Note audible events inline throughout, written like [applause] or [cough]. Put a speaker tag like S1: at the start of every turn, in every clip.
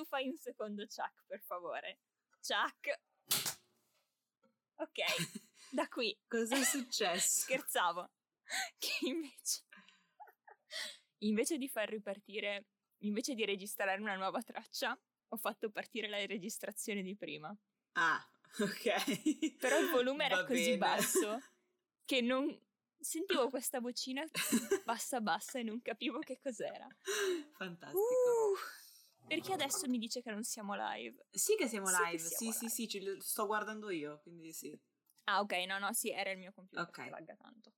S1: tu fai un secondo Chuck, per favore. Chuck. Ok, [laughs] da qui.
S2: Cosa è successo? [laughs]
S1: Scherzavo. Che invece... Invece di far ripartire... Invece di registrare una nuova traccia, ho fatto partire la registrazione di prima.
S2: Ah, ok.
S1: Però il volume era
S2: Va
S1: così
S2: bene.
S1: basso che non sentivo [laughs] questa vocina bassa bassa e non capivo che cos'era.
S2: Fantastico.
S1: Uh, perché adesso mi dice che non siamo live.
S2: Sì che siamo
S1: Sì
S2: live,
S1: siamo
S2: sì, sì,
S1: live.
S2: sì, ci- lo sto guardando io, quindi sì.
S1: Ah, ok, no, no, sì, era il mio computer
S2: Ok.
S1: che lagga tanto.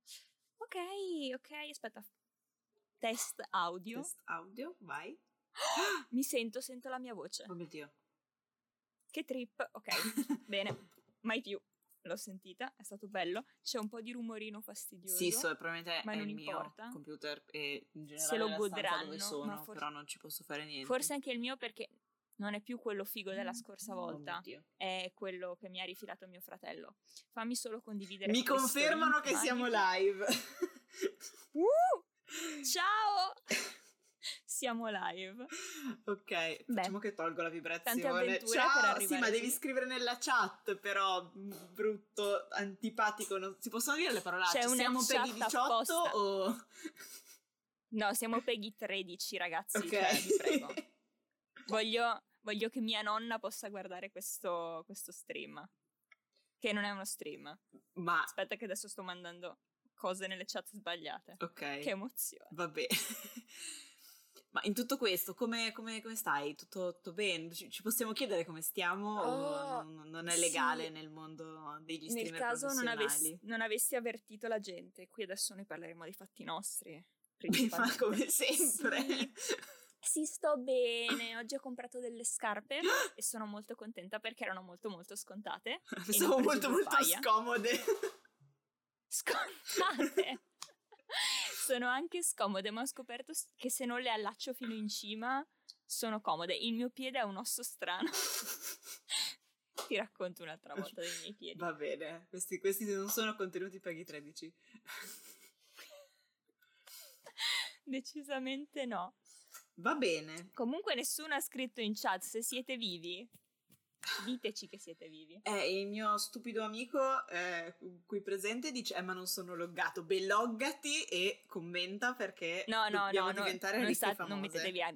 S1: Ok, ok, aspetta. Test audio.
S2: Test audio, vai. [gasps]
S1: Mi sento, sento la mia voce.
S2: Oh mio Dio.
S1: Che trip. Ok, [laughs] bene. Mai più. L'ho sentita, è stato bello. C'è un po' di rumorino fastidioso.
S2: Sì, so, probabilmente
S1: Ma
S2: è
S1: non
S2: il mio
S1: importa.
S2: computer e in generale
S1: Se lo godranno,
S2: dove sono,
S1: forse-
S2: però non ci posso fare niente.
S1: Forse anche il mio perché non è più quello figo della scorsa
S2: Oh mio
S1: volta.
S2: Dio.
S1: è quello che mi ha rifilato mio fratello. Fammi solo condividere
S2: Mi confermano che siamo live. [laughs]
S1: Uh! [laughs] Ciao! [laughs] Siamo live.
S2: ok, facciamo che tolgo la vibrazione. Ciao,
S1: per
S2: sì, ma devi scrivere nella chat, però mm, brutto, antipatico, non si possono dire le parolacce.
S1: C'è una
S2: Siamo Peggy
S1: chat
S2: 18
S1: apposta.
S2: o
S1: No, siamo Peggy 13, ragazzi.
S2: Ok.
S1: cioè, vi prego. [laughs] Voglio, voglio che mia nonna possa guardare questo, questo stream. Che non è uno stream.
S2: ma
S1: Aspetta, che adesso sto mandando cose nelle chat sbagliate.
S2: ok.
S1: Che emozione.
S2: Va bene. [laughs] Ma in tutto questo, come, come- come stai? Tutto, tutto bene? Ci, ci possiamo chiedere come stiamo
S1: Oh,
S2: non, non è legale
S1: sì.
S2: nel mondo degli
S1: Nel
S2: streamer
S1: caso non avessi, non avessi avvertito la gente, qui adesso ne parleremo dei fatti nostri. [laughs]
S2: Ma
S1: principalmente.
S2: come sempre.
S1: Sì, sì, sto bene. Oggi ho comprato delle scarpe [gasps] e sono molto contenta perché erano molto molto scontate. [laughs] Ho
S2: molto molto
S1: paia.
S2: scomode. [laughs]
S1: Scontate! Sono anche scomode, ma ho scoperto che se non le allaccio fino in cima sono comode. Il mio piede ha un osso strano. [laughs] Ti racconto un'altra volta dei miei piedi.
S2: Va bene, questi, questi non sono contenuti Peggy [laughs] 13.
S1: Decisamente no.
S2: Va bene.
S1: Comunque nessuno ha scritto in chat se siete vivi. Diteci che siete vivi.
S2: Eh, il mio stupido amico eh, qui presente dice: Eh, ma non sono loggato. Beh, loggati e commenta perché
S1: No, no,
S2: dobbiamo
S1: no, no,
S2: diventare
S1: non,
S2: ricche
S1: sta-
S2: famose.
S1: non mettete via.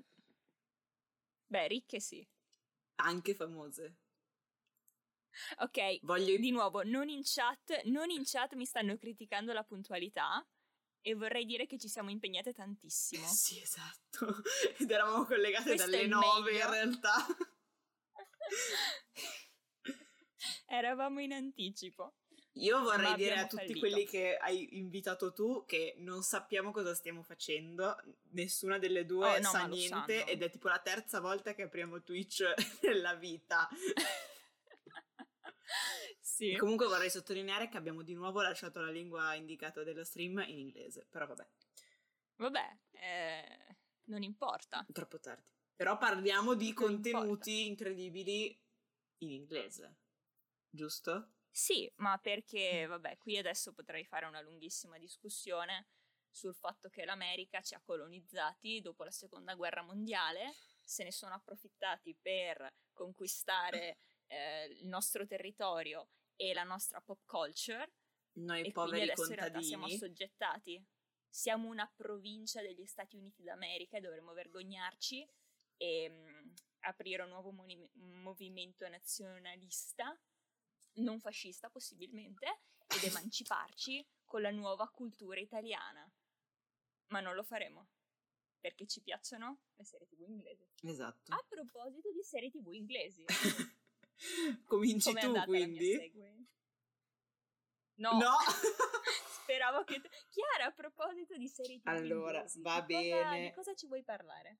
S1: Beh, ricche sì.
S2: Anche famose.
S1: Ok,
S2: Voglio
S1: di nuovo, non in chat, non in chat mi stanno criticando la puntualità e vorrei dire che ci siamo impegnate tantissimo.
S2: Sì, esatto. [laughs] Ed eravamo collegate
S1: Questo
S2: dalle
S1: il
S2: 9
S1: meglio.
S2: in realtà. [laughs]
S1: Eravamo in anticipo.
S2: Io vorrei dire a tutti
S1: fallito.
S2: quelli che hai invitato tu che non sappiamo cosa stiamo facendo, nessuna delle due
S1: Oh, no,
S2: sa niente ed è tipo la terza volta che apriamo Twitch [laughs] nella vita. [laughs]
S1: sì.
S2: E comunque vorrei sottolineare che abbiamo di nuovo lasciato la lingua indicata dello stream in inglese, però vabbè,
S1: Vabbè, eh, non importa.
S2: troppo tardi. Però parliamo di contenuti incredibili in inglese, giusto?
S1: Sì, ma perché, vabbè, qui adesso potrei fare una lunghissima discussione sul fatto che l'America ci ha colonizzati dopo la seconda guerra mondiale, se ne sono approfittati per conquistare [laughs] eh, il nostro territorio e la nostra pop culture
S2: Noi
S1: e
S2: poveri
S1: adesso in realtà siamo
S2: contadini.
S1: assoggettati. Siamo una provincia degli Stati Uniti d'America e dovremmo vergognarci e mm, aprire un nuovo moni- movimento nazionalista, non fascista possibilmente, ed [laughs] emanciparci con la nuova cultura italiana. Ma non lo faremo, perché ci piacciono le serie tv inglesi.
S2: Esatto.
S1: A proposito di serie tv inglesi, [laughs]
S2: Cominci tu quindi?
S1: No,
S2: No! [laughs]
S1: speravo che... tu- Chiara, a proposito di serie tv
S2: Allora,
S1: inglesi,
S2: va
S1: di cosa-
S2: bene.
S1: Di cosa ci vuoi parlare?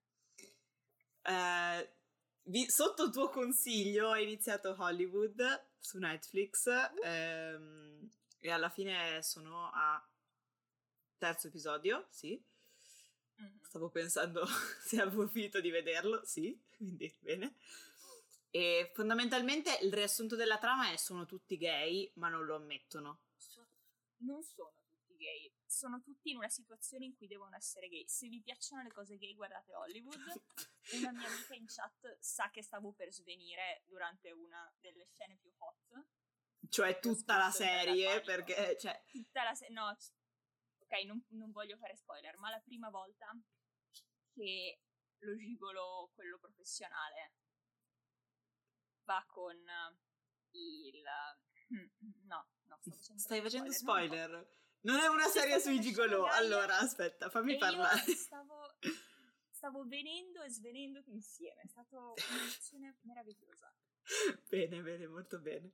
S2: Eh, vi- sotto il tuo consiglio ho iniziato Hollywood su Netflix ehm, e alla fine sono a terzo episodio, sì.
S1: Mhm.
S2: Stavo pensando [laughs] se avevo finito di vederlo, sì, quindi bene. E fondamentalmente il riassunto della trama è sono tutti gay, ma non lo ammettono.
S1: Non sono tutti gay. Sono tutti in una situazione in cui devono essere gay. Se vi piacciono le cose gay, guardate Hollywood. Una mia amica in chat sa che stavo per svenire durante una delle scene più hot.
S2: Cioè tutta la serie, perché... Cioè...
S1: Tutta la serie, no, ok, non, non voglio fare spoiler, ma la prima volta che lo gigolo, quello professionale, va con il... [clears throat] No, no, sto facendo
S2: Stai facendo spoiler. Non, è una serie sui gigolo. Allora, aspetta, fammi parlare. [laughs]
S1: Stavo, stavo venendo e svenendo insieme. È stata un'emozione meravigliosa.
S2: Bene, bene, molto bene.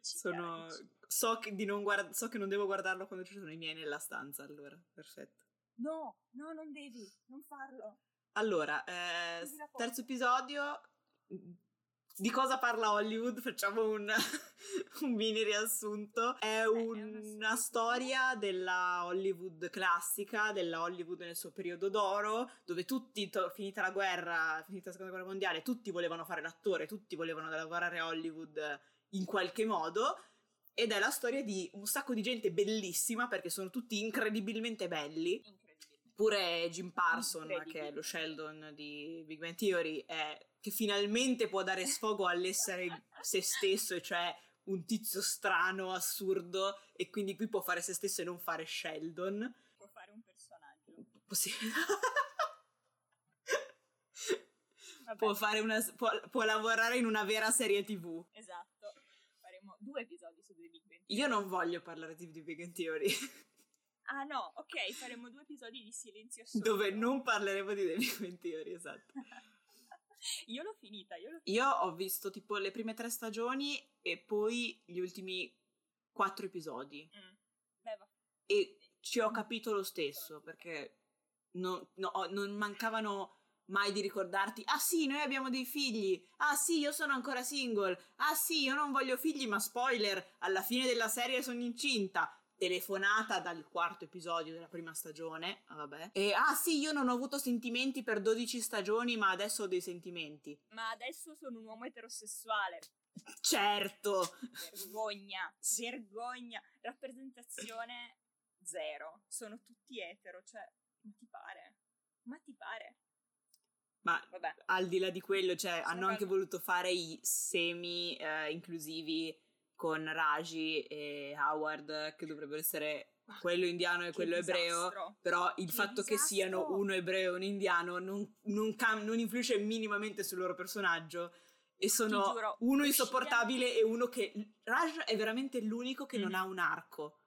S2: Sono... so, che di non guard... so che non devo guardarlo quando ci sono i miei nella stanza, allora, perfetto.
S1: No, no, non devi, non farlo.
S2: Allora, eh, terzo episodio, di cosa parla Hollywood? Facciamo un, [laughs] un mini riassunto. È una storia della Hollywood classica, della Hollywood nel suo periodo d'oro, dove tutti, to- finita la guerra, finita la seconda guerra mondiale, tutti volevano fare l'attore, tutti volevano lavorare a Hollywood in qualche modo. Ed è la storia di un sacco di gente bellissima perché sono tutti incredibilmente belli. Pure Jim Parson, che è lo Sheldon di Big Bang Theory, è che finalmente può dare [laughs] sfogo all'essere se stesso, cioè un tizio strano, assurdo, e quindi qui può fare se stesso e non fare Sheldon.
S1: Può fare un personaggio.
S2: Sì. può, fare una, può, può, lavorare in una vera serie tv.
S1: Esatto. Faremo due episodi su The Big Bang
S2: Theory. Io non voglio parlare di The Big Bang Theory.
S1: Ah no, ok, faremo due episodi di silenzio assoluto.
S2: Dove non parleremo di The Big Bang Theory, esatto. [laughs]
S1: io l'ho finita, io l'ho
S2: finita. Io ho visto tipo le prime tre stagioni e poi gli ultimi quattro episodi. Mm.
S1: Beh.
S2: E ci ho capito lo stesso, perché non, no, non mancavano mai di ricordarti, ah sì, noi abbiamo dei figli, ah sì, io sono ancora single, ah sì, io non voglio figli, ma spoiler, alla fine della serie sono incinta, telefonata dal quarto episodio della prima stagione, ah, vabbè. E ah sì, io non ho avuto sentimenti per 12 stagioni, ma adesso ho dei sentimenti.
S1: Ma adesso sono un uomo eterosessuale.
S2: Certo.
S1: Vergogna, vergogna. Rappresentazione zero. Sono tutti etero, cioè, ma ti pare? Ma ti pare?
S2: Ma Vabbè. al di là di quello, cioè, hanno anche voluto fare i semi eh, inclusivi con Raji e Howard che dovrebbero essere quello indiano e quello disastro. ebreo, però il che fatto disastro. che siano uno ebreo e un indiano non, non, cam- non, influisce minimamente sul loro personaggio e sono giuro, uno insopportabile e uno che... Raj è veramente l'unico che mm. non ha un arco.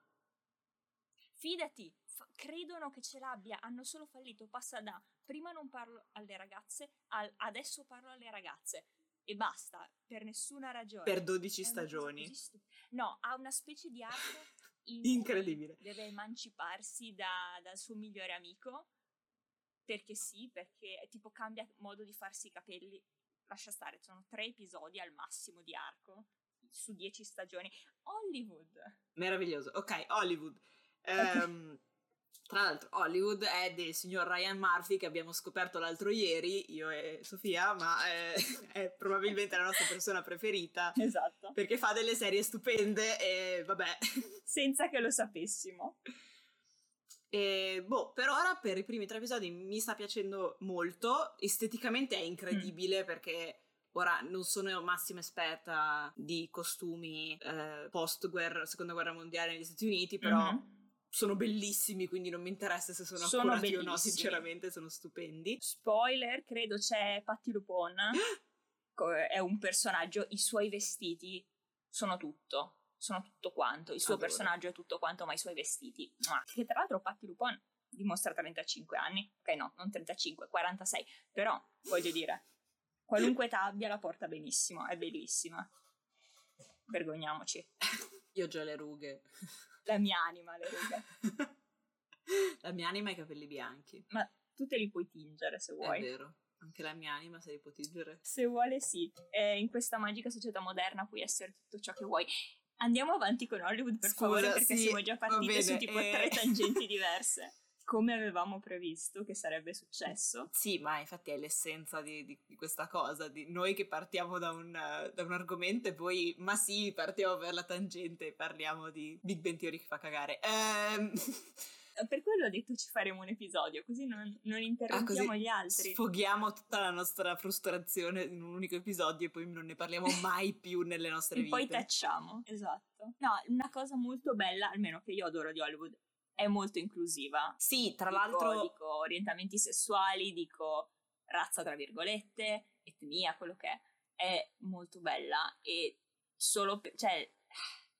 S1: Fidati, f- credono che ce l'abbia, hanno solo fallito, passa da prima non parlo alle ragazze, al adesso parlo alle ragazze e basta, per nessuna ragione.
S2: Per 12 stagioni.
S1: No, ha una specie di arco [laughs]
S2: in incredibile.
S1: Deve emanciparsi da, dal suo migliore amico. Perché sì, perché tipo cambia modo di farsi i capelli. Lascia stare, sono tre episodi al massimo di arco su 10 stagioni. Hollywood.
S2: Meraviglioso. Ok, Hollywood. Um, [laughs] Tra l'altro, Hollywood è del signor Ryan Murphy che abbiamo scoperto l'altro ieri, io e Sofia, ma è, [laughs] è probabilmente la nostra persona preferita.
S1: Esatto.
S2: Perché fa delle serie stupende e vabbè.
S1: Senza che lo sapessimo.
S2: E, boh, per ora, per i primi tre episodi mi sta piacendo molto. Esteticamente è incredibile mm. perché ora non sono massima esperta di costumi eh, post-guerra, seconda guerra mondiale negli Stati Uniti, però. Mm-hmm sono bellissimi, quindi non mi interessa se sono, sono accurati bellissimi. o no, sinceramente sono stupendi.
S1: Spoiler, credo c'è Patti Lupon, [gasps] è un personaggio, i suoi vestiti sono tutto, sono tutto quanto, il suo Adoro. personaggio è tutto quanto, ma i suoi vestiti, che tra l'altro Patti Lupon dimostra 35 anni, ok no, non 35, 46, però voglio dire, qualunque età abbia la porta benissimo, è bellissima, vergogniamoci. [laughs]
S2: Io ho già le rughe. [laughs]
S1: La mia anima, le rughe. [laughs]
S2: la mia anima ha i capelli bianchi.
S1: Ma tu te li puoi tingere se vuoi.
S2: È vero. Anche la mia anima se li può tingere.
S1: Se vuole sì. E in questa magica società moderna puoi essere tutto ciò che vuoi. Andiamo avanti con Hollywood per Scusa, favore perché sì, siamo già partite su tipo eh... tre tangenti diverse [laughs] come avevamo previsto che sarebbe successo.
S2: Sì, ma infatti è l'essenza di, di, di questa cosa, di noi che partiamo da un, da un, argomento e poi, ma sì, partiamo per la tangente e parliamo di Big Bang Theory che fa cagare. Ehm...
S1: per quello ho detto ci faremo un episodio, così non, non interrompiamo
S2: Ah,
S1: gli altri.
S2: Sfoghiamo tutta la nostra frustrazione in un unico episodio e poi non ne parliamo [laughs] mai più nelle nostre
S1: E
S2: vite.
S1: poi tacciamo, esatto. No, una cosa molto bella, almeno che io adoro di Hollywood, è molto inclusiva.
S2: Sì, tra
S1: Dico-
S2: l'altro
S1: Dico orientamenti sessuali, dico razza tra virgolette, etnia, quello che è. È molto bella e solo per, cioè,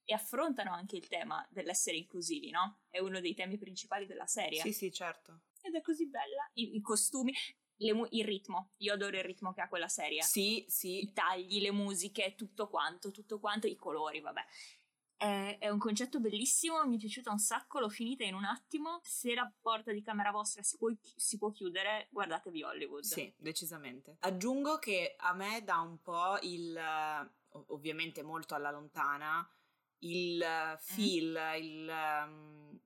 S1: e affrontano anche il tema dell'essere inclusivi, no? È uno dei temi principali della serie.
S2: Sì, sì, certo.
S1: Ed è così bella. I, i costumi, mu- il ritmo. Io adoro il ritmo che ha quella serie.
S2: Sì, sì.
S1: I tagli, le musiche, tutto quanto, tutto quanto, i colori, vabbè. È, è un concetto bellissimo, mi è piaciuta un sacco, l'ho finita in un attimo. Se la porta di camera vostra si può, si può chiudere, guardatevi Hollywood.
S2: Sì, decisamente. Aggiungo che a me dà un po' il, ov- ovviamente molto alla lontana, il feel, il, ehm,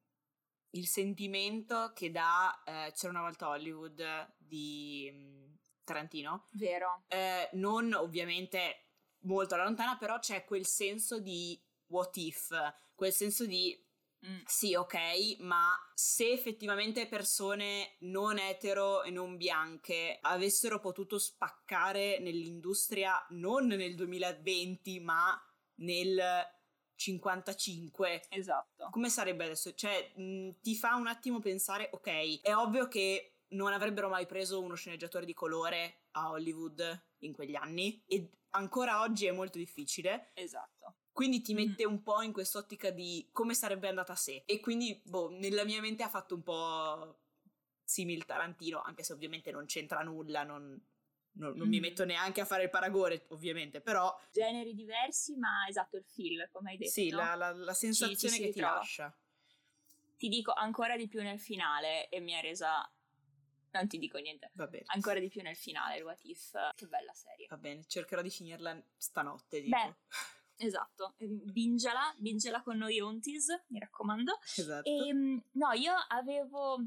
S2: il sentimento che dà eh, C'era una volta Hollywood di mm, Tarantino.
S1: Vero.
S2: Eh, non ovviamente molto alla lontana, però c'è quel senso di what if, quel senso di
S1: Mm.
S2: sì, ok, ma se effettivamente persone non etero e non bianche avessero potuto spaccare nell'industria non nel 2020, ma nel 55,
S1: Esatto.
S2: come sarebbe adesso? Cioè, mh, ti fa un attimo pensare, ok, è ovvio che non avrebbero mai preso uno sceneggiatore di colore a Hollywood in quegli anni e ancora oggi è molto difficile.
S1: Esatto.
S2: Quindi ti
S1: Mhm.
S2: mette un po' in quest'ottica di come sarebbe andata se. E quindi, boh, nella mia mente ha fatto un po' simil Tarantino, anche se ovviamente non c'entra nulla, non, non- non mi
S1: Mhm.
S2: metto neanche a fare il paragone, ovviamente, però
S1: Generi diversi, ma esatto, il feel, come hai detto.
S2: sì, la, la- la sensazione
S1: si
S2: che ti
S1: ritrova.
S2: lascia.
S1: Ti dico ancora di più nel finale e mi ha resa... Non ti dico niente.
S2: Va bene,
S1: Ancora di più nel finale, il What If. Che bella serie.
S2: va bene, cercherò di finirla stanotte, dico.
S1: Beh, esatto. Eh, Bingela, bingela con noi Ontis, mi raccomando.
S2: esatto.
S1: E, no, io avevo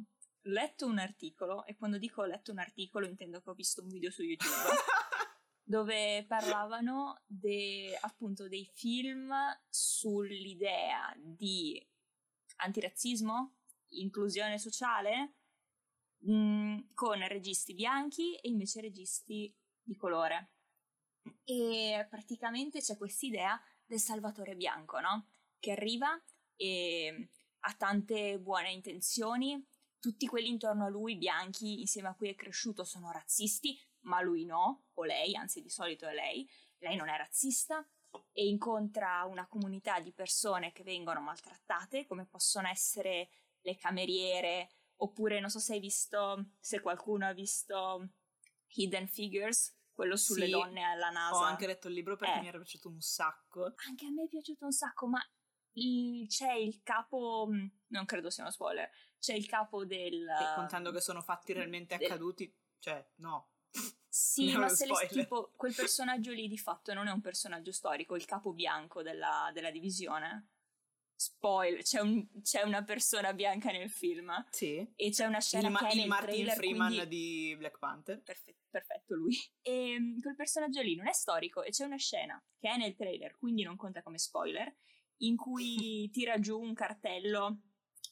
S1: letto un articolo, e quando dico ho letto un articolo intendo che ho visto un video su YouTube, [laughs] dove parlavano de- appunto dei film sull'idea di antirazzismo, inclusione sociale, mh, con registi bianchi e invece registi di colore. E praticamente c'è quest'idea del Salvatore Bianco, no? Che arriva e ha tante buone intenzioni, tutti quelli intorno a lui bianchi insieme a cui è cresciuto sono razzisti, ma lui no, o lei, anzi di solito è lei, lei non è razzista e incontra una comunità di persone che vengono maltrattate, come possono essere le cameriere, oppure non so se hai visto, se qualcuno ha visto Hidden Figures, quello sulle
S2: Sì,
S1: donne alla NASA.
S2: Ho anche letto il libro perché
S1: Eh.
S2: mi era piaciuto un sacco.
S1: Anche a me è piaciuto un sacco, ma il- c'è il capo, mh, non credo sia uno spoiler, c'è il capo del...
S2: E contando che sono fatti realmente
S1: del-
S2: accaduti, cioè, no.
S1: Sì, [laughs]
S2: Non
S1: ma se le, tipo, quel personaggio lì di fatto non è un personaggio storico, il capo bianco della, della divisione. Spoiler, c'è, un- c'è una persona bianca nel film
S2: Sì.
S1: e c'è una scena
S2: Il, ma- il Martin
S1: trailer,
S2: Freeman
S1: quindi-
S2: di Black Panther.
S1: Perfe- perfetto lui. [laughs] E mm, quel personaggio lì non è storico e c'è una scena che è nel trailer, quindi non conta come spoiler, in cui [laughs] tira giù un cartello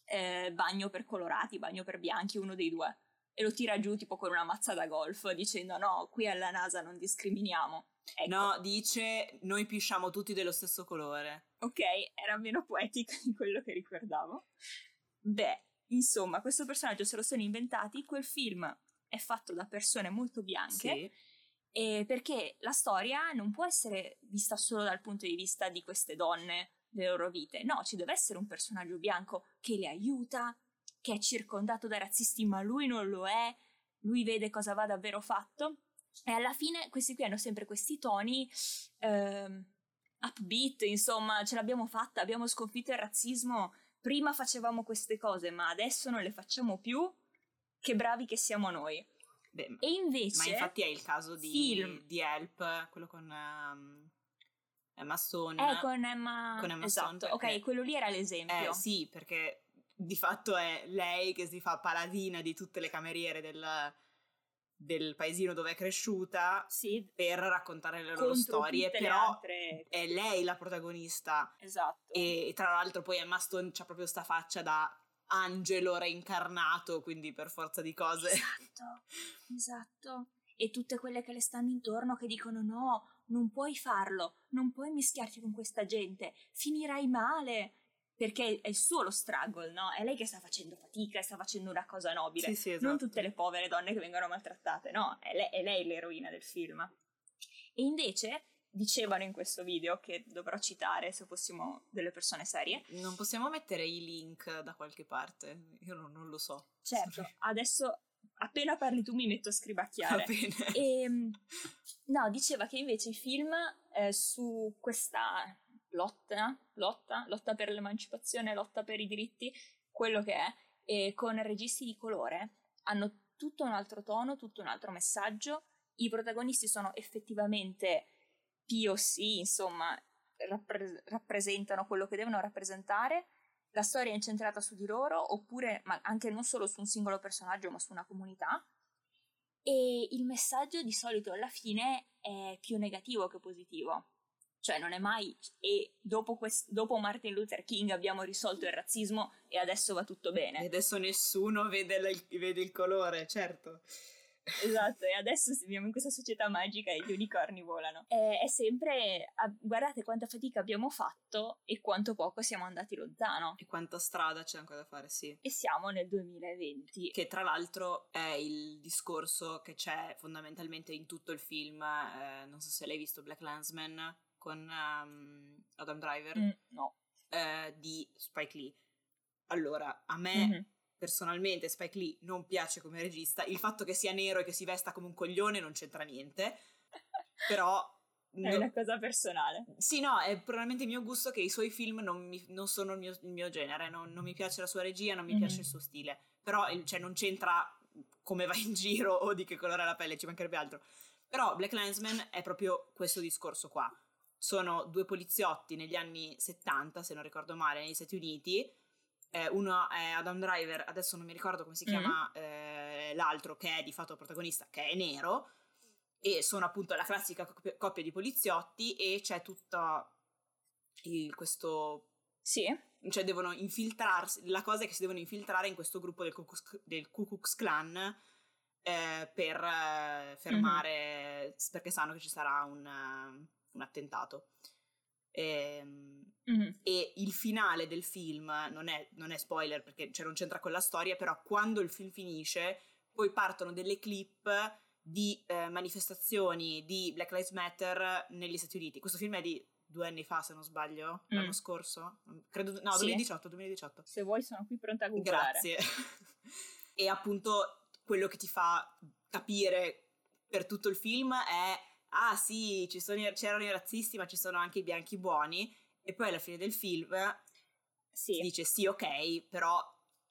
S1: eh, bagno per colorati, bagno per bianchi, uno dei due. E lo tira giù tipo con una mazza da golf dicendo no, qui alla NASA non discriminiamo. Ecco,
S2: No, dice noi pisciamo tutti dello stesso colore.
S1: ok, era meno poetico di quello che ricordavo. Beh, insomma, questo personaggio se lo sono inventati, quel film è fatto da persone molto bianche.
S2: Sì.
S1: E perché la storia non può essere vista solo dal punto di vista di queste donne, delle loro vite. No, ci deve essere un personaggio bianco che le aiuta, che è circondato da razzisti, ma lui non lo è, lui vede cosa va davvero fatto. E alla fine questi qui hanno sempre questi toni ehm, upbeat, insomma, ce l'abbiamo fatta, abbiamo sconfitto il razzismo, prima facevamo queste cose, ma adesso non le facciamo più. Che bravi che siamo noi.
S2: Beh,
S1: E invece...
S2: ma infatti è il caso di,
S1: film.
S2: di Help, quello con ehm, Emma Stone.
S1: Eh, con Emma...
S2: Con Emma
S1: esatto,
S2: Stone, perché-
S1: ok, quello lì era l'esempio.
S2: Eh, sì, perché di fatto è lei che si fa paladina di tutte le cameriere del, del paesino dove è cresciuta
S1: Sì,
S2: per raccontare le loro storie, però
S1: altre...
S2: è lei la protagonista
S1: Esatto.
S2: e tra l'altro poi Emma Stone c'ha proprio sta faccia da angelo reincarnato, quindi per forza di cose.
S1: Esatto, esatto. E tutte quelle che le stanno intorno che dicono no, non puoi farlo, non puoi mischiarti con questa gente, finirai male. Perché è il suo lo struggle, no? È lei che sta facendo fatica e sta facendo una cosa nobile.
S2: Sì, sì, esatto.
S1: Non tutte le povere donne che vengono maltrattate, no? È lei, è lei l'eroina del film. E invece dicevano in questo video, che dovrò citare se fossimo delle persone serie.
S2: Non possiamo mettere i link da qualche parte? Io non, non lo so.
S1: Certo, adesso appena parli tu mi metto a scribacchiare. E, ehm, no, diceva che invece i film eh, su questa lotta, lotta, lotta per l'emancipazione, lotta per i diritti, quello che è, e con registi di colore, hanno tutto un altro tono, tutto un altro messaggio. I protagonisti sono effettivamente POC, insomma, rappre- rappresentano quello che devono rappresentare. La storia è incentrata su di loro, oppure ma anche non solo su un singolo personaggio, ma su una comunità. E il messaggio di solito alla fine è più negativo che positivo. Cioè non è mai e dopo, quest- dopo Martin Luther King abbiamo risolto il razzismo e adesso va tutto bene.
S2: E adesso nessuno vede, la- vede il colore, certo.
S1: Esatto, e adesso viviamo in questa società magica e gli unicorni volano. È, è sempre, guardate quanta fatica abbiamo fatto e quanto poco siamo andati lontano.
S2: E quanta strada c'è ancora da fare, sì.
S1: E siamo nel 2020.
S2: Che tra l'altro è il discorso che c'è fondamentalmente in tutto il film, eh, non so se l'hai visto, Black Landsman con um, Adam Driver,
S1: Mm, no.
S2: eh, di Spike Lee. Allora, a me
S1: Mhm.
S2: personalmente Spike Lee non piace come regista, il fatto che sia nero e che si vesta come un coglione non c'entra niente, [laughs] però...
S1: È
S2: no-
S1: una cosa personale.
S2: Sì, no, è probabilmente il mio gusto che i suoi film non, mi- non sono il mio, il mio genere, non, non mi piace la sua regia, non mi
S1: Mhm.
S2: piace il suo stile, però cioè, non c'entra come va in [laughs] giro o di che colore ha la pelle, ci mancherebbe altro. Però Black Landsman è proprio questo discorso qua. Sono due poliziotti negli anni 70, se non ricordo male, negli Stati Uniti. Eh, uno è Adam Driver, adesso non mi ricordo come si
S1: Mhm.
S2: chiama eh, l'altro, che è di fatto protagonista, che è nero. E sono appunto la classica coppia- di poliziotti e c'è tutta il- questo
S1: Sì,
S2: cioè devono infiltrarsi, la cosa è che si devono infiltrare in questo gruppo del Ku Klux, del Ku Klux Klan eh, per eh, fermare, perché sanno che ci sarà un, un attentato. Ehm,
S1: Mhm.
S2: e il finale del film non è, non è spoiler perché cioè, non c'entra con la storia, però quando il film finisce poi partono delle clip di eh, manifestazioni di Black Lives Matter negli Stati Uniti. Questo film è di due anni fa, se non sbaglio,
S1: Mm.
S2: l'anno scorso, credo, no,
S1: Sì.
S2: 2018, 2018.
S1: se vuoi sono qui pronta a googlare.
S2: Grazie. [laughs] e appunto quello che ti fa capire per tutto il film è ah sì, ci sono c'erano i razzisti, ma ci sono anche i bianchi buoni. E poi alla fine del film
S1: Sì.
S2: si dice sì, ok, però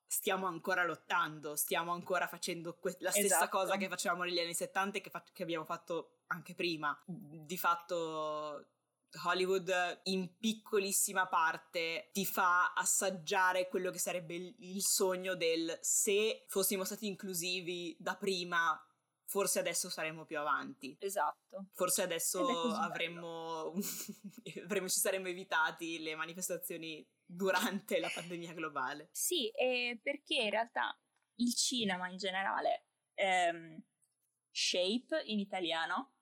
S2: stiamo ancora lottando, stiamo ancora facendo que- la stessa
S1: Esatto.
S2: cosa che facevamo negli anni 70 e che, fa- che abbiamo fatto anche prima. Di fatto Hollywood in piccolissima parte ti fa assaggiare quello che sarebbe il sogno del se fossimo stati inclusivi da prima, forse adesso saremmo più avanti.
S1: Esatto.
S2: Forse adesso avremmo, [laughs] avremmo- ci saremmo evitati le manifestazioni durante la pandemia globale.
S1: Sì, e perché in realtà il cinema in generale, ehm, shape in italiano,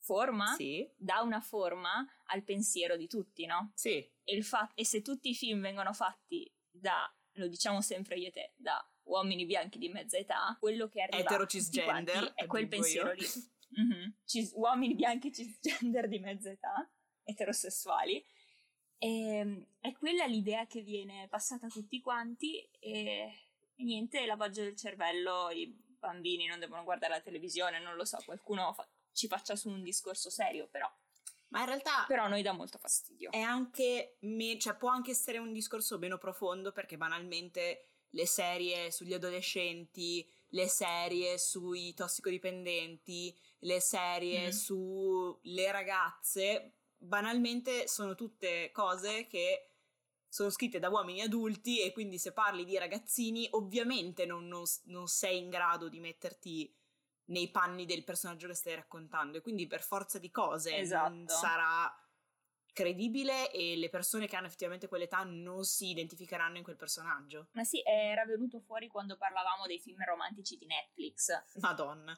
S1: forma,
S2: Sì,
S1: dà una forma al pensiero di tutti, no?
S2: sì,
S1: E, il fa- e se tutti i film vengono fatti da, lo diciamo sempre io e te, da uomini bianchi di mezza età, quello che arriva
S2: Etero cisgender,
S1: è quel pensiero
S2: io.
S1: lì. Mhm. Cis- uomini bianchi cisgender di mezza età, eterosessuali. E, è quella l'idea che viene passata a tutti quanti e, e niente, lavaggio del cervello, i bambini non devono guardare la televisione, non lo so, qualcuno fa- ci faccia su un discorso serio, però,
S2: ma in realtà
S1: però a noi dà molto fastidio.
S2: è anche, me- cioè può anche essere un discorso meno profondo perché banalmente le serie sugli adolescenti, le serie sui tossicodipendenti, le serie
S1: Mhm.
S2: sulle ragazze, banalmente sono tutte cose che sono scritte da uomini adulti e quindi se parli di ragazzini ovviamente non, non- non sei in grado di metterti nei panni del personaggio che stai raccontando e quindi per forza di cose non
S1: Esatto.
S2: sarà credibile e le persone che hanno effettivamente quell'età non si identificheranno in quel personaggio.
S1: Ma sì, era venuto fuori quando parlavamo dei film romantici di Netflix.
S2: Madonna.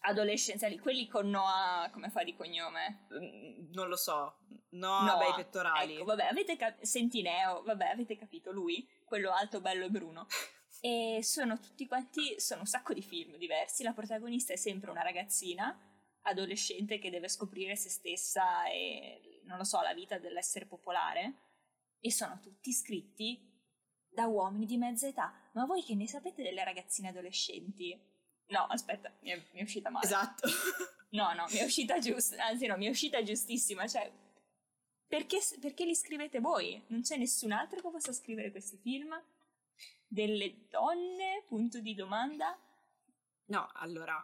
S1: Adolescenziali, quelli con Noah, come fa di cognome?
S2: Mm, non lo so. Noah, Noah bei pettorali.
S1: Ecco, vabbè, avete capito, Sentineo, vabbè, avete capito lui, quello alto, bello e bruno. [laughs] E sono tutti quanti, sono un sacco di film diversi, la protagonista è sempre una ragazzina adolescente che deve scoprire se stessa e, non lo so, la vita dell'essere popolare. E sono tutti scritti da uomini di mezza età. Ma voi che ne sapete delle ragazzine adolescenti? No, aspetta, mi è, mi è uscita male.
S2: Esatto. [laughs]
S1: no, no, mi è uscita giusta, anzi no, mi è uscita giustissima, cioè... Perché, perché li scrivete voi? Non c'è nessun altro che possa scrivere questi film? Delle donne? Punto di domanda?
S2: No, allora,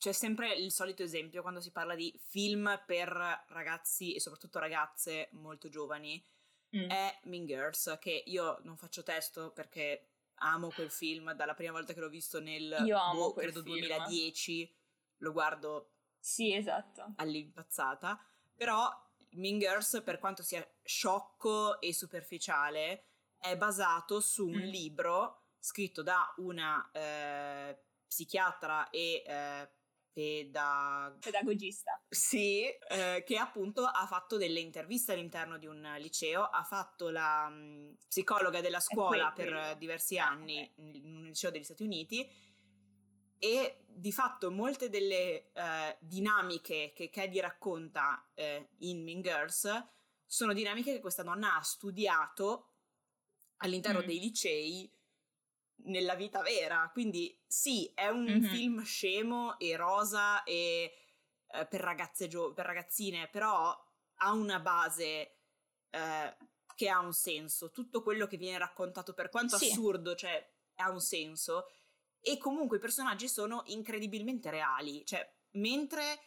S2: c'è sempre il solito esempio quando si parla di film per ragazzi e soprattutto ragazze molto giovani. Mm. È Mean Girls, che io non faccio testo perché amo quel film dalla prima volta che l'ho visto nel
S1: boh,
S2: credo
S1: film.
S2: 2010. Lo guardo
S1: sì, esatto.
S2: all'impazzata. Però Mean Girls, per quanto sia sciocco e superficiale, è basato su un mm. libro scritto da una eh, psichiatra e eh, peda...
S1: pedagogista.
S2: Sì, eh, che appunto ha fatto delle interviste all'interno di un liceo, ha fatto la um, psicologa della scuola per quello. diversi ah, anni okay. in un liceo degli Stati Uniti e di fatto molte delle uh, dinamiche che Caddy racconta uh, in Mean Girls sono dinamiche che questa donna ha studiato all'interno mm. dei licei nella vita vera. Quindi sì, è un mm-hmm. film scemo e rosa e eh, per ragazze gio- per ragazzine, però ha una base eh, che ha un senso. Tutto quello che viene raccontato, per quanto sì. assurdo, cioè ha un senso. E comunque i personaggi sono incredibilmente reali. Cioè, mentre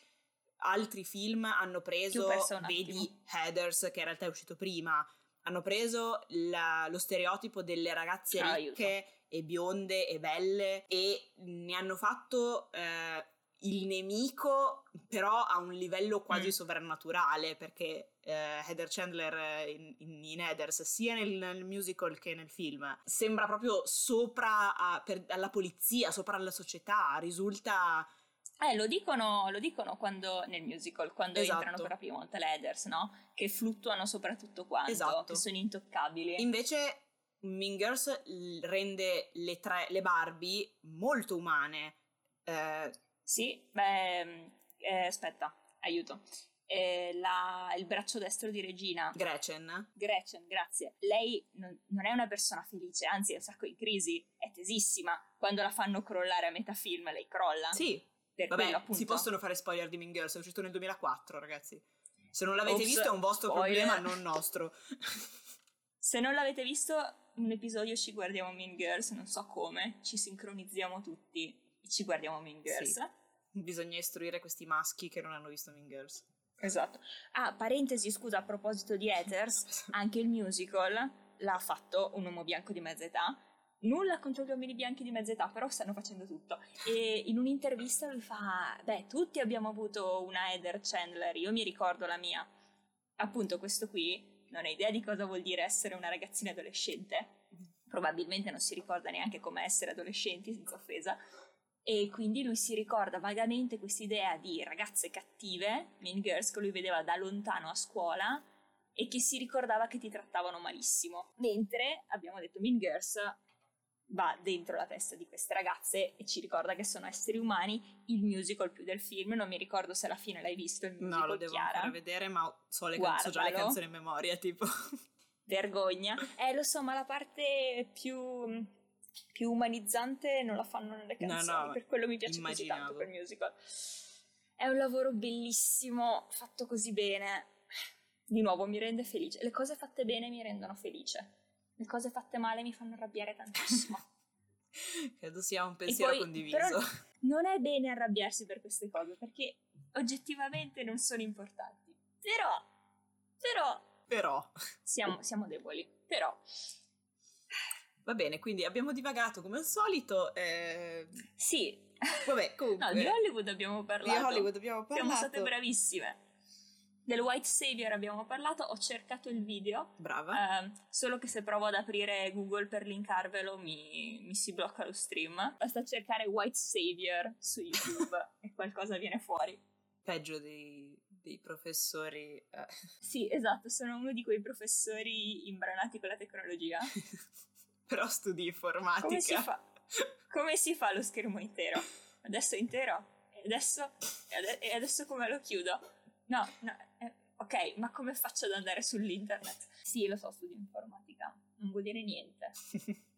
S2: altri film hanno preso, vedi Headers, che in realtà è uscito prima, hanno preso la, lo stereotipo delle ragazze ricche Aiuto. E bionde e belle e ne hanno fatto eh, il nemico però a un livello quasi mm. sovrannaturale perché eh, Heather Chandler in, in, in Heathers sia nel, nel, musical che nel film sembra proprio sopra a, per, alla polizia, sopra alla società, risulta
S1: eh, lo dicono, lo dicono quando, nel musical, quando esatto. entrano per la prima volta le headers, no? Che fluttuano sopra tutto quanto, esatto. che sono intoccabili.
S2: Invece Mean Girls rende le, tre, le Barbie molto umane. Eh,
S1: sì, beh, eh, aspetta, aiuto. Eh, la, il braccio destro di Regina.
S2: Gretchen.
S1: Gretchen, grazie. Lei non, non, è una persona felice, anzi è un sacco in crisi, è tesissima. Quando la fanno crollare a metà film, lei crolla.
S2: Sì, per Vabbè, quello, appunto. si possono fare spoiler di Mean Girls, è uscito nel 2004, ragazzi. Se non l'avete Ops, visto è un vostro spoiler. problema, non nostro.
S1: Se non l'avete visto, un episodio ci guardiamo Mean Girls, non so come, ci sincronizziamo tutti e ci guardiamo Mean Girls. Sì.
S2: Bisogna istruire questi maschi che non hanno visto Mean Girls.
S1: Esatto. Ah, parentesi, scusa, a proposito di Ethers, [laughs] anche il musical l'ha fatto un uomo bianco di mezza età nulla contro gli uomini bianchi di mezza età, però stanno facendo tutto. E in un'intervista lui fa: Beh, tutti abbiamo avuto una Heather Chandler, io mi ricordo la mia. Appunto, questo qui non ha idea di cosa vuol dire essere una ragazzina adolescente. Probabilmente non si ricorda neanche come essere adolescenti, senza offesa. E quindi lui si ricorda vagamente quest'idea di ragazze cattive, Mean Girls, che lui vedeva da lontano a scuola e che si ricordava che ti trattavano malissimo. Mentre abbiamo detto Mean Girls va dentro la testa di queste ragazze e ci ricorda che sono esseri umani, il musical più del film, non mi ricordo se alla fine l'hai visto il musical
S2: No, lo devo
S1: Chiara.
S2: ancora vedere, ma so, le can- so già le canzoni in memoria, tipo. [laughs]
S1: Vergogna. Eh, lo so, ma la parte più, più umanizzante non la fanno nelle canzoni, no, no, per quello mi piace immaginavo. così tanto quel musical. È un lavoro bellissimo, fatto così bene. Di nuovo, mi rende felice. Le cose fatte bene mi rendono felice le cose fatte male mi fanno arrabbiare tantissimo. [laughs]
S2: Credo sia un pensiero poi, condiviso. [laughs]
S1: Non è bene arrabbiarsi per queste cose perché oggettivamente non sono importanti. Però, però,
S2: però,
S1: siamo, siamo deboli. Però.
S2: Va bene, quindi abbiamo divagato come al solito. Eh...
S1: Sì.
S2: Vabbè, comunque. [laughs]
S1: No, di Hollywood abbiamo parlato.
S2: Di Hollywood abbiamo parlato.
S1: Siamo state bravissime. Del White Savior abbiamo parlato, ho cercato il video.
S2: Brava.
S1: Eh, solo che se provo ad aprire Google per linkarvelo mi, mi si blocca lo stream. Basta cercare White Savior su YouTube [laughs] e qualcosa viene fuori.
S2: Peggio dei, dei professori. Eh. [laughs]
S1: Sì, esatto, sono uno di quei professori imbranati con la tecnologia. [laughs]
S2: Però studi informatica.
S1: Come si fa? Come si fa lo schermo intero? Adesso intero? E adesso, e adesso come lo chiudo? No, no, eh, ok, ma come faccio ad andare sull'internet? Sì, lo so, studio informatica, non vuol dire niente. [laughs]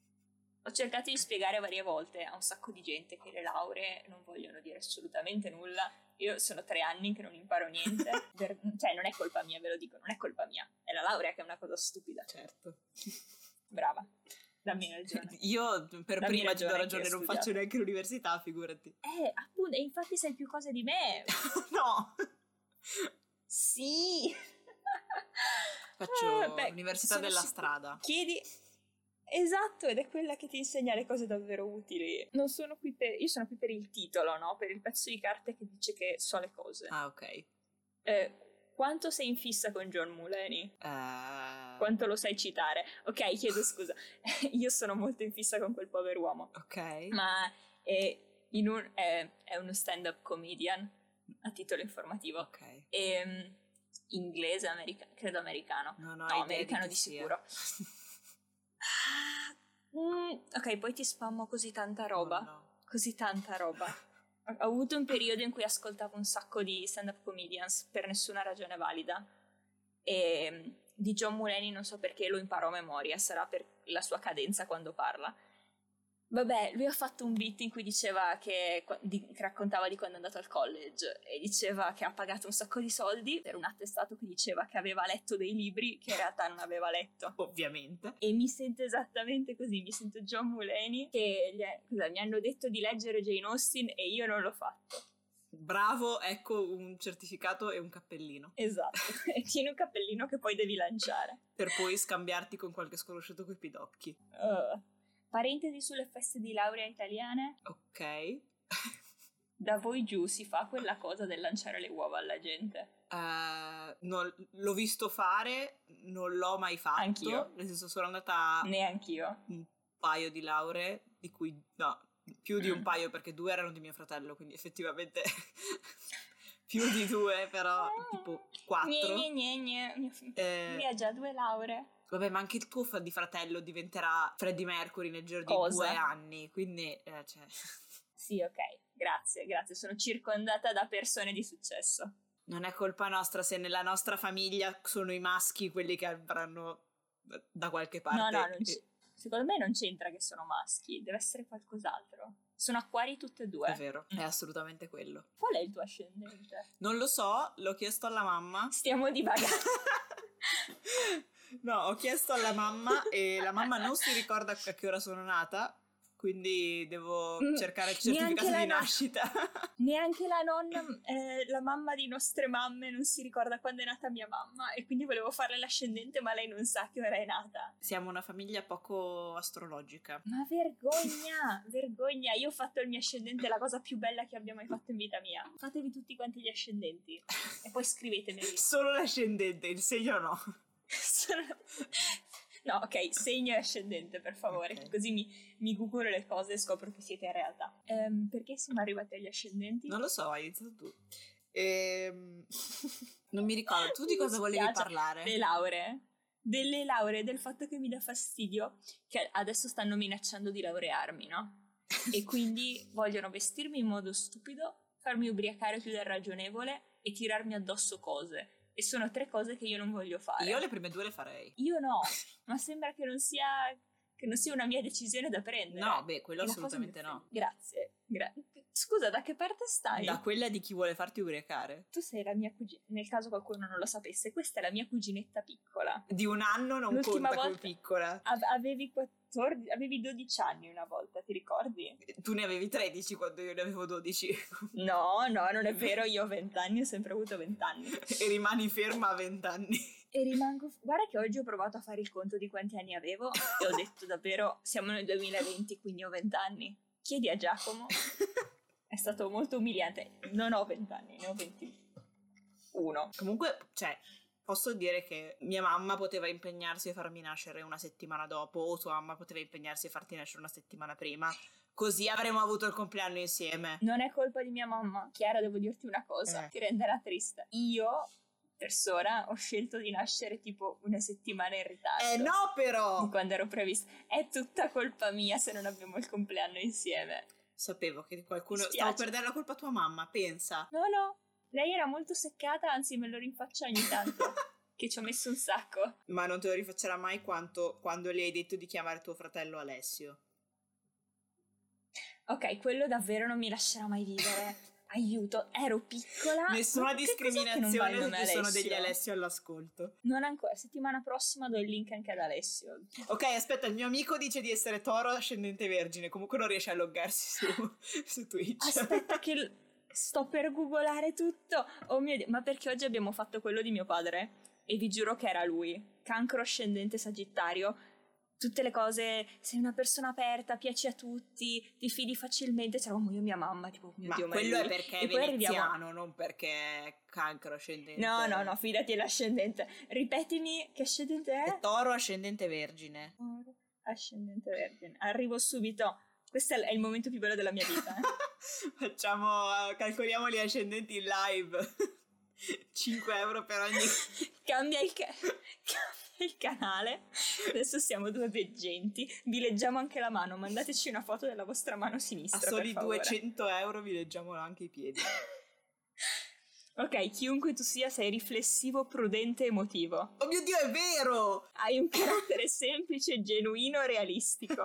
S1: Ho cercato di spiegare varie volte a un sacco di gente che le lauree non vogliono dire assolutamente nulla. Io sono tre anni che non imparo niente. [laughs] per, cioè, non è colpa mia, ve lo dico, non è colpa mia. È la laurea che è una cosa stupida.
S2: Certo.
S1: Brava. Dammi ragione. [laughs]
S2: Io per Dammi prima ti do ragione, non faccio neanche l'università, figurati.
S1: Eh, appunto, e infatti sai più cose di me.
S2: no!
S1: Sì!
S2: Faccio eh, beh, l'università della si... strada.
S1: Chiedi... Esatto, ed è quella che ti insegna le cose davvero utili. Non sono qui per... Io sono qui per il titolo, no? Per il pezzo di carte che dice che so le cose.
S2: Ah, ok.
S1: Eh, quanto sei in fissa con John Mulaney?
S2: Uh...
S1: Quanto lo sai citare? Ok, chiedo scusa. [laughs] Io sono molto in fissa con quel povero uomo.
S2: Ok.
S1: Ma è, un, è, è uno stand-up comedian a titolo informativo.
S2: Ok.
S1: E, um, inglese, america- credo americano.
S2: No, no,
S1: no americano di, sicuro. [laughs] mm, ok, poi ti spammo così tanta roba.
S2: No, no.
S1: Così tanta roba. [laughs] Ho avuto un periodo in cui ascoltavo un sacco di stand-up comedians per nessuna ragione valida. E di John Mulaney non so perché lo imparo a memoria, sarà per la sua cadenza quando parla. Vabbè, lui ha fatto un beat in cui diceva che, di, che, raccontava di quando è andato al college e diceva che ha pagato un sacco di soldi per un attestato che diceva che aveva letto dei libri che in realtà non aveva letto.
S2: Ovviamente.
S1: E mi sento esattamente così, mi sento John Mulaney che è, cosa, mi hanno detto di leggere Jane Austen e io non l'ho fatto.
S2: Bravo, ecco un certificato e un cappellino.
S1: Esatto, [laughs] e tieni un cappellino che poi devi lanciare.
S2: Per poi scambiarti con qualche sconosciuto coi pidocchi.
S1: Uh. Parentesi sulle feste di laurea italiane.
S2: Ok.
S1: da voi giù si fa quella cosa del lanciare le uova alla gente?
S2: Uh, non, l'ho visto fare, non l'ho mai fatto.
S1: Anch'io.
S2: Nel senso, sono andata.
S1: Neanch'io.
S2: Un paio di lauree, di cui. No, più di un mm. [clears throat] paio perché due erano di mio fratello, quindi effettivamente. [laughs] più di due, però ah. tipo quattro.
S1: Gne, gne, gne. Eh, Mi ha già due lauree.
S2: Vabbè, ma anche il tuo di fratello diventerà Freddie Mercury nel giro di Cosa? due anni, quindi... Eh, cioè... [laughs]
S1: Sì, ok, grazie, grazie. Sono circondata da persone di successo.
S2: Non è colpa nostra se nella nostra famiglia sono i maschi quelli che avranno da qualche parte...
S1: No, no, c- secondo me non c'entra che sono maschi, deve essere qualcos'altro. Sono acquari tutte e due.
S2: È vero, è assolutamente quello.
S1: Qual è il tuo ascendente?
S2: Non lo so, l'ho chiesto alla mamma.
S1: Stiamo divagando. [laughs]
S2: No, ho chiesto alla mamma e la mamma non si ricorda a che ora sono nata, quindi devo mm, cercare il certificato di nascita. [laughs]
S1: neanche la nonna, eh, la mamma di nostre mamme non si ricorda quando è nata mia mamma e quindi volevo farle l'ascendente ma lei non sa che ora è nata.
S2: Siamo una famiglia poco astrologica.
S1: Ma vergogna, [laughs] vergogna, io ho fatto il mio ascendente, la cosa più bella che abbia mai fatto in vita mia. Fatevi tutti quanti gli ascendenti e poi scrivetemi. [laughs]
S2: Solo l'ascendente, il segno no. [laughs]
S1: no, ok, segno ascendente per favore, okay. così mi, mi googolo le cose e scopro che siete in realtà. Um, perché siamo arrivati agli ascendenti?
S2: Non lo so, hai iniziato tu. Ehm... [laughs] non mi ricordo, tu di cosa volevi parlare?
S1: Le lauree. Delle lauree, del fatto che mi dà fastidio che adesso stanno minacciando di laurearmi, no? e [laughs] quindi vogliono vestirmi in modo stupido, farmi ubriacare più del ragionevole e tirarmi addosso cose e sono tre cose che io non voglio fare.
S2: Io le prime due le farei.
S1: Io no, [laughs] ma sembra che non sia che non sia una mia decisione da prendere.
S2: No, beh, quello assolutamente no.
S1: Grazie. Gra- Scusa, da che parte stai?
S2: Da quella di chi vuole farti ubriacare.
S1: Tu sei la mia cugina, nel caso qualcuno non lo sapesse, questa è la mia cuginetta piccola.
S2: Di un anno non L'ultima conta come piccola.
S1: Avevi 14, avevi 12 anni una volta, ti ricordi?
S2: Tu ne avevi 13 quando io ne avevo 12.
S1: no, no, non è vero, io ho 20 anni, ho sempre avuto 20 anni.
S2: e rimani ferma a 20 anni.
S1: E rimango... Guarda che oggi ho provato a fare il conto di quanti anni avevo e ho detto davvero, siamo nel 2020, quindi ho 20 anni. Chiedi a Giacomo. È stato molto umiliante. Non ho 20 anni, ne ho 20. Uno.
S2: Comunque, cioè, posso dire che mia mamma poteva impegnarsi a farmi nascere una settimana dopo, o tua mamma poteva impegnarsi a farti nascere una settimana prima. Così avremmo avuto il compleanno insieme.
S1: Non è colpa di mia mamma. Chiara, devo dirti una cosa,
S2: Eh.
S1: ti renderà triste. Io, persona, ho scelto di nascere tipo una settimana in ritardo.
S2: Eh no, però!
S1: Di quando ero prevista. È tutta colpa mia se non abbiamo il compleanno insieme.
S2: Sapevo che qualcuno... Stavo per dare la colpa a tua mamma, pensa.
S1: No, no. Lei era molto seccata, anzi me lo rinfaccia ogni tanto. [laughs] che ci ho messo un sacco.
S2: Ma non te lo rifaccerà mai quanto quando le hai detto di chiamare tuo fratello Alessio.
S1: Ok, quello davvero non mi lascerà mai vivere. Aiuto, ero piccola.
S2: Nessuna discriminazione se ci sono degli Alessio all'ascolto.
S1: Non ancora, settimana prossima do il link anche ad Alessio.
S2: Ok, aspetta, il mio amico dice di essere toro ascendente vergine, comunque non riesce a loggarsi su, [laughs] su Twitch.
S1: Aspetta che sto per googolare tutto. Oh mio Dio, ma perché oggi abbiamo fatto quello di mio padre? E vi giuro che era lui. Cancro ascendente sagittario. Tutte le cose, sei una persona aperta, piaci a tutti, ti fidi facilmente. C'eravamo io e mia mamma, tipo, mio
S2: Ma
S1: Dio, ma
S2: quello è perché è
S1: arriviamo-
S2: veneziano, non perché è cancro ascendente.
S1: No, no, no, fidati è l'ascendente. Ripetimi che ascendente è?
S2: È toro ascendente vergine.
S1: Ascendente vergine. Arrivo subito. Questo è il momento più bello della mia vita. eh. [laughs]
S2: Facciamo, eh, calcoliamo gli ascendenti in live. [laughs] 5 euro per ogni... [laughs]
S1: Cambia il, ca- cambia il canale. Adesso siamo due veggenti. Vi leggiamo anche la mano. Mandateci una foto della vostra mano
S2: A
S1: sinistra.
S2: soli
S1: per favore.
S2: 200 euro vi leggiamo anche i piedi.
S1: Ok, chiunque tu sia, sei riflessivo, prudente e emotivo.
S2: Oh mio Dio, è vero!
S1: Hai un carattere semplice, genuino e realistico.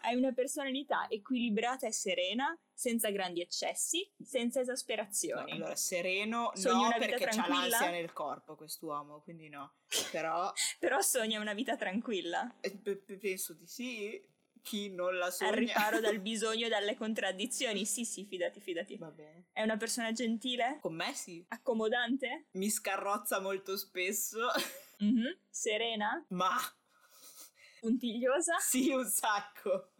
S1: Hai una personalità equilibrata e serena, senza grandi eccessi, senza
S2: No,
S1: esasperazioni.
S2: allora, sereno
S1: Sogni
S2: no, perché c'ha
S1: tranquilla?
S2: l'ansia nel corpo quest'uomo, quindi no. Però [laughs]
S1: Però sogna una vita tranquilla,
S2: eh, pe- pe- penso di sì. Chi non la sogna...
S1: al riparo dal [laughs] bisogno e dalle contraddizioni. Sì, sì, fidati, fidati.
S2: Va bene.
S1: È una persona gentile?
S2: Con me sì.
S1: Accomodante?
S2: Mi scarrozza molto spesso,
S1: Mhm. Serena?
S2: ma
S1: Puntigliosa?
S2: sì un sacco.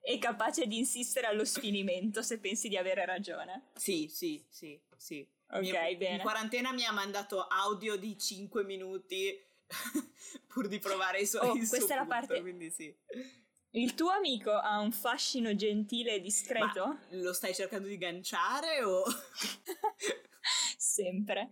S1: E capace di insistere allo sfinimento se pensi di avere ragione.
S2: Sì, sì, sì, sì.
S1: Ok,
S2: Mi-
S1: bene.
S2: In quarantena mi ha mandato audio di 5 minuti [laughs] pur di provare i suoi
S1: Oh, questa è la
S2: punto,
S1: parte-
S2: quindi sì.
S1: Il tuo amico ha un fascino gentile e discreto?
S2: Ma lo stai cercando di ganciare o... [laughs]
S1: Sempre.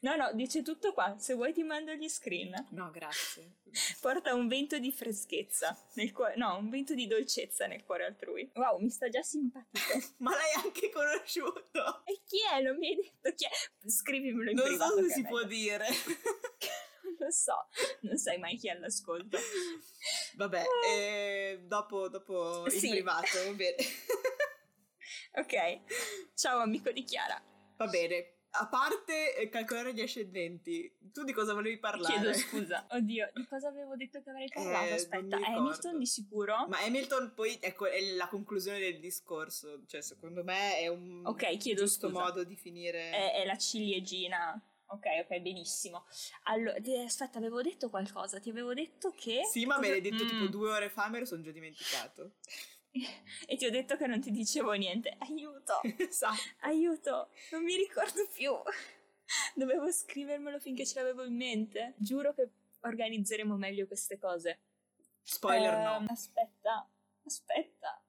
S1: No, no, dice tutto qua. Se vuoi ti mando gli screen.
S2: No, grazie.
S1: Porta un vento di freschezza nel cuore, no, un vento di dolcezza nel cuore altrui. Wow, mi sta già simpatico. [laughs]
S2: Ma l'hai anche conosciuto?
S1: E chi è? Non mi hai detto chi è? Scrivimelo in
S2: Non
S1: privato.
S2: so se si può dire. [laughs]
S1: Non lo so, non sai mai chi è all'ascolto.
S2: Vabbè, eh, dopo, dopo in
S1: Sì.
S2: privato, va bene. [laughs]
S1: Ok, ciao amico di Chiara.
S2: Va bene. A parte eh, calcolare gli ascendenti, tu di cosa volevi parlare?
S1: Chiedo scusa. [laughs] Oddio, di cosa avevo detto che avrei parlato?
S2: Eh,
S1: Aspetta. Hamilton di sicuro?
S2: Ma Hamilton poi ecco, è la conclusione del discorso, cioè secondo me è un
S1: Ok, chiedo
S2: giusto
S1: scusa.
S2: modo di finire.
S1: È, è la ciliegina. Ok, ok, benissimo. Allora, ti- aspetta, avevo detto qualcosa. Ti avevo detto che.
S2: Sì, ma me l'hai detto
S1: Mm.
S2: tipo due ore fa, me lo sono già dimenticato. [laughs]
S1: E ti ho detto che non ti dicevo niente. Aiuto, [laughs]
S2: esatto.
S1: aiuto, non mi ricordo più. Dovevo scrivermelo finché ce l'avevo in mente. Giuro che organizzeremo meglio queste cose.
S2: Spoiler
S1: Ehm,
S2: no.
S1: Aspetta, aspetta.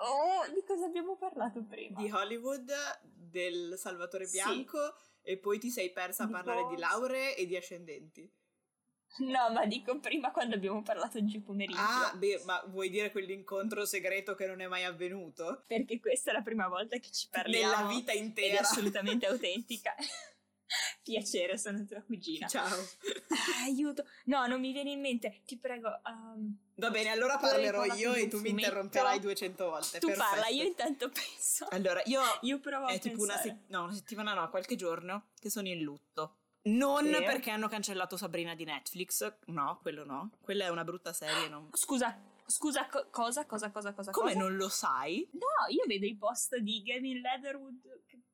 S1: Oh, di cosa abbiamo parlato prima?
S2: Di Hollywood, del Salvatore
S1: Sì.
S2: Bianco e poi ti sei persa a
S1: Di
S2: parlare di
S1: Bones.
S2: lauree e di ascendenti.
S1: No, ma dico prima quando abbiamo parlato oggi pomeriggio.
S2: Ah, beh, ma vuoi dire quell'incontro segreto che non è mai avvenuto?
S1: Perché questa è la prima volta che ci parliamo.
S2: Nella vita
S1: Ed è
S2: intera.
S1: assolutamente [laughs] autentica. Piacere, sono tua cugina.
S2: Ciao.
S1: Ah, aiuto. No, non mi viene in mente. Ti prego. um,
S2: Va bene, allora parlerò io e tu mi interromperai 200 volte.
S1: tu
S2: perfetto.
S1: parla, io intanto penso.
S2: Allora, io
S1: Io provo a
S2: è tipo una,
S1: pensare.
S2: se- no, una settimana, no, qualche giorno che sono in lutto. Non
S1: Sì.
S2: perché hanno cancellato Sabrina di Netflix, no, quello no. Quella è una brutta serie. Non...
S1: Scusa, scusa, co- cosa, cosa, cosa, cosa?
S2: Come
S1: cosa?
S2: non lo sai?
S1: No, io vedo i post di Gavin Leatherwood.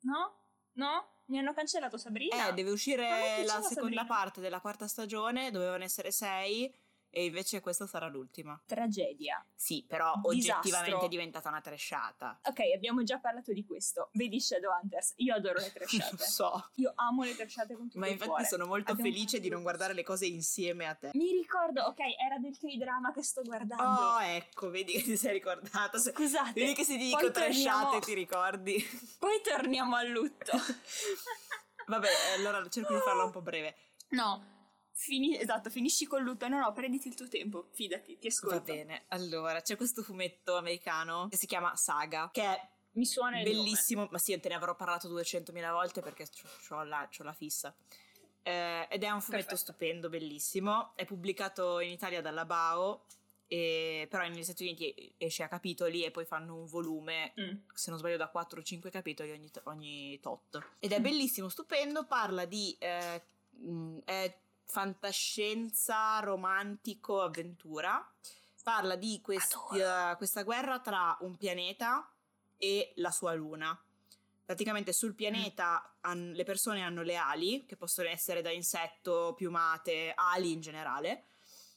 S1: No? No? Mi hanno cancellato Sabrina?
S2: Eh, deve uscire la seconda
S1: Sabrina.
S2: parte della quarta stagione, dovevano essere sei, E invece questa sarà l'ultima.
S1: Tragedia.
S2: Sì, però
S1: Disastro.
S2: oggettivamente è diventata una trashata.
S1: Ok, abbiamo già parlato di questo. Vedi Shadowhunters. Io adoro le [laughs]
S2: Lo
S1: trashate.
S2: so.
S1: Io amo le trashate con tutto
S2: Ma infatti
S1: cuore.
S2: sono molto
S1: Abbiamo
S2: felice di non guardare le cose insieme a te.
S1: Mi ricordo, ok, era del K-drama che sto guardando.
S2: Oh, ecco, vedi che ti sei ricordata.
S1: Scusate.
S2: Vedi che se ti dico trashate
S1: torniamo-
S2: ti ricordi. [laughs]
S1: Poi torniamo al lutto. [laughs]
S2: Vabbè, allora cerco di farla un po' breve.
S1: no. Fini- esatto, finisci col lutto. No, no, prenditi il tuo tempo. Fidati, ti ascolto.
S2: Va bene, allora c'è questo fumetto americano che si chiama Saga, che è
S1: Mi suona il nome.
S2: bellissimo, ma sì, te ne avrò parlato 200.000 volte perché ho la, c'ho la fissa. Eh, ed è un fumetto
S1: Perfetto.
S2: stupendo, bellissimo. È pubblicato in Italia dalla Bao, e- però negli Stati Uniti esce a capitoli e poi fanno un volume,
S1: Mm.
S2: se non sbaglio, da 4 o 5 capitoli ogni, ogni tot. Ed è bellissimo, stupendo, parla di... eh, mm, è fantascienza, romantico, avventura. Parla di questi-
S1: Adoro.
S2: questa guerra tra un pianeta e la sua luna. Praticamente sul pianeta han- le persone hanno le ali, che possono essere da insetto, piumate, ali in generale,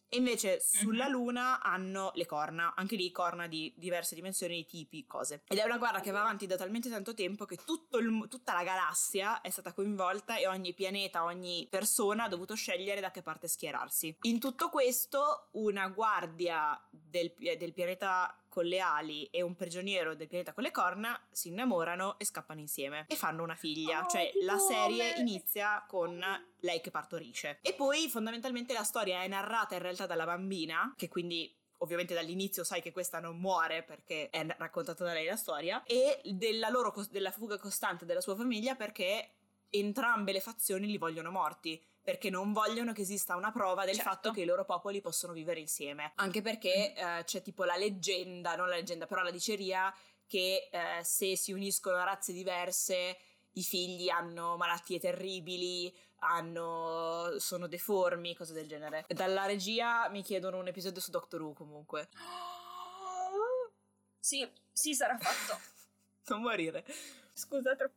S2: e invece sulla
S1: Mhm.
S2: luna hanno le corna, anche lì corna di diverse dimensioni, tipi, cose. Ed è una guerra che va avanti da talmente tanto tempo che tutto il tutta la galassia è stata coinvolta e ogni pianeta, ogni persona ha dovuto scegliere da che parte schierarsi. In tutto questo, una guardia del, pi- del pianeta con le ali e un prigioniero del pianeta con le corna si innamorano e scappano insieme e fanno una figlia.
S1: Oh,
S2: cioè la serie inizia con lei che partorisce. E poi fondamentalmente la storia è narrata in realtà dalla bambina, che quindi ovviamente dall'inizio sai che questa non muore perché è raccontata da lei la storia, e della loro della fuga costante della sua famiglia perché entrambe le fazioni li vogliono morti. Perché non vogliono che esista una prova del
S1: Certo.
S2: fatto che i loro popoli possono vivere insieme. Anche perché eh, c'è tipo la leggenda, non la leggenda, però la diceria che eh, se si uniscono a razze diverse i figli hanno malattie terribili, hanno, sono deformi, cose del genere. Dalla regia mi chiedono un episodio su Doctor Who comunque. [gasps]
S1: Sì, sì, sarà fatto. [laughs]
S2: non morire.
S1: Scusa, troppo.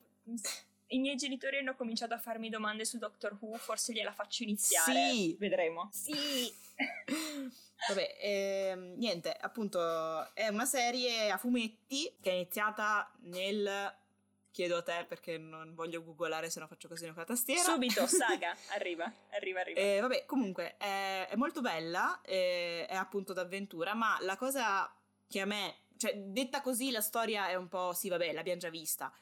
S1: I miei genitori hanno cominciato a farmi domande su Doctor Who, forse gliela faccio iniziare.
S2: Sì.
S1: Vedremo. Sì. [laughs]
S2: Vabbè, ehm, niente, appunto è una serie a fumetti che è iniziata nel... Chiedo a te perché non voglio googolare se no faccio casino con la tastiera.
S1: Subito, [laughs] saga, arriva, arriva, arriva.
S2: Eh, vabbè, comunque è, è molto bella, eh, è appunto d'avventura, ma la cosa che a me, cioè detta così la storia è un po', sì vabbè, l'abbiamo già vista.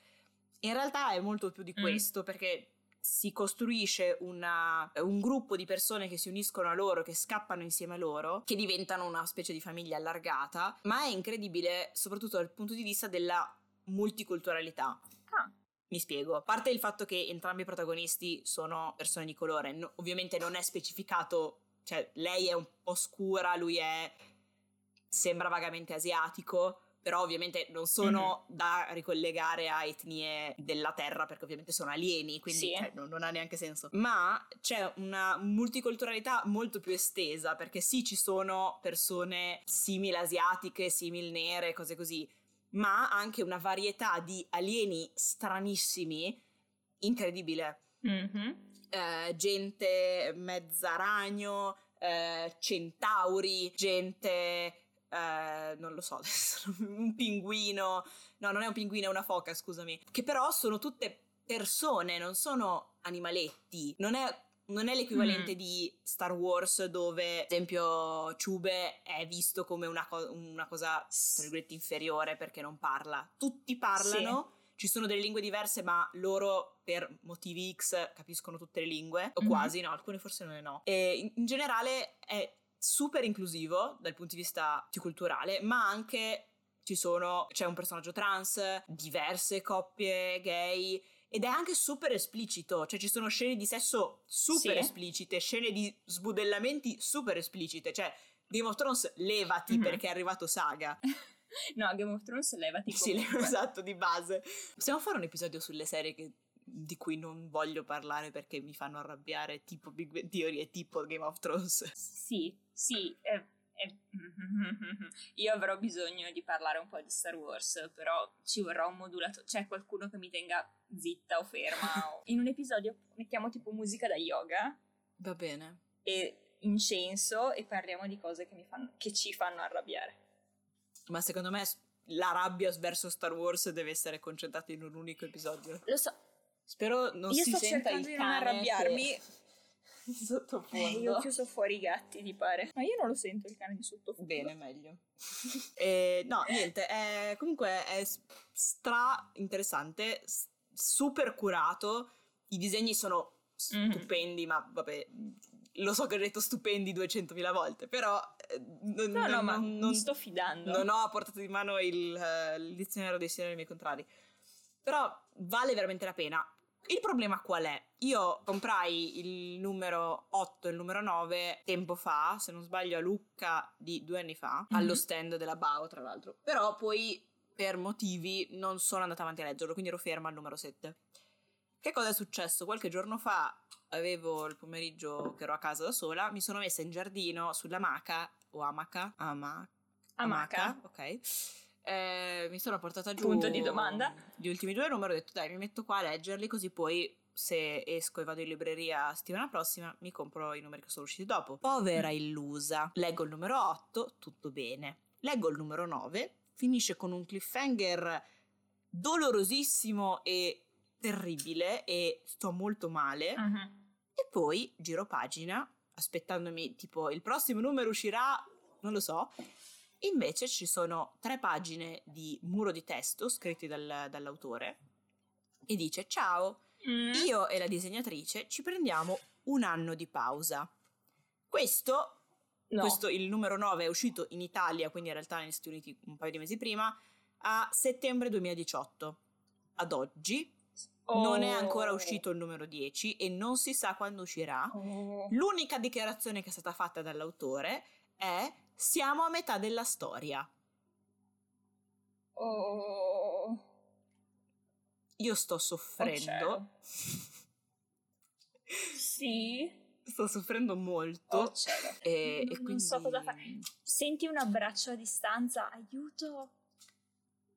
S2: In realtà è molto più di
S1: Mm.
S2: questo perché si costruisce una- un gruppo di persone che si uniscono a loro, che scappano insieme a loro, che diventano una specie di famiglia allargata, ma è incredibile soprattutto dal punto di vista della multiculturalità.
S1: Ah.
S2: Mi spiego. A parte il fatto che entrambi i protagonisti sono persone di colore, no- ovviamente non è specificato, cioè lei è un po' scura, lui è sembra vagamente asiatico, però ovviamente non sono da ricollegare a etnie della Terra perché ovviamente sono alieni, quindi
S1: Sì.
S2: cioè, non, non ha neanche senso. Ma c'è una multiculturalità molto più estesa perché sì, ci sono persone simili asiatiche, simili nere, cose così, ma anche una varietà di alieni stranissimi incredibile.
S1: Mhm.
S2: Eh, gente mezza ragno, eh, centauri, gente, eh, non lo so, [laughs] adesso, un pinguino, no, non è un pinguino, è una foca, scusami, che però sono tutte persone, non sono animaletti, non è, non è l'equivalente
S1: Mm.
S2: di Star Wars dove, ad esempio, Ciube è visto come una, co- una cosa, tra virgolette, inferiore perché non parla. Tutti parlano. Ci sono delle lingue diverse, ma loro per motivi X capiscono tutte le lingue, o
S1: Mhm.
S2: quasi, no, alcune forse non le no. E in, in generale è super inclusivo dal punto di vista multiculturale, ma anche ci sono, c'è un personaggio trans, diverse coppie gay, ed è anche super esplicito, cioè ci sono scene di sesso super
S1: Sì.
S2: esplicite, scene di sbudellamenti super esplicite, cioè Game of Thrones levati
S1: Mhm.
S2: perché è arrivato Saga. [laughs]
S1: No, Game of Thrones levati
S2: Sì,
S1: comunque.
S2: esatto, di base. Possiamo fare un episodio sulle serie che- di cui non voglio parlare perché mi fanno arrabbiare, tipo Big Bang Theory e tipo Game of Thrones.
S1: Sì, sì. eh, [laughs] eh, Io avrò bisogno di parlare un po' di Star Wars, però ci vorrà un modulatore. C'è qualcuno che mi tenga zitta o ferma. o- [laughs] In un episodio mettiamo tipo musica da yoga
S2: Va bene.
S1: e incenso e parliamo di cose che, mi fanno, che ci fanno arrabbiare.
S2: Ma secondo me la rabbia verso Star Wars deve essere concentrata in un unico episodio.
S1: Lo so.
S2: Spero non
S1: Io
S2: si
S1: sto
S2: senta
S1: cercando
S2: il
S1: di non
S2: cane
S1: arrabbiarmi.
S2: che- [laughs] sottofondo.
S1: Eh, io ho chiuso fuori i gatti, ti pare. Ma io non lo sento il cane di sottofondo.
S2: Bene, meglio. [laughs] Eh, no, niente, è- comunque è stra interessante, super curato, i disegni sono
S1: Mhm.
S2: stupendi, ma vabbè, lo so che ho detto stupendi 200.000 volte, però eh, non,
S1: No, no,
S2: non-
S1: ma
S2: non-
S1: mi sto fidando.
S2: non ho a portata di mano il, eh, il dizionario dei sinonimi contrari. Però vale veramente la pena. Il problema qual è? Io comprai il numero 8 e il numero 9 tempo fa, se non sbaglio a Lucca di due anni fa,
S1: Mhm.
S2: allo stand della Bao tra l'altro. Però poi per motivi non sono andata avanti a leggerlo, quindi ero ferma al numero 7. Che cosa è successo? Qualche giorno fa avevo il pomeriggio che ero a casa da sola, mi sono messa in giardino sulla maca o amaca, ama-
S1: Amaca.
S2: ok. Eh, mi sono portata giù
S1: Punto di domanda.
S2: gli ultimi due numeri, ho detto dai mi metto qua a leggerli così poi se esco e vado in libreria settimana prossima mi compro i numeri che sono usciti dopo. Povera illusa, leggo il numero 8, tutto bene. Leggo il numero 9, finisce con un cliffhanger dolorosissimo e terribile e sto molto male.
S1: Mhm.
S2: E poi giro pagina, aspettandomi tipo il prossimo numero uscirà, non lo so. Invece ci sono tre pagine di muro di testo scritti dal- dall'autore e dice ciao,
S1: Mm.
S2: io e la disegnatrice ci prendiamo un anno di pausa. Questo,
S1: No.
S2: questo, il numero 9 è uscito in Italia, quindi in realtà negli Stati Uniti un paio di mesi prima, a settembre 2018. Ad oggi non è ancora
S1: Oh.
S2: uscito il numero 10 e non si sa quando uscirà.
S1: Oh.
S2: L'unica dichiarazione che è stata fatta dall'autore è siamo a metà della storia.
S1: Oh.
S2: Io sto
S1: Oh,
S2: soffrendo.
S1: cielo. Sì.
S2: sto soffrendo molto.
S1: Oh,
S2: e, e
S1: Non
S2: quindi
S1: so cosa fare. Senti un abbraccio a distanza. Aiuto.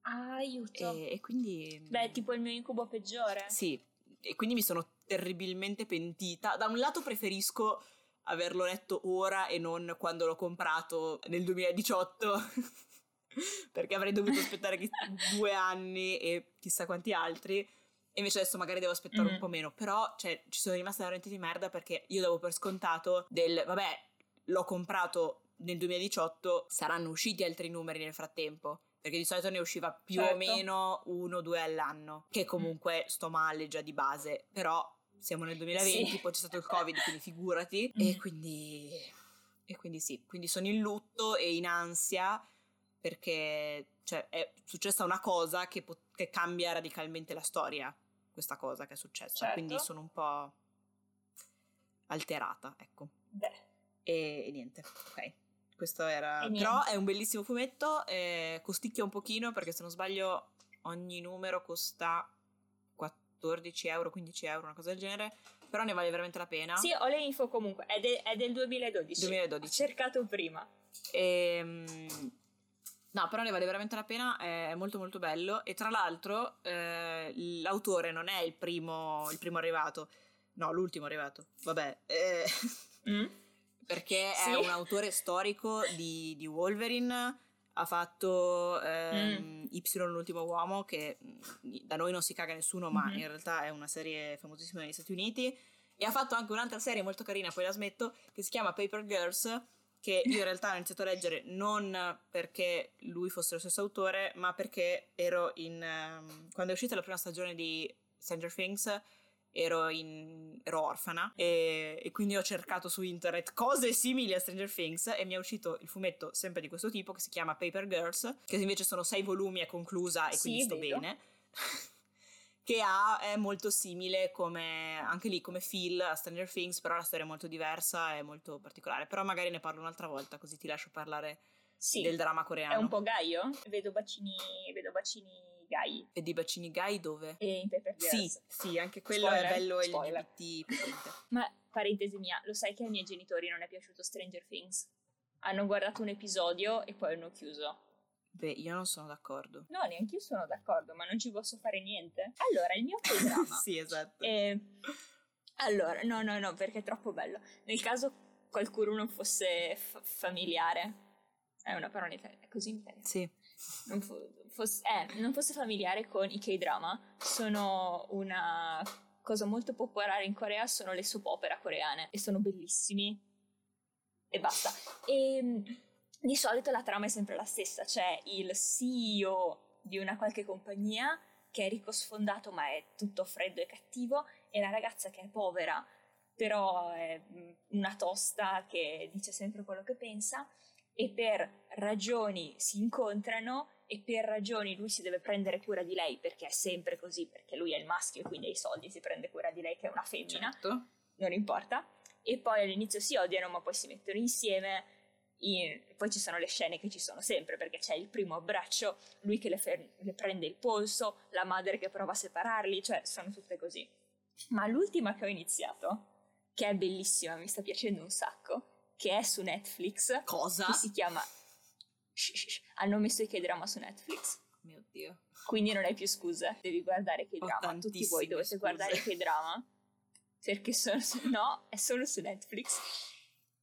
S1: Aiuto.
S2: E, e quindi
S1: Beh, tipo il mio incubo peggiore.
S2: Sì, e quindi mi sono terribilmente pentita. Da un lato preferisco averlo letto ora e non quando l'ho comprato nel 2018, [laughs] perché avrei dovuto aspettare due anni e chissà quanti altri. E invece adesso magari devo aspettare un
S1: Mhm.
S2: po' meno. Però, cioè, ci sono rimasta veramente di merda perché io davo per scontato del, vabbè, l'ho comprato nel 2018, saranno usciti altri numeri nel frattempo. Perché di solito ne usciva più o
S1: Certo.
S2: meno uno o due all'anno. Che comunque sto male già di base. Però siamo nel 2020,
S1: Sì.
S2: poi c'è stato il Covid, quindi figurati. [laughs]
S1: Mm.
S2: E quindi. E quindi sì, quindi sono in lutto e in ansia perché cioè, è successa una cosa che, po- che cambia radicalmente la storia, questa cosa che è successa.
S1: Certo.
S2: Quindi sono un po' alterata, ecco.
S1: Beh.
S2: E, e niente, ok. Questo era...
S1: E niente.
S2: Però è un bellissimo fumetto, eh, costicchia un pochino perché se non sbaglio ogni numero costa 14 euro, 15 euro, una cosa del genere, però ne vale veramente la pena.
S1: Sì, ho le info comunque. È, de- è del 2012.
S2: 2012.
S1: Ho cercato prima.
S2: Ehm, no, però ne vale veramente la pena, è molto molto bello e tra l'altro eh, l'autore non è il primo, il primo arrivato, no, l'ultimo arrivato, vabbè, eh,
S1: Mm? [laughs]
S2: perché
S1: Sì.
S2: è un autore storico di, di Wolverine, ha fatto ehm, Y l'ultimo uomo che mh, da noi non si caga nessuno, ma
S1: Mhm.
S2: in realtà è una serie famosissima negli Stati Uniti e ha fatto anche un'altra serie molto carina, poi la smetto, che si chiama Paper Girls, che io in realtà ho iniziato a leggere non perché lui fosse lo stesso autore, ma perché ero in... ehm, quando è uscita la prima stagione di Stranger Things ero, in, ero orfana e, e quindi ho cercato su internet cose simili a Stranger Things e mi è uscito il fumetto sempre di questo tipo che si chiama Paper Girls, che invece sono sei volumi, è conclusa e
S1: Sì,
S2: quindi sto
S1: vedo.
S2: bene. [laughs] che ha, è molto simile come anche lì come Phil a Stranger Things, però la storia è molto diversa e molto particolare. Però magari ne parlo un'altra volta, così ti lascio parlare
S1: Sì.
S2: del dramma
S1: È
S2: coreano.
S1: un po' gaio. Vedo bacini, vedo bacini gai.
S2: E di bacini gay dove?
S1: E in Paper
S2: Sì,
S1: Girls.
S2: sì, anche quello
S1: Spoiler,
S2: è bello
S1: spoiler.
S2: LGBT. [laughs]
S1: Ma parentesi mia, lo sai che ai miei genitori non è piaciuto Stranger Things? Hanno guardato un episodio e poi hanno chiuso.
S2: Beh, io non sono d'accordo.
S1: No, neanche io sono d'accordo, ma non ci posso fare niente. Allora, il mio programma. [laughs]
S2: sì, esatto.
S1: Eh, allora, no, no, no, perché è troppo bello. Nel caso qualcuno non fosse f- familiare. È una parola in italiano, è così in italiano.
S2: Sì.
S1: Non, fo- fosse, eh, non fosse familiare con i K-drama, sono una cosa molto popolare in Corea, sono le soap opera coreane e sono bellissimi. E basta. E di solito la trama è sempre la stessa, c'è il CEO di una qualche compagnia che è ricco sfondato ma è tutto freddo e cattivo e la ragazza che è povera però è una tosta che dice sempre quello che pensa e per ragioni si incontrano e per ragioni lui si deve prendere cura di lei perché è sempre così, perché lui è il maschio e quindi ha i soldi, si prende cura di lei che è una femmina,
S2: Certo.
S1: non importa. E poi all'inizio si odiano ma poi si mettono insieme. In- poi ci sono le scene che ci sono sempre perché c'è il primo abbraccio, lui che le, fer- le prende il polso, la madre che prova a separarli, cioè sono tutte così. Ma l'ultima che ho iniziato, che è bellissima, mi sta piacendo un sacco, che è su Netflix,
S2: Cosa?
S1: che si chiama... Shh, shh, shh. Hanno messo i K-drama su Netflix,
S2: Mio Dio.
S1: quindi non hai più scuse, devi guardare K-drama. Tutti voi dovete
S2: scuse.
S1: guardare K-drama, perché sono su- no, è solo su Netflix.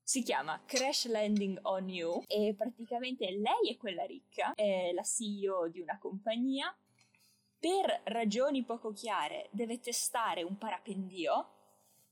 S1: Si chiama Crash Landing on You e praticamente lei è quella ricca, è la CEO di una compagnia. Per ragioni poco chiare deve testare un parapendio,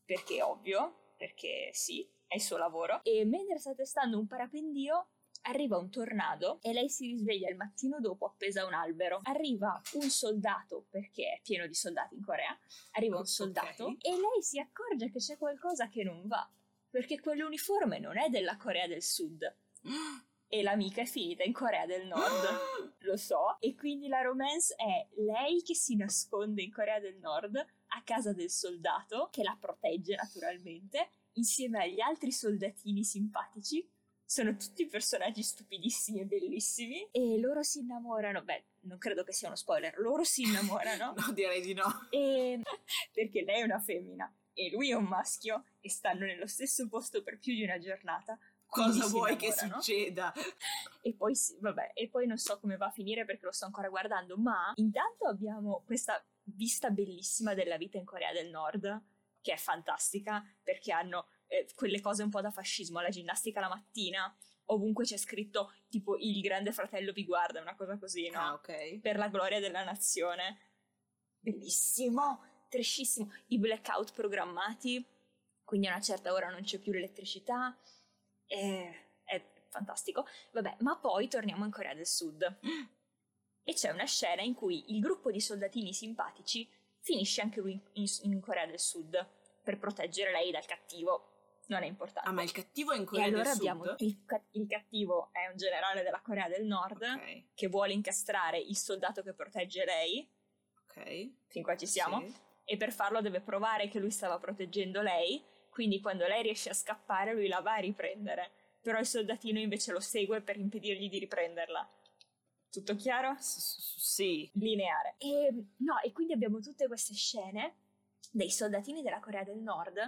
S1: perché è ovvio, perché sì, è il suo lavoro. E mentre sta testando un parapendio arriva un tornado e lei si risveglia il mattino dopo appesa a un albero. Arriva un soldato, perché è pieno di soldati in Corea, arriva un soldato e lei si accorge che c'è qualcosa che non va, perché quell'uniforme non è della Corea del Sud [gasps] e l'amica è finita in Corea del Nord. [gasps] Lo so, e quindi la romance è lei che si nasconde in Corea del Nord a casa del soldato, che la protegge naturalmente, insieme agli altri soldatini simpatici. Sono tutti personaggi stupidissimi e bellissimi. E loro si innamorano. Beh, non credo che sia uno spoiler. Loro si innamorano. [laughs]
S2: No, direi di no.
S1: e... [laughs] perché lei è una femmina e lui è un maschio e stanno nello stesso posto per più di una giornata.
S2: Cosa vuoi che succeda?
S1: E poi, vabbè, e poi non so come va a finire perché lo sto ancora guardando, ma intanto abbiamo questa vista bellissima della vita in Corea del Nord, che è fantastica, perché hanno eh, quelle cose un po' da fascismo, la ginnastica la mattina, ovunque c'è scritto tipo il grande fratello vi guarda, una cosa così, no?
S2: Ah, ok.
S1: Per la gloria della nazione. Bellissimo, trashissimo. I blackout programmati, quindi a una certa ora non c'è più l'elettricità, è, è fantastico. Vabbè, ma poi torniamo in Corea del Sud. E c'è una scena in cui il gruppo di soldatini simpatici finisce anche lui in, in Corea del Sud per proteggere lei dal cattivo. Non è importante.
S2: Ah, ma il cattivo è in
S1: e
S2: Corea
S1: allora
S2: del
S1: abbiamo il, il cattivo è un generale della Corea del Nord
S2: Ok,
S1: che vuole incastrare il soldato che protegge lei.
S2: ok.
S1: Fin qua ci siamo.
S2: Sì.
S1: E per farlo deve provare che lui stava proteggendo lei. Quindi quando lei riesce a scappare, lui la va a riprendere. Però il soldatino invece lo segue per impedirgli di riprenderla. Tutto chiaro?
S2: S- sì.
S1: lineare. E, no, e quindi abbiamo tutte queste scene dei soldatini della Corea del Nord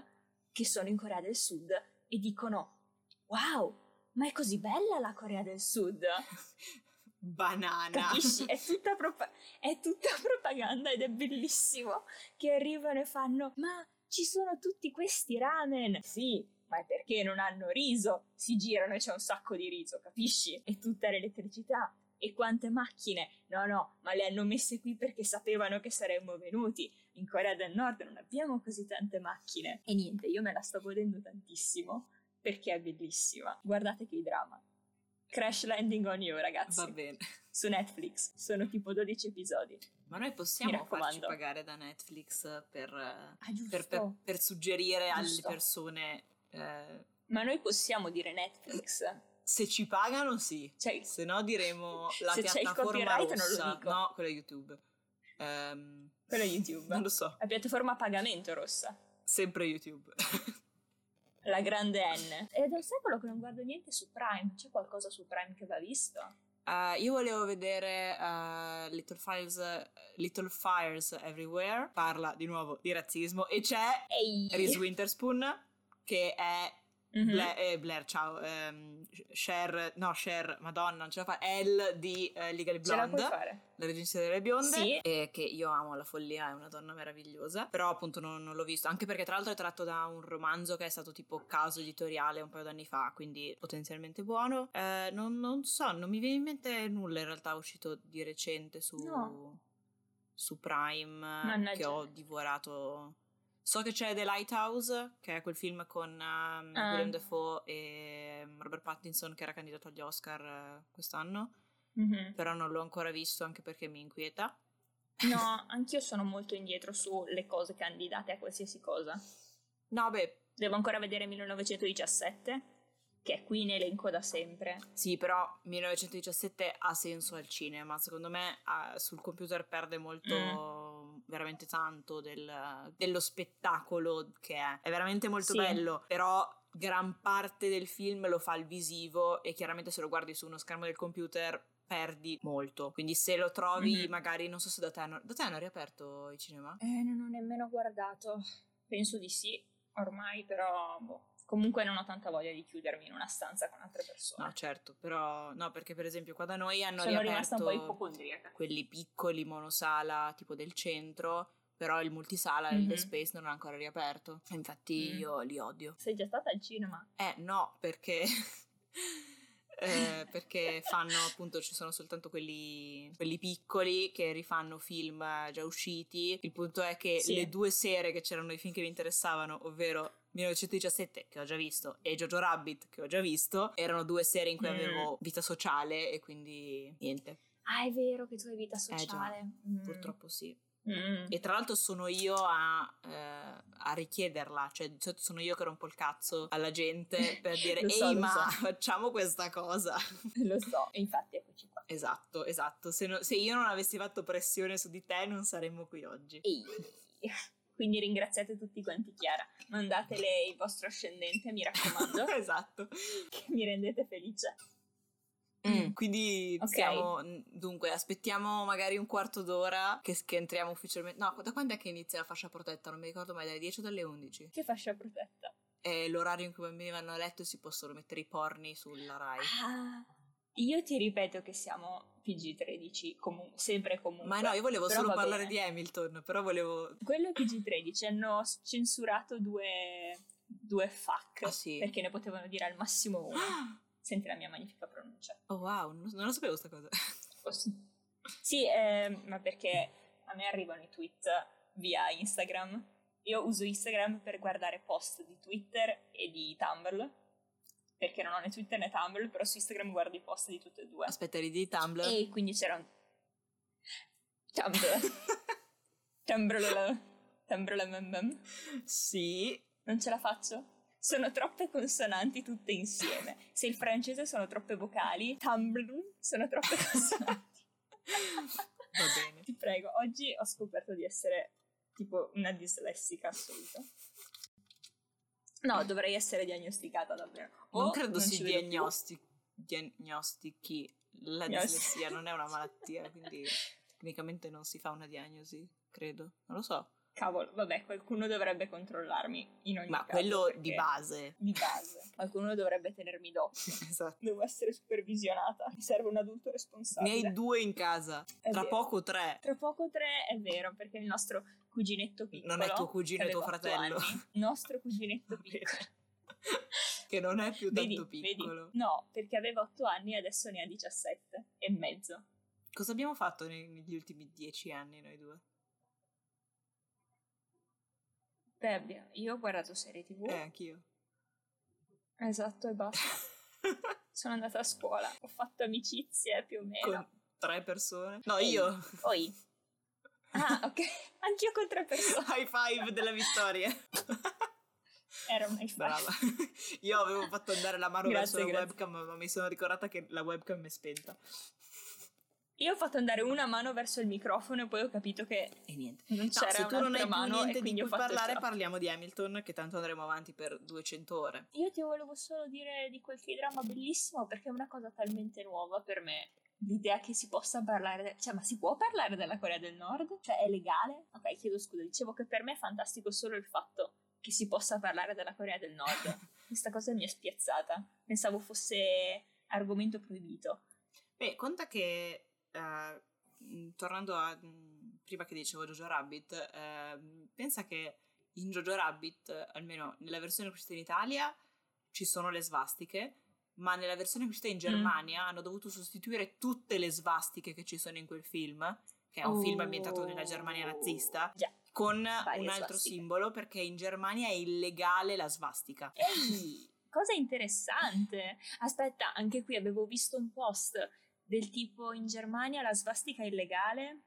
S1: che sono in Corea del Sud e dicono: Wow, ma è così bella la Corea del Sud? [laughs]
S2: Banana.
S1: Capisci? È tutta, propa- è tutta propaganda ed è bellissimo che arrivano e fanno: Ma ci sono tutti questi ramen? Sì. Ma è perché non hanno riso? Si girano e c'è un sacco di riso, capisci? E tutta l'elettricità. E quante macchine? No, no, ma le hanno messe qui perché sapevano che saremmo venuti. In Corea del Nord non abbiamo così tante macchine. E niente, io me la sto godendo tantissimo perché è bellissima. Guardate che drama. Crash Landing on You, ragazzi.
S2: Va bene.
S1: Su Netflix. Sono tipo 12 episodi.
S2: Ma noi possiamo farci pagare da Netflix per, eh,
S1: Ah,
S2: per, per- per suggerire alle
S1: Giusto.
S2: persone eh,
S1: Ma noi possiamo dire Netflix.
S2: Se ci pagano sì,
S1: Cioè,
S2: se no diremo la
S1: Se c'è il
S2: piattaforma
S1: copyright non lo
S2: rossa.
S1: dico.
S2: No, quella è YouTube. Ehm,
S1: quello è YouTube.
S2: non lo so,
S1: La piattaforma a pagamento rossa.
S2: sempre YouTube. [laughs]
S1: La grande N. È un secolo che non guardo niente su Prime. C'è qualcosa su Prime che va visto?
S2: Eh, io volevo vedere eh, Little, Fires, Little Fires Everywhere, parla di nuovo di razzismo e c'è
S1: Ehi!
S2: Reese Witherspoon che è Mm-hmm. Blair, eh, Blair, ciao. Ehm, Cher, no, Cher, madonna, non ce la fa. Elle di eh, Legally Blonde. La regista delle bionde. Sì. E che io amo la follia, è una donna meravigliosa. Però appunto non, non, l'ho visto. Anche perché tra l'altro è tratto da un romanzo che è stato tipo caso editoriale un paio d'anni fa, quindi potenzialmente buono. Eh, non, non, so, non mi viene in mente nulla in realtà uscito di recente su, no. su Prime Mannaggia. che ho divorato So che c'è The Lighthouse, che è quel film con um, ah. William Defoe e um, Robert Pattinson che era candidato agli Oscar uh, quest'anno, mm-hmm. però non l'ho ancora visto anche perché mi inquieta.
S1: No, [laughs] anch'io sono molto indietro sulle cose candidate a qualsiasi cosa.
S2: No, beh...
S1: Devo ancora vedere 1917, che è qui in elenco da sempre.
S2: Sì, però 1917 ha senso al cinema, secondo me uh, sul computer perde molto... Mm veramente tanto del, dello spettacolo che è. È veramente molto sì. bello, però gran parte del film lo fa al visivo e chiaramente se lo guardi su uno schermo del computer perdi molto. Quindi se lo trovi mm-hmm. magari, non so se da te, hanno, da te hanno riaperto i cinema?
S1: Eh, non ho nemmeno guardato. Penso di sì, ormai, però boh. Comunque non ho tanta voglia di chiudermi in una stanza con altre persone.
S2: No, certo, però no, perché per esempio qua da noi hanno Sono riaperto un po' ipocondriaca. quelli piccoli monosala tipo del centro, però il multisala, mm-hmm. il Space non ha ancora riaperto. Infatti mm. io li odio.
S1: Sei già stata al cinema?
S2: Eh, no, perché [laughs] eh, perché fanno appunto ci sono soltanto quelli, quelli, piccoli che rifanno film già usciti. Il punto è che sì. le due sere che c'erano i film che mi interessavano, ovvero 1917 che ho già visto e Jojo Rabbit che ho già visto, erano due serie in cui mm. avevo vita sociale e quindi niente.
S1: Ah, è vero che tu hai vita sociale.
S2: Eh mm. purtroppo sì. Mm. E tra l'altro sono io a, eh, a, richiederla, cioè di solito sono io che rompo il cazzo alla gente [laughs] per dire ehi so, ma so. [laughs] facciamo questa cosa. [laughs]
S1: lo so, e infatti eccoci qua.
S2: Esatto, esatto, se, no, se, io non avessi fatto pressione su di te non saremmo qui oggi.
S1: Ehi. Quindi ringraziate tutti quanti Chiara, mandatele il vostro ascendente mi raccomando. [laughs]
S2: esatto.
S1: Che mi rendete felice.
S2: Mm, quindi okay. stiamo, dunque, aspettiamo magari un quarto d'ora che, che, entriamo ufficialmente. No, da quando è che inizia la fascia protetta? Non mi ricordo mai, dalle 10 o dalle 11?
S1: Che fascia protetta?
S2: È l'orario in cui i bambini vanno a letto e si possono mettere i porni sulla Rai.
S1: Ah, io ti ripeto che siamo PG13, comu- sempre comunque.
S2: Ma no, io volevo solo parlare bene. di Hamilton, però volevo...
S1: Quello è PG13, hanno censurato due, due fuck, ah, sì? perché ne potevano dire al massimo uno. [gasps] Senti la mia magnifica pronuncia.
S2: Oh wow, non, non lo sapevo questa cosa. [laughs]
S1: sì, eh, ma perché a me arrivano i tweet via Instagram. Io uso Instagram per guardare post di Twitter e di Tumblr. Perché non ho né Twitter né Tumblr, però su Instagram guardo i post di tutte e due.
S2: Aspetta, eri di Tumblr?
S1: E quindi c'era un... Tumblr. [laughs] Tumblr. Tumblr.
S2: Sì.
S1: Non ce la faccio? sono troppe consonanti tutte insieme. Se il francese sono troppe vocali, Tumblr sono troppe [laughs] consonanti.
S2: Va bene.
S1: Ti prego, oggi ho scoperto di essere tipo una dislessica assoluta. No, dovrei essere diagnosticata davvero.
S2: O non credo non si diagnosti- diagnostichi la dislessia, non è una [laughs] malattia, quindi tecnicamente non si fa una diagnosi, credo. Non lo so
S1: cavolo, vabbè, qualcuno dovrebbe controllarmi in ogni
S2: Ma
S1: caso.
S2: Ma quello di base.
S1: Di base. Qualcuno dovrebbe tenermi d'occhio. [laughs] esatto. Devo essere supervisionata. Mi serve un adulto responsabile.
S2: Ne hai due in casa. È Tra vero. poco tre.
S1: Tra poco tre è vero, perché il nostro cuginetto piccolo...
S2: Non è tuo cugino, è tuo fratello.
S1: Anni, nostro cuginetto [laughs] piccolo. [laughs]
S2: che non è più tanto vedi, piccolo.
S1: Vedi? No, perché aveva otto anni e adesso ne ha 17 e mezzo.
S2: Cosa abbiamo fatto negli ultimi dieci anni noi due?
S1: Beh, io ho guardato serie tv.
S2: Eh, anch'io.
S1: Esatto, e basta. [laughs] Sono andata a scuola, ho fatto amicizie più o meno.
S2: Con tre persone? No, Ehi, io.
S1: Poi. Ah, ok. [laughs] Anch'io con tre persone.
S2: High five della vittoria. [laughs]
S1: Era un high five.
S2: Brava. Io avevo fatto andare la mano grazie, verso la webcam, ma mi sono ricordata che la webcam è spenta.
S1: Io ho fatto andare una mano verso il microfono e poi ho capito che
S2: e niente. non c'era no, se tu non hai mano niente di cui parlare parliamo di Hamilton che tanto andremo avanti per 200 ore.
S1: Io ti volevo solo dire di quel K-drama bellissimo perché è una cosa talmente nuova per me. L'idea che si possa parlare, de- cioè ma si può parlare della Corea del Nord? Cioè è legale? Ok, chiedo scusa, dicevo che per me è fantastico solo il fatto che si possa parlare della Corea del Nord. [laughs] Questa cosa mi è spiazzata. Pensavo fosse argomento proibito.
S2: Beh, conta che, eh, tornando a prima che dicevo Jojo Rabbit, eh, pensa che in Jojo Rabbit, almeno nella versione uscita in Italia, ci sono le svastiche, ma nella versione uscita in mm. Germania mm. hanno dovuto sostituire tutte le svastiche che ci sono in quel film, che è un oh. film ambientato nella Germania nazista,
S1: yeah.
S2: con Varie un altro svastiche. simbolo, perché in Germania è illegale la svastica.
S1: Ehi, cosa interessante! Aspetta, anche qui avevo visto un post del tipo in Germania la svastica è illegale,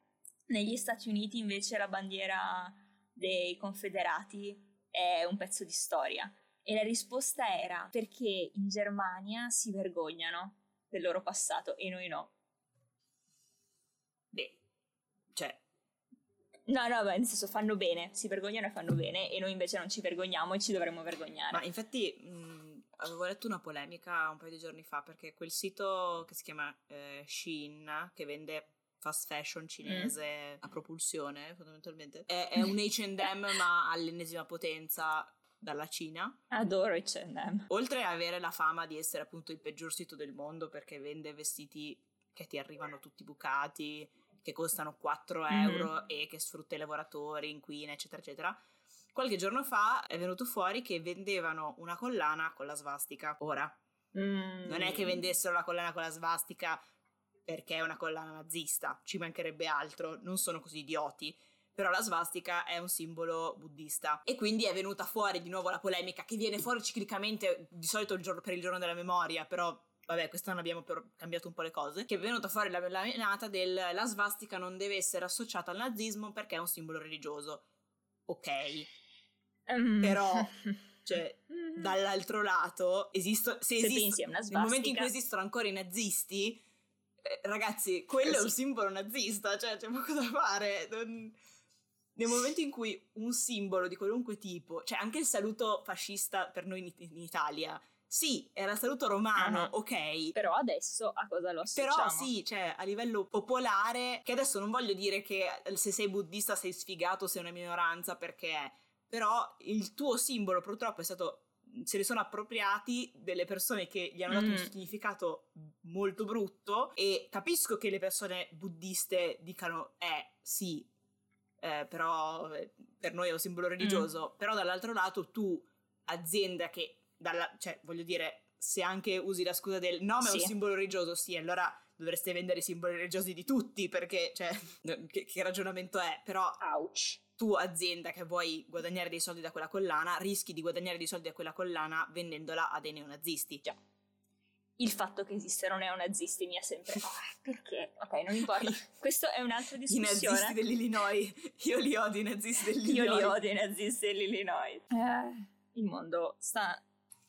S1: negli Stati Uniti invece la bandiera dei confederati è un pezzo di storia. E la risposta era perché in Germania si vergognano del loro passato e noi no.
S2: Beh, cioè...
S1: No, no, beh, nel senso fanno bene, si vergognano e fanno bene e noi invece non ci vergogniamo e ci dovremmo vergognare.
S2: Ma infatti mh, avevo letto una polemica un paio di giorni fa perché quel sito che si chiama eh, Shein, che vende fast fashion cinese mm. a propulsione fondamentalmente, è, è [laughs] un H&M ma all'ennesima potenza dalla Cina.
S1: Adoro H&M.
S2: Oltre ad avere la fama di essere appunto il peggior sito del mondo perché vende vestiti che ti arrivano tutti bucati, che costano 4 mm-hmm. euro e che sfrutta i lavoratori, inquina, eccetera, eccetera. Qualche giorno fa è venuto fuori che vendevano una collana con la svastica. Ora, mm. non è che vendessero la collana con la svastica perché è una collana nazista, ci mancherebbe altro, non sono così idioti però la svastica è un simbolo buddista e quindi è venuta fuori di nuovo la polemica che viene fuori ciclicamente di solito il giorno, per il giorno della memoria però vabbè quest'anno abbiamo cambiato un po' le cose che è venuta fuori la, la menata del la svastica non deve essere associata al nazismo perché è un simbolo religioso ok um. però [laughs] cioè dall'altro lato esisto, se, se esiste, nel momento in cui esistono ancora i nazisti eh, ragazzi quello Così. è un simbolo nazista cioè c'è poco da fare non nel momento in cui un simbolo di qualunque tipo, cioè anche il saluto fascista per noi in, in Italia, sì, era saluto romano, uh-huh. ok.
S1: Però adesso a cosa lo associamo?
S2: Però sì, cioè a livello popolare, che adesso non voglio dire che se sei buddista sei sfigato, sei una minoranza, perché però il tuo simbolo purtroppo è stato se ne sono appropriati delle persone che gli hanno dato mm. un significato molto brutto e capisco che le persone buddiste dicano eh sì eh, però eh, per noi è un simbolo religioso, mm. però dall'altro lato tu, azienda che, dalla, cioè voglio dire, se anche usi la scusa del no ma è un simbolo religioso, sì, allora dovreste vendere i simboli religiosi di tutti, perché, cioè, [laughs] che, che ragionamento è? Però...
S1: Ouch
S2: tu azienda che vuoi guadagnare dei soldi da quella collana, rischi di guadagnare dei soldi da quella collana vendendola a dei neonazisti.
S1: Già il fatto che esistano neonazisti mi ha sempre... [laughs] Oh, perché? Ok, non importa. Questo è un'altra discussione.
S2: I nazisti dell'Illinois. Io li odio i nazisti dell'Illinois.
S1: Io li odio i nazisti dell'Illinois. Eh, il mondo sta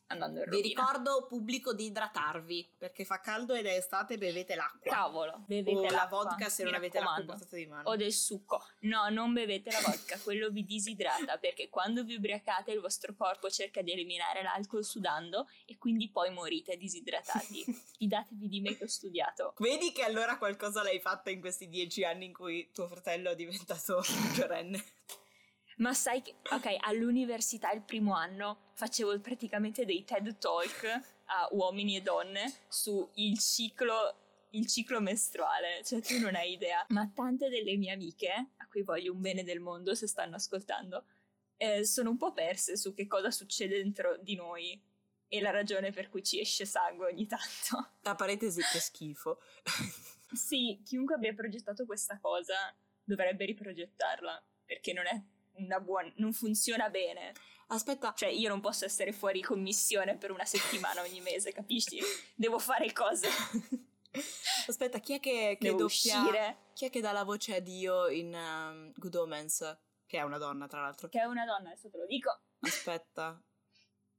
S1: andando in rovina.
S2: Vi ricordo pubblico di idratarvi perché fa caldo ed è estate bevete l'acqua.
S1: Cavolo, bevete
S2: o
S1: l'acqua.
S2: la vodka se non avete l'acqua di mano.
S1: O del succo. No, non bevete la vodka, quello vi disidrata perché quando vi ubriacate il vostro corpo cerca di eliminare l'alcol sudando e quindi poi morite disidratati. [laughs] Fidatevi di me che ho studiato.
S2: Vedi che allora qualcosa l'hai fatta in questi dieci anni in cui tuo fratello è diventato [laughs] maggiorenne.
S1: Ma sai che, ok, all'università il primo anno facevo praticamente dei TED Talk a uomini e donne su il ciclo, il ciclo mestruale, cioè tu non hai idea. Ma tante delle mie amiche, a cui voglio un bene del mondo se stanno ascoltando, eh, sono un po' perse su che cosa succede dentro di noi e la ragione per cui ci esce sangue ogni tanto.
S2: Tra parentesi, che schifo.
S1: sì, chiunque abbia progettato questa cosa dovrebbe riprogettarla, perché non è una buona, non funziona bene.
S2: Aspetta.
S1: Cioè, io non posso essere fuori commissione per una settimana ogni mese, capisci? Devo fare cose. [laughs]
S2: Aspetta, chi è che, che doppia... uscire. Chi è che dà la voce a Dio in um, Good Omens? Che è una donna, tra l'altro.
S1: Che è una donna, adesso te lo dico.
S2: Aspetta.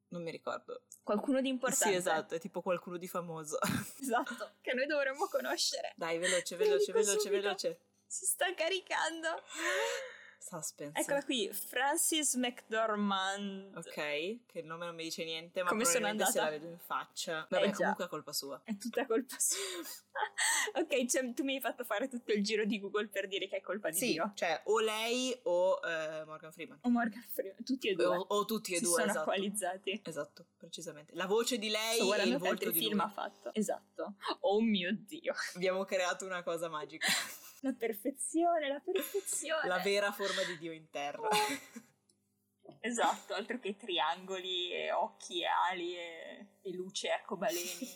S2: Non mi ricordo.
S1: Qualcuno di importante.
S2: Sì, esatto, è tipo qualcuno di famoso. [laughs]
S1: esatto, che noi dovremmo conoscere.
S2: Dai, veloce, veloce, veloce, subito. veloce.
S1: Si sta caricando.
S2: Suspense.
S1: Eccola qui, Francis McDormand.
S2: Ok, che il nome non mi dice niente, ma
S1: Come sono
S2: probabilmente se la
S1: andata?
S2: vedo in faccia. Vabbè,
S1: Eh,
S2: comunque è colpa sua.
S1: È tutta colpa sua. [laughs] ok, cioè, tu mi hai fatto fare tutto il giro di Google per dire che è colpa di
S2: Sì,
S1: Dio.
S2: cioè o lei o eh, Morgan Freeman.
S1: O Morgan Freeman, tutti e due.
S2: O, o tutti e
S1: si
S2: due,
S1: sono
S2: esatto.
S1: equalizzati.
S2: Esatto, precisamente. La voce di lei
S1: Sto
S2: e il volto di
S1: film
S2: lui.
S1: ha fatto. Esatto. Oh mio Dio.
S2: Abbiamo creato una cosa magica. [laughs]
S1: La perfezione, la perfezione.
S2: La vera forma di Dio in terra. [laughs]
S1: Esatto, altro che triangoli e occhi e ali e, e luce arcobaleni.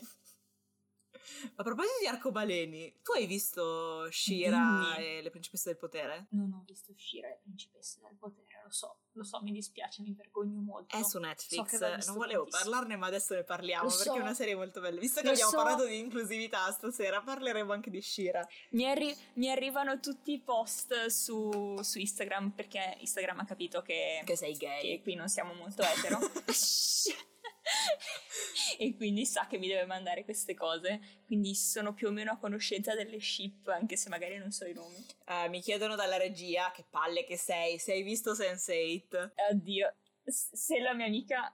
S2: A proposito di arcobaleni, tu hai visto Shira
S1: Dimmi.
S2: e le principesse del potere?
S1: Non ho visto uscire le principesse del potere, lo so, lo so, mi dispiace, mi vergogno molto.
S2: È su
S1: So
S2: Netflix,
S1: visto
S2: non volevo
S1: tantissimo.
S2: parlarne ma adesso ne parliamo
S1: Lo
S2: perché
S1: so.
S2: è una serie molto bella. Visto che
S1: Lo
S2: abbiamo
S1: so.
S2: parlato di inclusività stasera, parleremo anche di Shira.
S1: Mi, arri- mi arrivano tutti i post su, su Instagram perché Instagram ha capito che,
S2: Che sei gay.
S1: che qui non siamo molto etero. [laughs] [laughs] [laughs] e quindi sa che mi deve mandare queste cose. Quindi sono più o meno a conoscenza delle ship, anche se magari non so i nomi.
S2: Eh, mi chiedono dalla regia, che palle che sei, se hai visto Sense8.
S1: Oddio, se la mia amica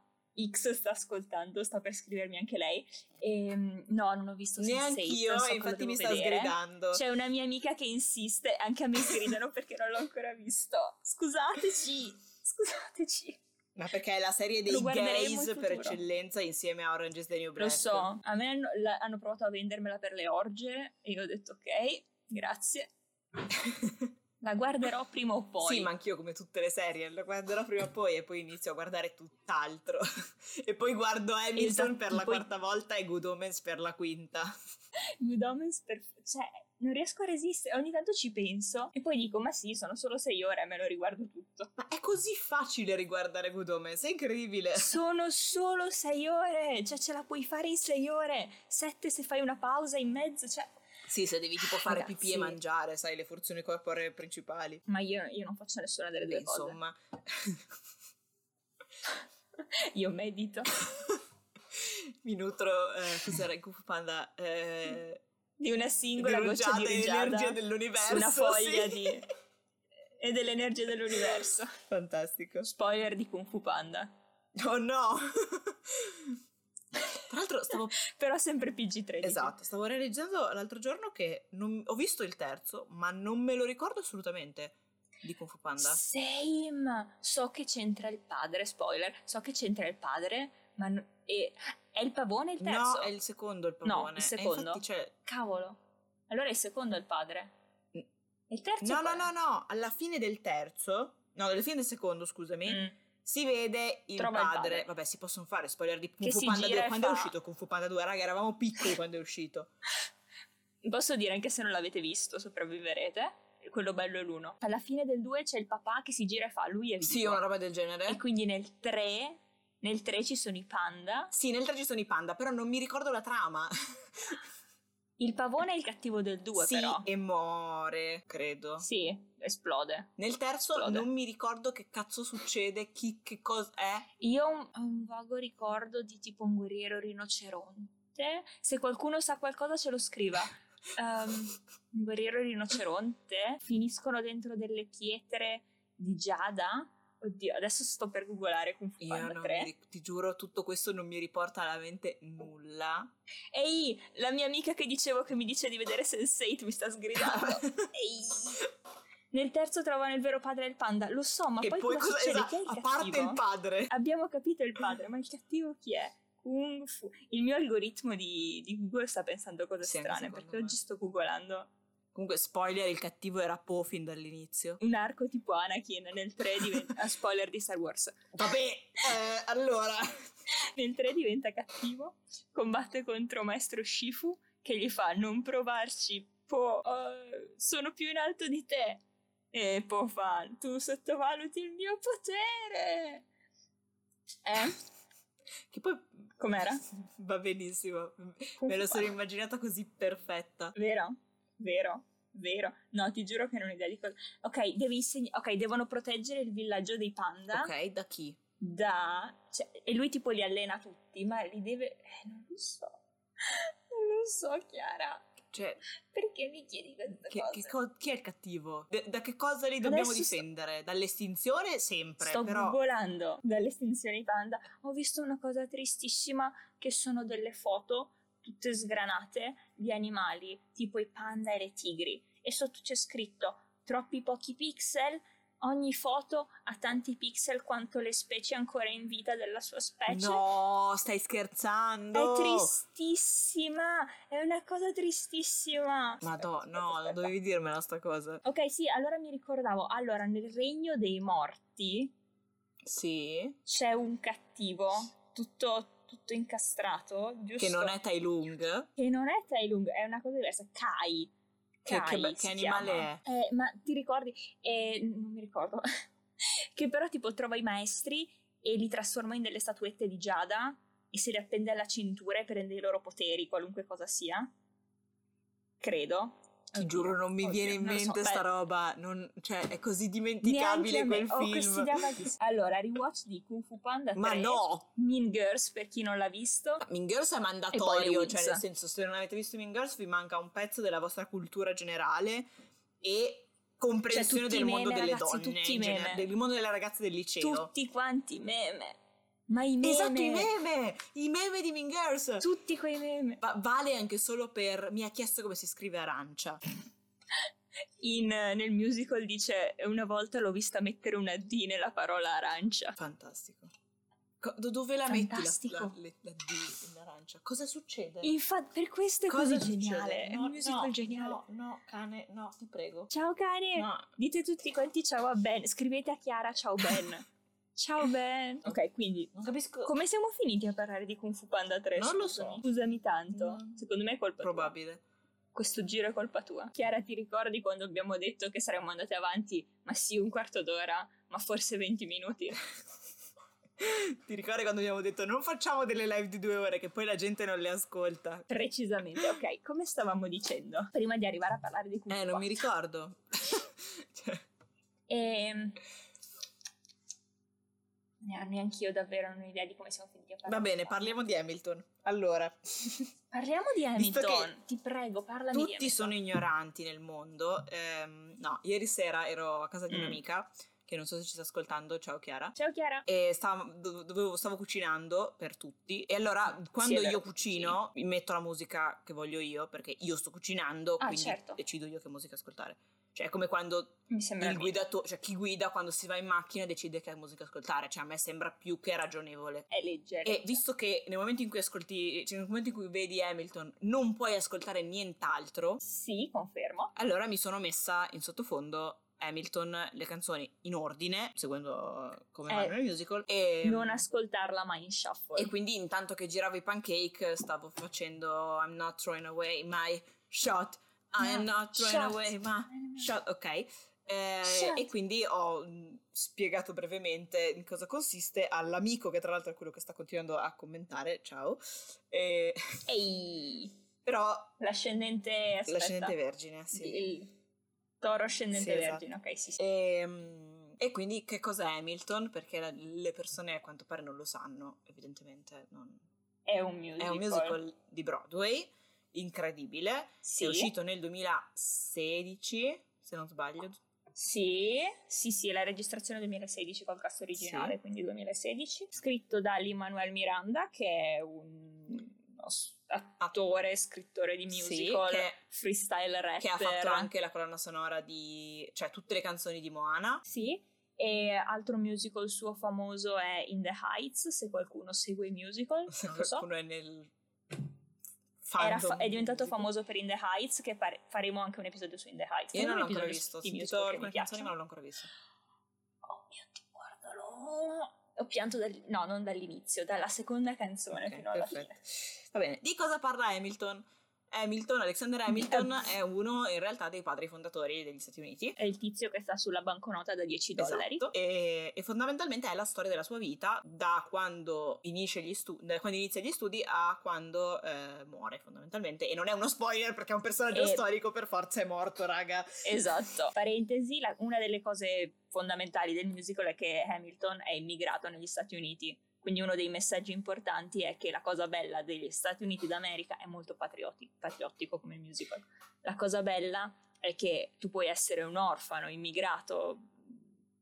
S1: X sta ascoltando, sta per scrivermi anche lei. Ehm, no, non ho visto Sense8,
S2: Neanch'io,
S1: non so
S2: e infatti mi sta
S1: vedere.
S2: sgridando.
S1: C'è una mia amica che insiste, anche a me sgridano [laughs] perché non l'ho ancora visto. Scusateci, scusateci.
S2: Ma perché è la serie dei
S1: Lo
S2: gays per eccellenza insieme a Orange is the New
S1: Lo
S2: Black.
S1: so, a me hanno, la- hanno provato a vendermela per le orge e io ho detto ok, grazie. La guarderò prima o poi.
S2: Sì, ma anch'io come tutte le serie, la guarderò prima o poi e poi inizio a guardare tutt'altro. [laughs] e poi guardo Hamilton
S1: Esatto,
S2: per la
S1: poi-
S2: quarta volta e Good Omens per la quinta.
S1: Good Omens per... Cioè, non riesco a resistere. Ogni tanto ci penso e poi dico, ma sì, sono solo sei ore e me lo riguardo tutto.
S2: Ma è così facile riguardare Good Omens, è incredibile.
S1: Sono solo sei ore, cioè ce la puoi fare in sei ore. Sette se fai una pausa in mezzo, cioè...
S2: Sì, se devi tipo fare
S1: Ragazzi.
S2: pipì e mangiare, sai, le funzioni corporee principali.
S1: Ma io, io non faccio nessuna delle
S2: Beh,
S1: due cose.
S2: insomma. [laughs]
S1: Io medito. [laughs]
S2: Mi nutro, eh, cos'era in Kung Panda? Eh,
S1: Di una singola goccia di
S2: rugiada dell'universo.
S1: su una foglia
S2: sì.
S1: di... e dell'energia dell'universo.
S2: Fantastico.
S1: Spoiler di Kung Fu Panda.
S2: Oh no! Tra l'altro stavo [laughs]
S1: Però sempre PG-13.
S2: Esatto, stavo realizzando l'altro giorno che non- ho visto il terzo, ma non me lo ricordo assolutamente di Kung Fu Panda.
S1: Same! So che c'entra il padre, spoiler, so che c'entra il padre, ma... no- e- è il pavone il terzo?
S2: No, è il secondo il
S1: No,
S2: pavone.
S1: il
S2: E
S1: secondo.
S2: infatti c'è-
S1: Cavolo. Allora il secondo è il padre. Il terzo
S2: No,
S1: è
S2: no,
S1: è?
S2: no, no, alla fine del terzo, no, alla fine del secondo, scusami,
S1: Mm.
S2: si vede il
S1: Trova il
S2: padre.
S1: padre.
S2: Vabbè, si possono fare spoiler di Kung Fu Panda
S1: gira
S2: 2.
S1: e
S2: Quando è
S1: fa-
S2: uscito Kung Fu Panda 2? Raga, eravamo piccoli [laughs] quando è uscito.
S1: Posso dire, anche se non l'avete visto, sopravviverete. Quello bello è l'uno. Alla fine del 2 c'è il papà che si gira e fa, lui è vivo.
S2: Sì, una roba del genere.
S1: E quindi nel 3, nel 3 ci sono i panda.
S2: Sì, nel 3 ci sono i panda, però non mi ricordo la trama.
S1: Il pavone è il cattivo del 2
S2: sì,
S1: però.
S2: e muore, credo.
S1: Sì, esplode.
S2: Nel terzo
S1: Esplode.
S2: non mi ricordo che cazzo succede, chi, che cosa è.
S1: Io ho un, un vago ricordo di tipo un guerriero rinoceronte. Se qualcuno sa qualcosa ce lo scriva. [laughs] Ehm, un guerriero rinoceronte. Finiscono dentro delle pietre di giada. Oddio, adesso sto per googolare Kung Fu Panda
S2: non
S1: 3.
S2: mi ti giuro, tutto questo non mi riporta alla mente nulla.
S1: Ehi, la mia amica che dicevo che mi dice di vedere Sense8 mi sta sgridando. [laughs] Ehi. Nel terzo trovano il vero padre del panda. Lo so, ma
S2: e
S1: poi,
S2: poi
S1: cosa
S2: cosa
S1: succede?
S2: esatto,
S1: Chi è il
S2: a parte
S1: cattivo?
S2: il padre.
S1: Abbiamo capito il padre, [laughs] ma il cattivo chi è? Kung Fu. Il mio algoritmo di, di Google sta pensando cose
S2: Sì,
S1: strane perché
S2: me.
S1: oggi sto googolando
S2: Comunque, spoiler, il cattivo era Po fin dall'inizio.
S1: un arco tipo Anakin nel 3 diventa ah, spoiler di Star Wars.
S2: Vabbè, eh, allora. [laughs]
S1: Nel 3 diventa cattivo, combatte contro maestro Shifu che gli fa non provarci, Po, eh, sono più in alto di te. E Po fa tu sottovaluti il mio potere. Eh?
S2: Che poi
S1: Com'era? [laughs]
S2: va benissimo.
S1: Kung
S2: Me lo sono immaginata così perfetta.
S1: Vero? Vero? Vero? No, ti giuro che non ho idea di cosa. Ok, devi insegn- ok, devono proteggere il villaggio dei panda
S2: Ok, da chi?
S1: da... cioè, e lui tipo li allena tutti, ma li deve... Eh, non lo so. [laughs] Non lo so, Chiara.
S2: Cioè,
S1: Perché mi chiedi queste
S2: che-
S1: cose?
S2: che co- chi è il cattivo? De- da che cosa li dobbiamo
S1: Adesso sto-
S2: difendere? Dall'estinzione sempre,
S1: Sto
S2: però...
S1: volando dall'estinzione di panda. Ho visto una cosa tristissima che sono delle foto tutte sgranate di animali, tipo i panda e le tigri. E sotto c'è scritto troppi pochi pixel, ogni foto ha tanti pixel quanto le specie ancora in vita della sua specie.
S2: No, stai scherzando?
S1: È tristissima, è una cosa tristissima. Aspetta,
S2: no, non dovevi dirmela sta cosa.
S1: Ok, sì, allora mi ricordavo. Allora, nel regno dei morti
S2: Sì,
S1: c'è un cattivo tutto, tutto incastrato, giusto?
S2: che non è Tai Lung.
S1: Che non è Tai Lung, è una cosa diversa. Kai.
S2: Che,
S1: Kai
S2: che che animale
S1: chiama.
S2: è?
S1: Eh, ma ti ricordi? Eh, non mi ricordo. [laughs] che però tipo trova i maestri e li trasforma in delle statuette di Giada e se li appende alla cintura e prende i loro poteri, qualunque cosa sia. Credo.
S2: Ti
S1: Oddio,
S2: giuro, non mi
S1: oddio,
S2: viene in
S1: lo so.
S2: mente sta
S1: Beh,
S2: roba. non- cioè, è così dimenticabile
S1: me,
S2: quel
S1: questi
S2: film.
S1: idea vaghi- [laughs] Allora, rewatch di Kung Fu Panda 3.
S2: Ma no!
S1: Mean Girls, per chi non l'ha visto.
S2: Mean Girls è mandatorio, cioè nel senso se non avete visto Mean Girls vi manca un pezzo della vostra cultura generale e comprensione
S1: Cioè,
S2: del
S1: i
S2: mondo
S1: meme,
S2: delle
S1: ragazzi,
S2: donne,
S1: tutti
S2: genere-
S1: meme.
S2: del mondo delle ragazze del liceo.
S1: Tutti quanti meme. Ma i meme.
S2: Esatto, i meme! I meme di Mean Girls!
S1: Tutti quei meme.
S2: Va- vale anche solo per mi ha chiesto come si scrive arancia. [laughs]
S1: In, nel musical dice una volta l'ho vista mettere una D nella parola arancia.
S2: Fantastico. Co- do- dove la metti la,
S1: Fantastico.
S2: la, la D in arancia? Cosa succede?
S1: Infatti, per questo è
S2: Cosa
S1: così geniale. è
S2: No,
S1: un musical
S2: no,
S1: geniale.
S2: No, no, cane, no, ti prego.
S1: Ciao cane.
S2: No.
S1: Dite tutti quanti ciao a Ben. Scrivete a Chiara ciao Ben. [laughs] ciao Ben. Ok, quindi
S2: Non capisco.
S1: come siamo finiti a parlare di Kung Fu Panda 3?
S2: Non lo so.
S1: Scusami tanto.
S2: No.
S1: Secondo me è colpa tua.
S2: Probabile.
S1: Questo giro è colpa tua. Chiara, ti ricordi quando abbiamo detto che saremmo andate avanti? Ma sì, un quarto d'ora, ma forse 20 minuti. [laughs]
S2: Ti ricordi quando abbiamo detto non facciamo delle live di due ore che poi la gente non le ascolta?
S1: Precisamente. Ok, come stavamo dicendo? Prima di arrivare a parlare di Kung Fu
S2: Eh, non mi
S1: Panda.
S2: ricordo. [laughs] [laughs] Cioè,
S1: Ehm, ne- Neanche io davvero non ho idea di come siamo finiti a parlare.
S2: Va bene, parliamo di Hamilton. Allora, [laughs]
S1: Parliamo di Hamilton. Ti prego, parlami di
S2: tutti sono ignoranti nel mondo. Ehm, no, ieri sera ero a casa di
S1: Mm.
S2: un'amica che non so se ci sta ascoltando. Ciao Chiara.
S1: Ciao Chiara.
S2: e stavo, do- dovevo- stavo cucinando per tutti e allora quando
S1: vero,
S2: io cucino mi metto la musica che voglio io perché io sto cucinando
S1: Ah,
S2: quindi
S1: certo.
S2: decido io che musica ascoltare cioè è come quando il
S1: il
S2: guidatore cioè chi guida quando si va in macchina decide che musica ascoltare cioè a me sembra più che ragionevole
S1: È leggero.
S2: e visto che nel momento in cui ascolti cioè nel momento in cui vedi Hamilton non puoi ascoltare nient'altro
S1: Sì, confermo.
S2: allora mi sono messa in sottofondo Hamilton le canzoni in ordine seguendo come
S1: Eh,
S2: vanno nel musical e
S1: Non ascoltarla mai in shuffle.
S2: e quindi intanto che giravo i pancake stavo facendo I'm not throwing away my shot. I am
S1: No,
S2: not throwing
S1: shot.
S2: away my shot. Ok. Eh,
S1: Shot.
S2: E quindi ho mh, spiegato brevemente in cosa consiste all'amico che tra l'altro è quello che sta continuando a commentare. Ciao. E- [laughs]
S1: Ehi,
S2: però
S1: l'ascendente... Aspetta.
S2: l'ascendente vergine, sì.
S1: Il toro ascendente
S2: Sì, esatto.
S1: vergine, ok, sì, sì.
S2: E, mh, e quindi che cos'è Hamilton? Perché la- le persone a quanto pare non lo sanno, evidentemente. non-
S1: È un musical.
S2: È un musical di Broadway, incredibile,
S1: Sì.
S2: è uscito nel 2016, se non sbaglio.
S1: Sì, sì, sì, la registrazione 2016 col cast originale,
S2: Sì.
S1: quindi 2016. Scritto da Lin-Manuel Miranda, che è un attore, scrittore di
S2: Sì,
S1: musical,
S2: che,
S1: freestyle rapper.
S2: che ha fatto anche la colonna sonora di... cioè tutte le canzoni di Moana.
S1: Sì, e altro musical suo famoso è In the Heights, se qualcuno segue i musical,
S2: Se
S1: so. [laughs]
S2: qualcuno è nel...
S1: Fa- è diventato famoso per In the Heights, che pare- faremo anche un episodio su In the Heights.
S2: Io
S1: Faremo
S2: non l'ho ancora visto, ho sentito alcune canzoni ma non l'ho ancora visto.
S1: Oh mio Dio, guardalo! Ho pianto dal... no, non dall'inizio, dalla seconda canzone
S2: Ok,
S1: fino alla
S2: perfetto.
S1: fine.
S2: Va bene, di cosa parla Hamilton? Hamilton, Alexander Hamilton è uno in realtà dei padri fondatori degli Stati Uniti.
S1: È il tizio che sta sulla banconota da 10 dollari.
S2: Esatto. E, e fondamentalmente è la storia della sua vita da quando, stu- da quando inizia gli studi a quando eh, muore fondamentalmente. E non è uno spoiler perché è un personaggio
S1: E-
S2: storico, per forza è morto, raga.
S1: Esatto. Parentesi, la- una delle cose fondamentali del musical è che Hamilton è immigrato negli Stati Uniti Quindi uno dei messaggi importanti è che la cosa bella degli Stati Uniti d'America è molto patrioti- patriottico come musical. La cosa bella è che tu puoi essere un orfano, immigrato,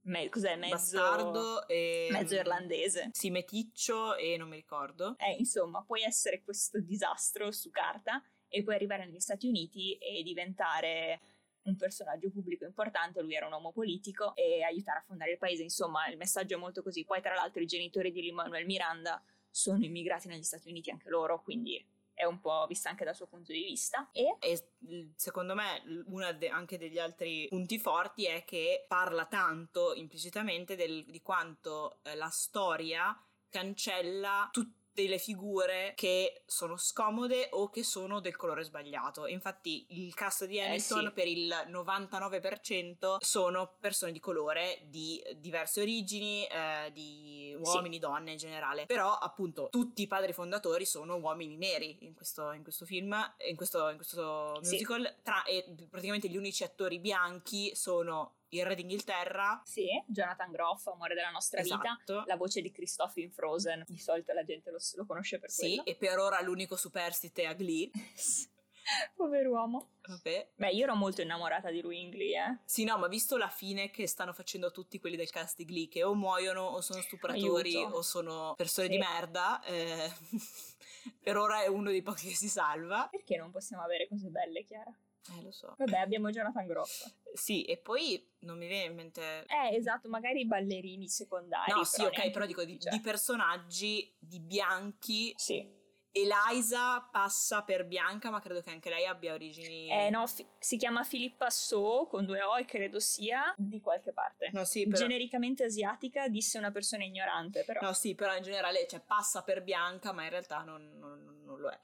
S1: me- cos'è, mezzo,
S2: Bastardo e...
S1: mezzo irlandese.
S2: Sì, meticcio e non mi ricordo.
S1: Eh, insomma, puoi essere questo disastro su carta e puoi arrivare negli Stati Uniti e diventare un personaggio pubblico importante, lui era un uomo politico e aiutare a fondare il paese, insomma il messaggio è molto così. Poi tra l'altro i genitori di Lin-Manuel Miranda sono immigrati negli Stati Uniti anche loro, quindi è un po' vista anche dal suo punto di vista. E,
S2: e secondo me uno de- anche degli altri punti forti è che parla tanto implicitamente del, di quanto eh, la storia cancella tutti delle figure che sono scomode o che sono del colore sbagliato. Infatti il cast di Hamilton eh sì. per il 99% sono persone di colore di diverse origini, eh, di uomini, sì. donne in generale. Però appunto tutti i padri fondatori sono uomini neri in questo, in questo film, in questo, in questo musical, sì. tra, e praticamente gli unici attori bianchi sono il re d'Inghilterra.
S1: Sì, Jonathan Groff, amore della nostra
S2: esatto.
S1: vita. La voce di Christoph in Frozen. Di solito la gente lo, lo conosce per
S2: sì,
S1: quello.
S2: e per ora l'unico superstite a Glee. [laughs]
S1: Pover'uomo.
S2: Vabbè.
S1: Beh, io ero molto innamorata di lui in Glee, eh.
S2: Sì, no, ma visto la fine che stanno facendo tutti quelli del cast di Glee, che o muoiono o sono stupratori
S1: Aiuto.
S2: o sono persone
S1: Sì.
S2: di merda, eh, [laughs] per ora è uno dei pochi che si salva.
S1: Perché non possiamo avere cose belle, Chiara?
S2: Eh, lo so.
S1: Vabbè, abbiamo Jonathan Groff.
S2: Sì, e poi non mi viene in mente...
S1: Eh, esatto, magari i ballerini secondari.
S2: No, sì, ok, però dico di,
S1: cioè.
S2: di personaggi, di bianchi.
S1: Sì.
S2: Eliza passa per bianca, ma credo che anche lei abbia origini...
S1: Eh no, fi- si chiama Filippa So con due O e credo sia di qualche parte.
S2: No, sì, però...
S1: Genericamente asiatica, disse una persona ignorante, però.
S2: No, sì, però in generale cioè, passa per bianca, ma in realtà non, non- non lo è.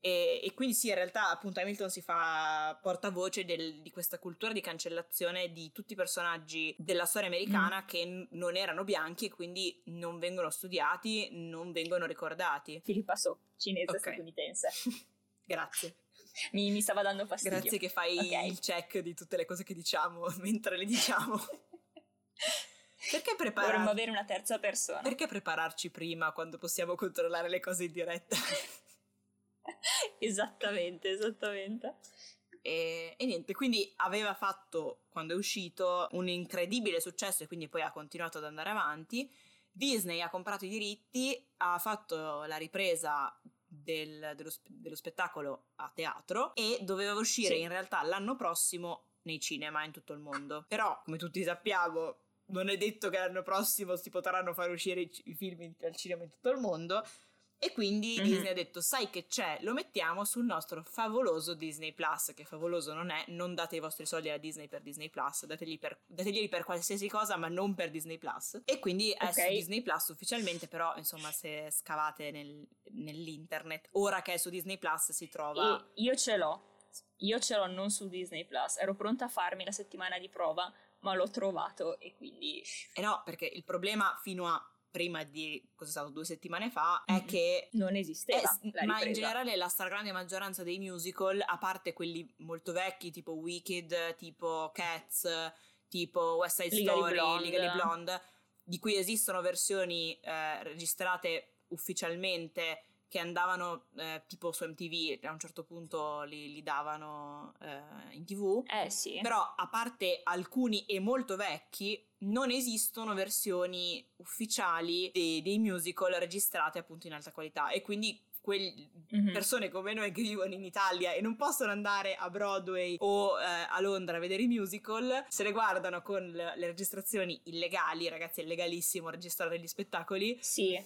S2: E, e quindi sì, in realtà appunto Hamilton si fa portavoce del- di questa cultura di cancellazione di tutti i personaggi della storia americana che n- non erano bianchi e quindi non vengono studiati, non vengono ricordati.
S1: Filippa So, cinese
S2: Ok.
S1: statunitense. [laughs]
S2: Grazie.
S1: Mi, mi stava dando fastidio.
S2: Grazie che fai
S1: Ok.
S2: il check di tutte le cose che diciamo [laughs] mentre le diciamo. [laughs] Perché
S1: Dovremmo
S2: prepararci?
S1: avere una terza persona.
S2: Perché prepararci prima quando possiamo controllare le cose in diretta? [laughs]
S1: esattamente, esattamente.
S2: E, e niente, quindi aveva fatto, quando è uscito, un incredibile successo e quindi poi ha continuato ad andare avanti. Disney ha comprato i diritti, ha fatto la ripresa del- dello, dello spettacolo a teatro e doveva uscire
S1: Sì.
S2: in realtà l'anno prossimo nei cinema in tutto il mondo. Però, come tutti sappiamo, non è detto che l'anno prossimo si potranno far uscire i, i film in- al cinema in tutto il mondo. E quindi
S1: Mhm.
S2: Disney ha detto: Sai che c'è? Lo mettiamo sul nostro favoloso Disney Plus. Che favoloso non è, non date i vostri soldi a Disney per Disney Plus, dategli per, dateglieli per qualsiasi cosa, ma non per Disney Plus. E quindi è
S1: Ok.
S2: su Disney Plus ufficialmente, però, insomma, se scavate nel- nell'internet, ora che è su Disney Plus si trova.
S1: E io ce l'ho. Io ce l'ho non su Disney Plus. Ero pronta a farmi la settimana di prova, ma l'ho trovato e quindi.
S2: E no, perché il problema fino a prima di cos'è stato due settimane fa è
S1: Mhm.
S2: che
S1: Non esisteva.
S2: Eh, ma in generale la stragrande maggioranza dei musical, a parte quelli molto vecchi, tipo Wicked, tipo Cats, tipo West Side
S1: Legally
S2: Story,
S1: Blonde.
S2: Legally Blonde, di cui esistono versioni eh, registrate ufficialmente che andavano eh, tipo su MTV, a un certo punto li, li davano eh, in tv.
S1: Eh sì.
S2: Però a parte alcuni e molto vecchi, non esistono versioni ufficiali dei, dei musical registrate appunto in alta qualità e quindi quelle
S1: Mhm.
S2: persone come noi che vivono in Italia e non possono andare a Broadway o eh, a Londra a vedere i musical, se le guardano con le, le registrazioni illegali, ragazzi è legalissimo registrare gli spettacoli,
S1: Sì,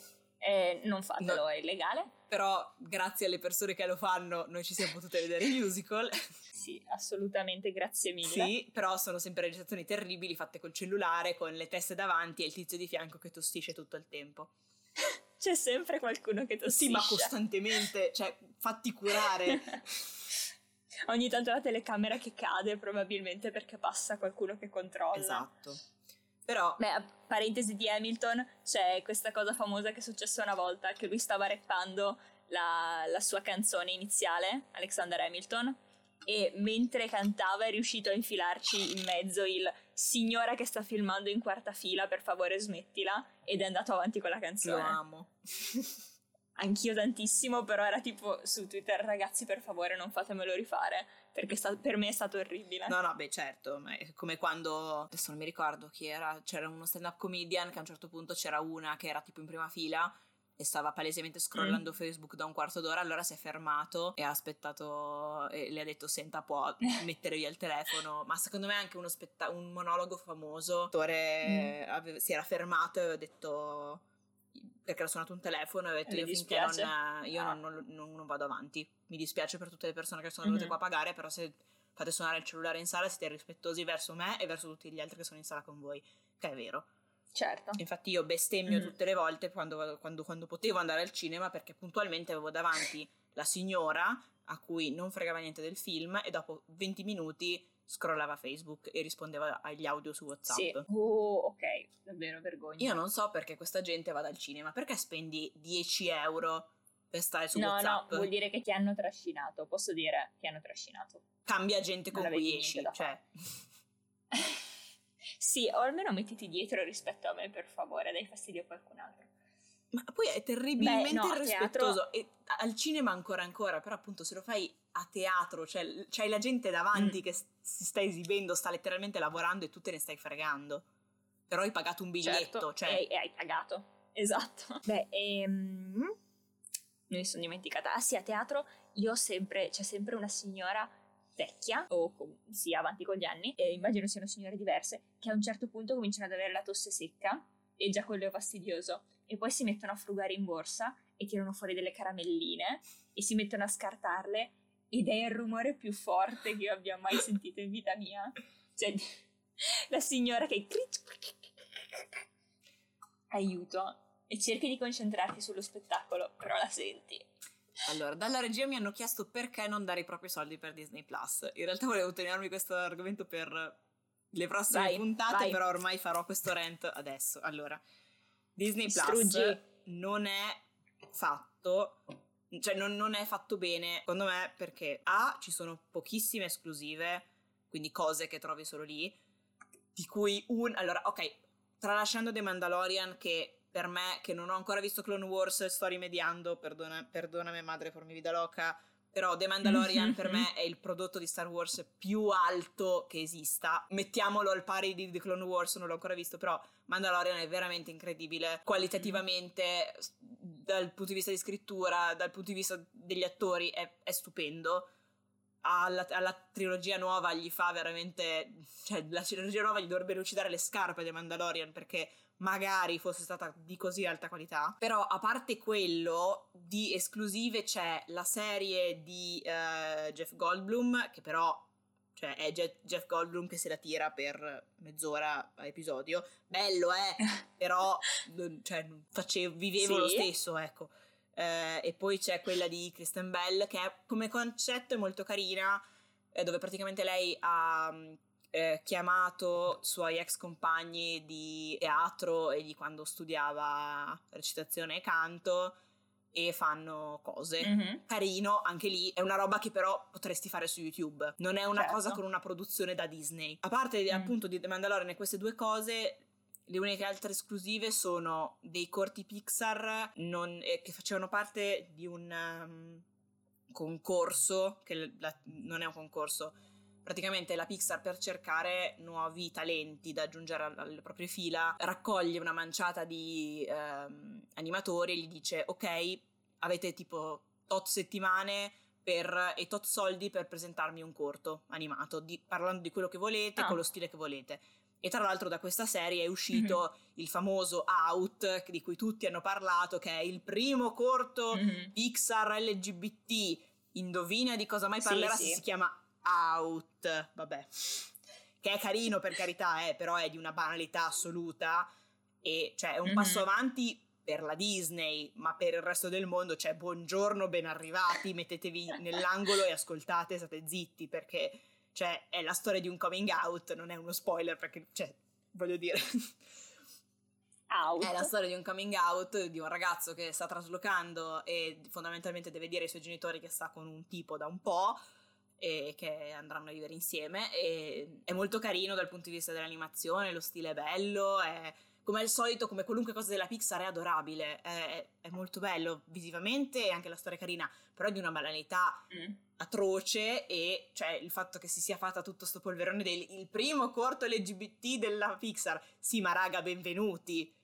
S1: eh, non fatelo,
S2: No.
S1: è illegale.
S2: però grazie alle persone che lo fanno noi ci siamo potute vedere i musical. [laughs]
S1: Sì, assolutamente, grazie mille.
S2: Sì, però sono sempre registrazioni terribili fatte col cellulare, con le teste davanti e il tizio di fianco che tossisce tutto il tempo. [laughs]
S1: C'è sempre qualcuno che tossisce.
S2: Sì, ma costantemente, cioè, fatti curare. [laughs]
S1: Ogni tanto la telecamera che cade, probabilmente perché passa qualcuno che controlla.
S2: esatto. Però,
S1: Beh, a parentesi di Hamilton, c'è questa cosa famosa che è successa una volta, che lui stava rappando la, la sua canzone iniziale, Alexander Hamilton, e mentre cantava è riuscito a infilarci in mezzo il signora che sta filmando in quarta fila, per favore smettila, ed è andato avanti con la canzone.
S2: Lo amo. [laughs]
S1: Anch'io tantissimo, però era tipo su Twitter, ragazzi per favore non fatemelo rifare, perché sta- per me è stato orribile.
S2: No, no, beh, certo, ma è come quando, adesso non mi ricordo chi era, c'era uno stand-up comedian che a un certo punto c'era una che era tipo in prima fila e stava palesemente scrollando mm. Facebook da un quarto d'ora, allora si è fermato e ha aspettato e le ha detto senta può [laughs] mettere via il telefono, ma secondo me è anche uno spetta- un monologo famoso, l'attore mm. ave- si era fermato e aveva detto perché era suonato un telefono e aveva detto io finché non, io ah. non, non, non, vado avanti, mi dispiace per tutte le persone che sono venute mm-hmm. qua a pagare, però se fate suonare il cellulare in sala siete rispettosi verso me e verso tutti gli altri che sono in sala con voi, che è vero.
S1: Certo.
S2: Infatti io bestemmio mm. tutte le volte quando, quando, quando, potevo andare al cinema perché puntualmente avevo davanti la signora a cui non fregava niente del film e dopo 20 minuti scrollava Facebook e rispondeva agli audio su WhatsApp.
S1: Sì. Oh, ok, davvero vergogna.
S2: Io non so perché questa gente vada al cinema, perché spendi 10 euro per stare su
S1: no,
S2: WhatsApp?
S1: No, vuol dire che ti hanno trascinato, posso dire che hanno trascinato.
S2: Cambia gente con cui esci, cioè... [laughs]
S1: Sì, o almeno mettiti dietro rispetto a me, per favore, dai fastidio a qualcun altro.
S2: Ma poi è terribilmente Beh, no, irrispettoso. Teatro... E al cinema ancora ancora, però appunto se lo fai a teatro, cioè c'hai la gente davanti mm. che si sta esibendo, sta letteralmente lavorando e tu te ne stai fregando. Però hai pagato un biglietto,
S1: certo,
S2: cioè...
S1: E, e, hai pagato, [laughs] esatto. Beh, ehm... mi sono dimenticata. Ah sì, a teatro io ho sempre, c'è sempre una signora vecchia o com- sia avanti con gli anni, e immagino siano signore diverse, che a un certo punto cominciano ad avere la tosse secca e già quello è fastidioso. E poi si mettono a frugare in borsa e tirano fuori delle caramelline e si mettono a scartarle ed è il rumore più forte che io abbia mai sentito in vita mia. Cioè, la signora che... Aiuto. E cerchi di concentrarti sullo spettacolo, però la senti.
S2: Allora, dalla regia mi hanno chiesto perché non dare i propri soldi per Disney Plus. In realtà volevo tenermi questo argomento per le prossime vai, puntate, vai. però ormai farò questo rant adesso. Allora, Disney. Plus non è fatto, cioè non, non è fatto bene, secondo me, perché A, ci sono pochissime esclusive, quindi cose che trovi solo lì, di cui un... Allora, ok, tralasciando The Mandalorian che per me, che non ho ancora visto Clone Wars, sto rimediando, perdona, perdonami madre per mi vida loca, però The Mandalorian per me è il prodotto di Star Wars più alto che esista. Mettiamolo al pari di The Clone Wars, non l'ho ancora visto, però Mandalorian è veramente incredibile. Qualitativamente, dal punto di vista di scrittura, dal punto di vista degli attori, è, è stupendo. Alla, alla, trilogia nuova gli fa veramente. Cioè, la trilogia nuova gli dovrebbe lucidare le scarpe di Mandalorian perché magari fosse stata di così alta qualità. Però a parte quello, di esclusive c'è la serie di uh, Jeff Goldblum, che però cioè è Jeff Goldblum che se la tira per mezz'ora a episodio. Bello, eh, [laughs] però cioè, facevo, vivevo sì. lo stesso, ecco. Eh, e poi c'è quella di Kristen Bell che è, come concetto è molto carina, eh, dove praticamente lei ha eh, chiamato suoi ex compagni di teatro e di quando studiava recitazione e canto e fanno cose. Mm-hmm. Carino, anche lì è una roba che però potresti fare su YouTube. Non è una certo. cosa con una produzione da Disney. A parte mm. appunto di The Mandalorian e queste due cose, le uniche altre esclusive sono dei corti Pixar non, eh, che facevano parte di un um, concorso, che la, non è un concorso, praticamente la Pixar per cercare nuovi talenti da aggiungere alle proprie fila raccoglie una manciata di ehm, animatori e gli dice ok avete tipo tot settimane per, e tot soldi per presentarmi un corto animato di, parlando di quello che volete ah. con lo stile che volete e tra l'altro da questa serie è uscito mm-hmm. il famoso Out di cui tutti hanno parlato che è il primo corto mm-hmm. Pixar LGBT indovina di cosa mai parlerà sì, sì. si chiama Out, vabbè, che è carino per carità, eh, però è di una banalità assoluta e cioè è un mm-hmm. passo avanti per la Disney, ma per il resto del mondo cioè, buongiorno, ben arrivati, mettetevi nell'angolo e ascoltate, state zitti perché cioè è la storia di un coming out, non è uno spoiler perché cioè voglio dire
S1: Out.
S2: È la storia di un coming out di un ragazzo che sta traslocando e fondamentalmente deve dire ai suoi genitori che sta con un tipo da un po' e che andranno a vivere insieme e è molto carino dal punto di vista dell'animazione, lo stile è bello, è come al solito, come qualunque cosa della Pixar è adorabile, è, è molto bello visivamente e anche la storia è carina, però è di una banalità mm. atroce e cioè il fatto che si sia fatta tutto sto polverone del il primo corto LGBT della Pixar, sì ma raga benvenuti,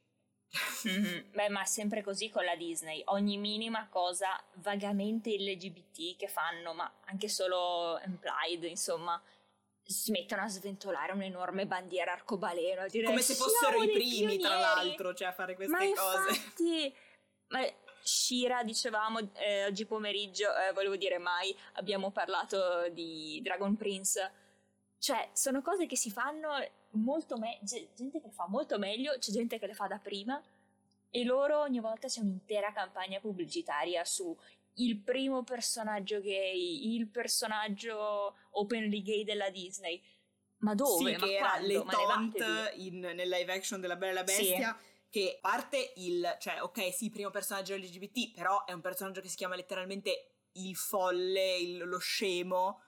S1: Mm-hmm. Beh, ma sempre così con la Disney, ogni minima cosa vagamente LGBT che fanno, ma anche solo implied, insomma, si mettono a sventolare un'enorme bandiera arcobaleno, dire
S2: come se fossero i primi, pionieri. tra l'altro, cioè a fare queste
S1: ma
S2: cose.
S1: Infatti, ma Shira, dicevamo eh, oggi pomeriggio, eh, volevo dire mai, abbiamo parlato di Dragon Prince. Cioè, sono cose che si fanno molto meglio, gente che fa molto meglio, c'è gente che le fa da prima e loro ogni volta c'è un'intera campagna pubblicitaria su il primo personaggio gay, il personaggio openly gay della Disney. Ma dove?
S2: Sì, Ma che era le taunt in, nel live action della Bella e la Bestia. Sì. Che parte il, cioè, ok, sì, primo personaggio LGBT, però è un personaggio che si chiama letteralmente il folle, il, lo scemo.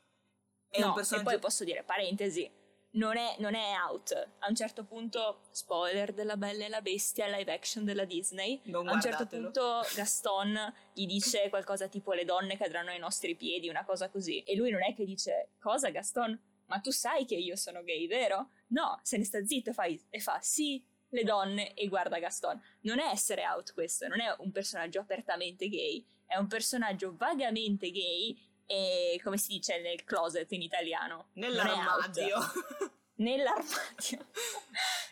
S1: È no, un personaggio... e poi posso dire, parentesi, non è, non è, out. A un certo punto, spoiler della Bella e la Bestia, live action della Disney.
S2: Non
S1: a un certo punto Gaston gli dice qualcosa tipo le donne cadranno ai nostri piedi, una cosa così. E lui non è che dice cosa Gaston? Ma tu sai che io sono gay, vero? No, se ne sta zitto fa, e fa sì, le donne e guarda Gaston. Non è essere out questo, non è un personaggio apertamente gay, è un personaggio vagamente gay e come si dice nel closet in italiano?
S2: Nell'armadio. [laughs]
S1: Nell'armadio.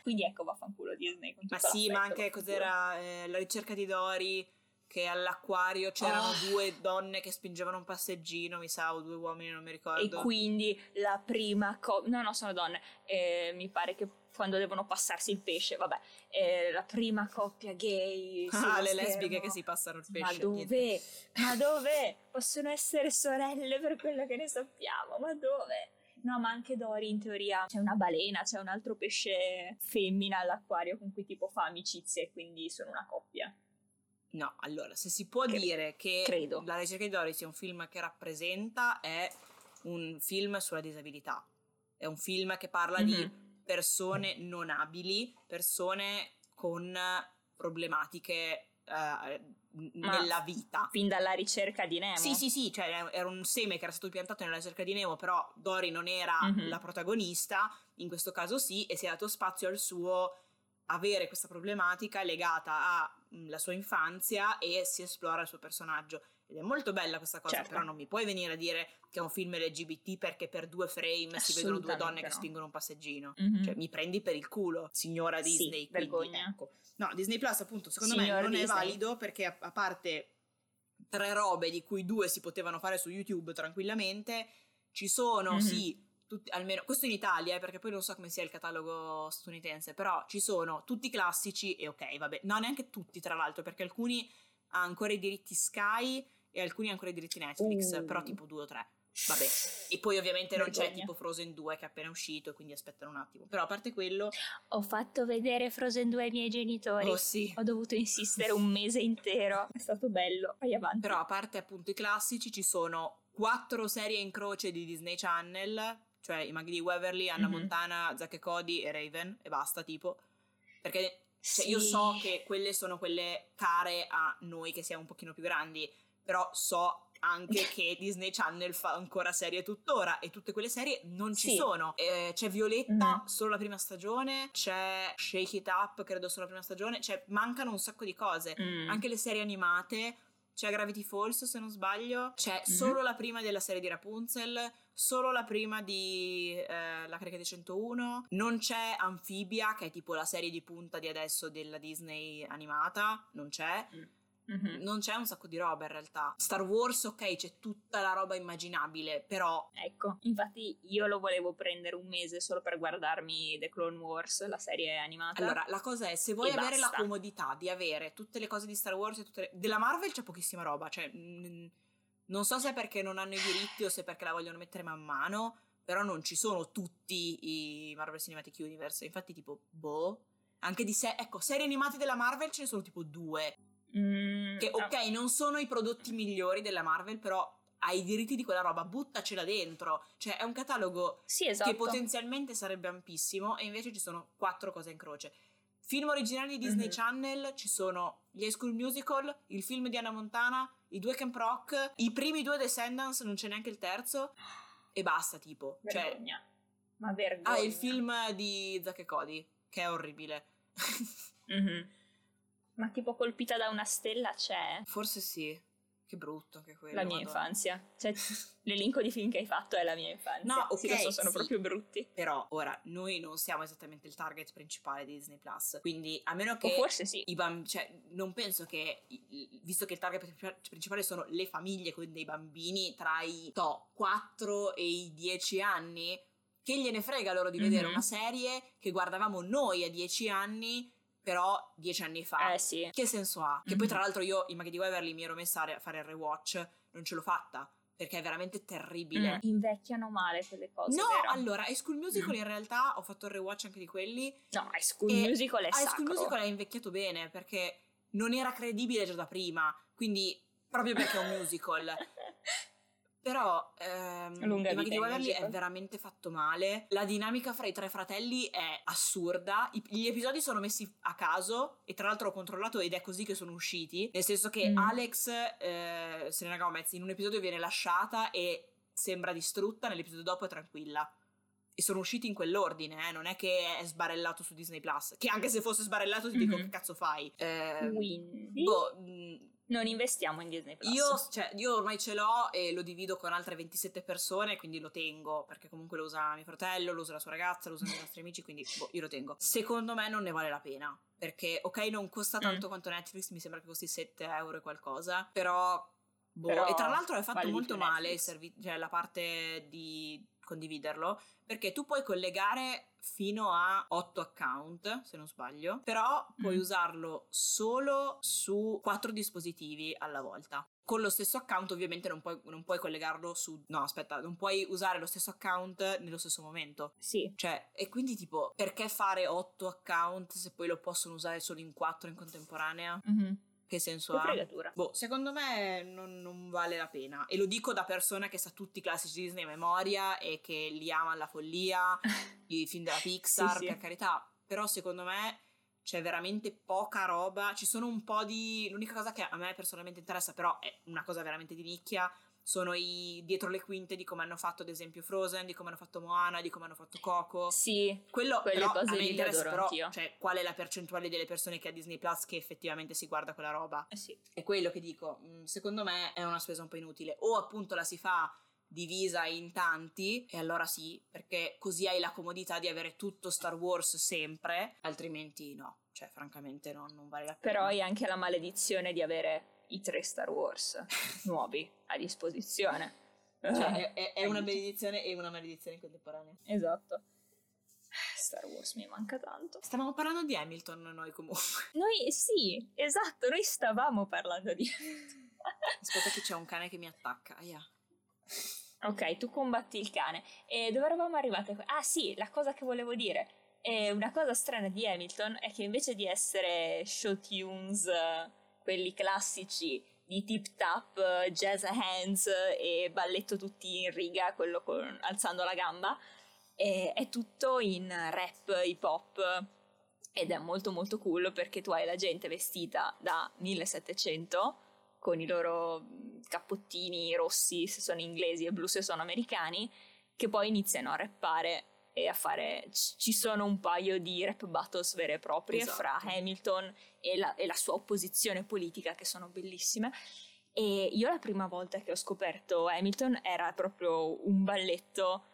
S1: Quindi ecco, vaffanculo Disney. Con
S2: ma sì, ma anche cos'era eh, la ricerca di Dory che all'acquario c'erano oh. due donne che spingevano un passeggino, mi sa, o due uomini, non mi ricordo.
S1: E quindi la prima coppia, no, no, sono donne, eh, mi pare che quando devono passarsi il pesce, vabbè, eh, la prima coppia gay.
S2: Ah, le lesbiche che si passano il pesce.
S1: Ma dove? Ma dove? Possono essere sorelle per quello che ne sappiamo, ma dove? No, ma anche Dory in teoria c'è una balena, c'è un altro pesce femmina all'acquario con cui tipo fa amicizie, quindi sono una coppia.
S2: No, allora, se si può Cre- dire che
S1: credo.
S2: La ricerca di Dory sia un film che rappresenta, è un film sulla disabilità. È un film che parla mm-hmm. di persone non abili, persone con problematiche uh, nella vita.
S1: Fin dalla ricerca di Nemo.
S2: Sì, sì, sì, cioè era un seme che era stato piantato nella ricerca di Nemo, però Dory non era mm-hmm. la protagonista, in questo caso sì, e si è dato spazio al suo avere questa problematica legata alla sua infanzia e si esplora il suo personaggio. Ed è molto bella questa cosa, certo. però non mi puoi venire a dire che è un film LGBT perché per due frame si vedono due donne no. che spingono un passeggino. Mm-hmm. Cioè, mi prendi per il culo, signora Disney.
S1: Sì, quindi, vergogna. Ecco.
S2: No, Disney Plus appunto secondo Signor me non Disney. è valido perché a, a parte tre robe di cui due si potevano fare su YouTube tranquillamente, ci sono, mm-hmm. sì, tutti, almeno questo in Italia, eh, perché poi non so come sia il catalogo statunitense, però ci sono tutti i classici e ok, vabbè, no, neanche tutti tra l'altro, perché alcuni ha ancora i diritti Sky e alcuni ancora i diritti Netflix, uh. però tipo due o tre. Vabbè, e poi ovviamente non c'è tipo Frozen 2 che è appena uscito, quindi aspettano un attimo. Però a parte quello.
S1: Ho fatto vedere Frozen 2 ai miei genitori.
S2: Oh sì.
S1: Ho dovuto insistere un mese intero. È stato bello. Vai avanti.
S2: Però a parte appunto i classici, ci sono quattro serie in croce di Disney Channel cioè i maghi di Waverly, Anna mm-hmm. Montana, Zack e Cody e Raven e basta, tipo. Perché cioè, sì. io so che quelle sono quelle care a noi che siamo un pochino più grandi, però so anche [laughs] che Disney Channel fa ancora serie tuttora e tutte quelle serie non ci sì. sono. Eh, c'è Violetta mm. solo la prima stagione, c'è Shake It Up credo solo la prima stagione, cioè mancano un sacco di cose. Mm. Anche le serie animate, c'è Gravity Falls se non sbaglio, c'è mm-hmm. solo la prima della serie di Rapunzel, solo la prima di eh, La carica di 101, non c'è Amphibia che è tipo la serie di punta di adesso della Disney animata, non c'è. Mm. Mm-hmm. Non c'è un sacco di roba in realtà. Star Wars, ok, c'è tutta la roba immaginabile, però.
S1: Ecco, infatti io lo volevo prendere un mese solo per guardarmi The Clone Wars, la serie animata.
S2: Allora, la cosa è, se vuoi avere basta. la comodità di avere tutte le cose di Star Wars e tutte le... Della Marvel c'è pochissima roba, cioè. Mh, non so se è perché non hanno i diritti o se è perché la vogliono mettere man mano, però non ci sono tutti i Marvel Cinematic Universe. Infatti, tipo, boh. Anche di sé, ecco, serie animate della Marvel ce ne sono tipo due. Mm, che ok, ah. non sono i prodotti migliori della Marvel, però hai i diritti di quella roba, buttacela dentro. Cioè, è un catalogo
S1: sì, esatto.
S2: che potenzialmente sarebbe ampissimo e invece ci sono quattro cose in croce. Film originali di Disney mm-hmm. Channel ci sono gli High School Musical, il film di Anna Montana, i due Camp Rock, i primi due Descendants, non c'è neanche il terzo, e basta, tipo.
S1: Cioè vergogna. Cioè, Ma vergogna.
S2: Ah, il film di Zack e Cody, che è orribile.
S1: mm-hmm. [laughs] Ma tipo colpita da una stella c'è?
S2: Forse sì. Che brutto anche quello.
S1: La mia Madonna. infanzia. Cioè, [laughs] l'elenco di film che hai fatto è la mia infanzia. No, ok. Sì, lo so, sono sì. proprio brutti.
S2: Però, ora, noi non siamo esattamente il target principale di Disney+. Plus. Quindi, a meno che...
S1: O forse sì.
S2: I bamb- cioè, non penso che, visto che il target principale sono le famiglie con dei bambini tra i to, 4 e i 10 anni, che gliene frega loro di vedere mm-hmm. una serie che guardavamo noi a 10 anni però dieci anni fa.
S1: Eh sì.
S2: Che senso ha? Che mm-hmm. poi tra l'altro io in Maggie di Waverly mi ero messa a fare il rewatch, non ce l'ho fatta. Perché è veramente terribile. Mm,
S1: invecchiano male quelle cose.
S2: No,
S1: vero?
S2: allora, High School Musical mm. in realtà ho fatto il rewatch anche di quelli.
S1: No, High School Musical è High
S2: School Musical è invecchiato bene perché non era credibile già da prima. Quindi, proprio perché è un musical. [laughs] Però ehm, Lunga di Waverly è veramente fatto male. La dinamica fra i tre fratelli è assurda. I, gli episodi sono messi a caso e tra l'altro ho controllato ed è così che sono usciti. Nel senso che mm. Alex, eh, Serena Gomez, in un episodio viene lasciata e sembra distrutta, nell'episodio dopo è tranquilla. E sono usciti in quell'ordine, eh? non è che è sbarellato su Disney Plus. Che anche se fosse sbarellato ti mm-hmm. dico che cazzo fai.
S1: Eh, Quindi. Boh, non investiamo in Disney Plus.
S2: Io, cioè, io, ormai ce l'ho e lo divido con altre 27 persone, quindi lo tengo, perché comunque lo usa mio fratello, lo usa la sua ragazza, lo usano i nostri amici, quindi boh, io lo tengo. Secondo me non ne vale la pena, perché ok non costa tanto mm. quanto Netflix, mi sembra che costi 7 euro e qualcosa, però... Boh, però e tra l'altro è fatto molto male servi- cioè, la parte di condividerlo, perché tu puoi collegare fino a 8 account, se non sbaglio, però puoi mm. usarlo solo su 4 dispositivi alla volta. Con lo stesso account ovviamente non puoi, non puoi, collegarlo su... No, aspetta, non puoi usare lo stesso account nello stesso momento.
S1: Sì.
S2: Cioè, e quindi tipo, perché fare 8 account se poi lo possono usare solo in 4 in contemporanea?
S1: Mm-hmm.
S2: Che senso che ha? Fregatura. Boh, secondo me non, non, vale la pena. E lo dico da persona che sa tutti i classici Disney a memoria e che li ama alla follia, [laughs] i film della Pixar, sì, per sì. carità. Però secondo me c'è veramente poca roba. Ci sono un po' di... L'unica cosa che a me personalmente interessa, però è una cosa veramente di nicchia, sono i dietro le quinte di come hanno fatto ad esempio Frozen, di come hanno fatto Moana, di come hanno fatto Coco.
S1: Sì,
S2: quello quelle però, cose a me interessa però, anch'io. cioè qual è la percentuale delle persone che ha Disney Plus che effettivamente si guarda quella roba.
S1: Eh sì.
S2: È quello che dico, mm, secondo me è una spesa un po' inutile. O appunto la si fa divisa in tanti, e allora sì, perché così hai la comodità di avere tutto Star Wars sempre, altrimenti no, cioè francamente no, non vale la
S1: pena. Però hai anche la maledizione di avere i tre Star Wars nuovi a disposizione.
S2: Cioè, è, è una benedizione e una maledizione contemporanea.
S1: Esatto. Star Wars mi manca tanto.
S2: Stavamo parlando di Hamilton noi comunque.
S1: Noi sì, esatto, noi stavamo parlando di Hamilton.
S2: Aspetta che c'è un cane che mi attacca. Aia.
S1: Ok, tu combatti il cane. E dove eravamo arrivate? Ah sì, la cosa che volevo dire. E una cosa strana di Hamilton è che invece di essere show tunes quelli classici di tip tap, jazz hands e balletto tutti in riga, quello con, alzando la gamba, e, è tutto in rap, hip hop. Ed è molto molto cool perché tu hai la gente vestita da 1700 con i loro cappottini rossi se sono inglesi e blu se sono americani che poi iniziano a rappare e a fare ci sono un paio di rap battles vere e proprie esatto. fra Hamilton e la, e la, sua opposizione politica che sono bellissime. E io la prima volta che ho scoperto Hamilton era proprio un balletto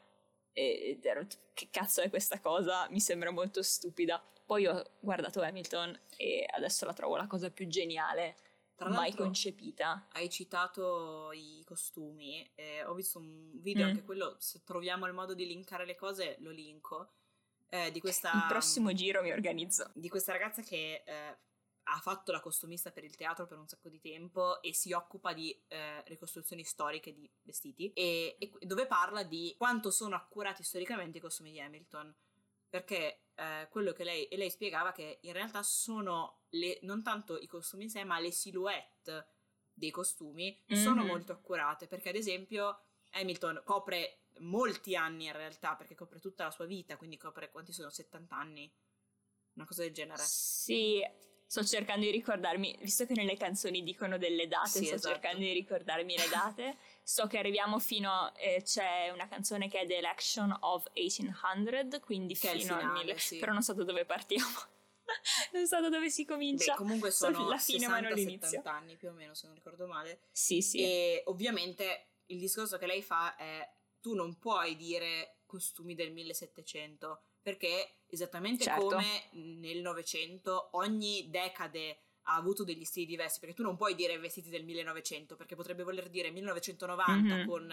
S1: ed ero che cazzo è questa cosa? Mi sembra molto stupida. Poi ho guardato Hamilton e adesso la trovo la cosa più geniale tra mai concepita.
S2: Hai citato i costumi, eh, ho visto un video, mm. anche quello, se troviamo il modo di linkare le cose, lo linko. Eh, di questa,
S1: il prossimo giro mi organizzo.
S2: Di questa ragazza che eh, ha fatto la costumista per il teatro per un sacco di tempo e si occupa di eh, ricostruzioni storiche di vestiti e, e, dove parla di quanto sono accurati storicamente i costumi di Hamilton perché eh, quello che lei, e lei spiegava che in realtà sono le, non tanto i costumi in sé, ma le silhouette dei costumi sono
S1: Mhm.
S2: molto accurate perché ad esempio Hamilton copre molti anni in realtà perché copre tutta la sua vita, quindi copre quanti sono 70 anni, una cosa del genere.
S1: Sì, sto cercando di ricordarmi, visto che nelle canzoni dicono delle date,
S2: Sì,
S1: sto
S2: esatto.
S1: cercando di ricordarmi le date. so che arriviamo fino a... eh, c'è una canzone che è The Election of 1800, quindi
S2: Che
S1: fino al
S2: finale,
S1: 1000.
S2: sì.
S1: Però non so da dove partiamo. [laughs] non so da dove si
S2: Beh,
S1: comincia.
S2: comunque
S1: So
S2: sono
S1: la fine ma non
S2: 60-70
S1: l'inizio.
S2: anni più o meno, se non ricordo male.
S1: Sì, sì.
S2: E ovviamente il discorso che lei fa è tu non puoi dire costumi del 1700 perché esattamente
S1: Certo.
S2: come nel Novecento ogni decade ha avuto degli stili diversi perché tu non puoi dire vestiti del 1900 perché potrebbe voler dire 1990
S1: Mhm.
S2: con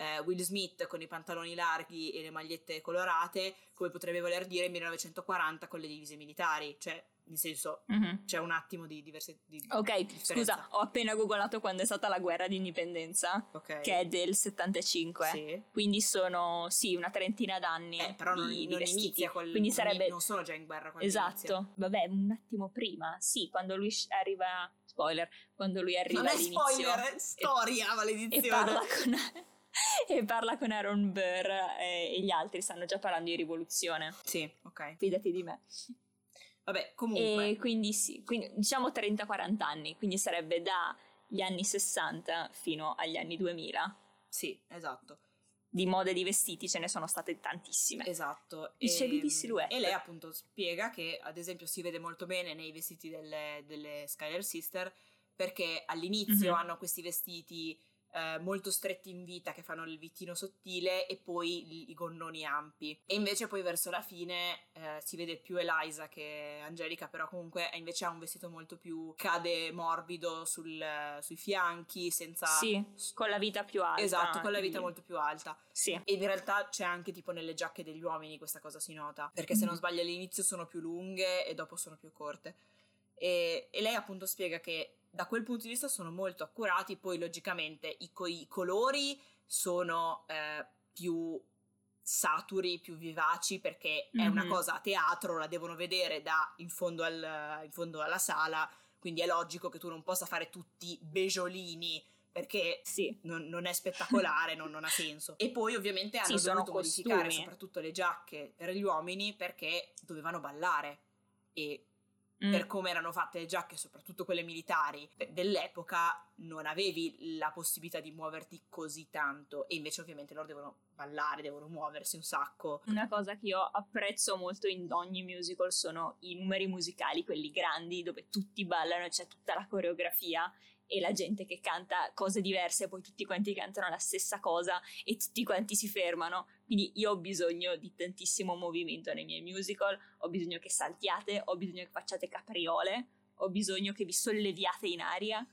S2: eh, Will Smith con i pantaloni larghi e le magliette colorate come potrebbe voler dire 1940 con le divise militari cioè nel senso
S1: Mhm.
S2: c'è un attimo di diversi di
S1: Ok,
S2: differenza.
S1: scusa, ho appena googolato quando è stata la guerra di indipendenza,
S2: ok
S1: che è del 75.
S2: sì.
S1: Quindi sono, sì, una trentina d'anni.
S2: Eh, però non,
S1: di, di
S2: non
S1: vestiti.
S2: inizia col,
S1: Quindi sarebbe
S2: non sono già in guerra quando
S1: Esatto,
S2: inizia.
S1: vabbè, un attimo prima, sì, quando lui arriva, spoiler, quando lui arriva
S2: non è spoiler è storia
S1: e
S2: maledizione
S1: parla con, [laughs] e parla con Aaron Burr e, e gli altri stanno già parlando di rivoluzione,
S2: sì ok
S1: fidati di me.
S2: Vabbè comunque
S1: E quindi sì, quindi, diciamo 30-40 anni, quindi sarebbe dagli anni 60 fino agli anni 2000.
S2: sì esatto
S1: Di mode di vestiti ce ne sono state tantissime.
S2: esatto
S1: Dicevi
S2: e,
S1: di silhouette.
S2: e lei appunto spiega che ad esempio si vede molto bene nei vestiti delle, delle Skyler Sister perché all'inizio
S1: Mhm.
S2: hanno questi vestiti eh, molto stretti in vita che fanno il vitino sottile e poi i, gonnoni ampi e invece poi verso la fine eh, si vede più Eliza che Angelica però comunque invece ha un vestito molto più cade morbido sul- sui fianchi senza
S1: Sì, con la vita più alta.
S2: esatto con la vita molto più alta
S1: Sì.
S2: e in realtà c'è anche tipo nelle giacche degli uomini questa cosa si nota perché se non
S1: Mhm.
S2: sbaglio all'inizio sono più lunghe e dopo sono più corte e, e lei appunto spiega che da quel punto di vista sono molto accurati poi logicamente i, co- i colori sono eh, più saturi, più vivaci perché è una
S1: Mhm.
S2: cosa a teatro, la devono vedere da in fondo, al- in fondo alla sala quindi è logico che tu non possa fare tutti beggiolini perché
S1: Sì.
S2: non, non è spettacolare, non, non ha senso. E poi ovviamente hanno
S1: Sì,
S2: dovuto modificare soprattutto le giacche per gli uomini perché dovevano ballare e
S1: Mm.
S2: per come erano fatte le giacche, soprattutto quelle militari de- dell'epoca, non avevi la possibilità di muoverti così tanto e invece ovviamente loro devono ballare, devono muoversi un sacco.
S1: Una cosa che io apprezzo molto in ogni musical sono i numeri musicali, quelli grandi, dove tutti ballano e c'è tutta la coreografia e la gente che canta cose diverse e poi tutti quanti cantano la stessa cosa e tutti quanti si fermano. Quindi io ho bisogno di tantissimo movimento nei miei musical, ho bisogno che saltiate, ho bisogno che facciate capriole, ho bisogno che vi solleviate in aria.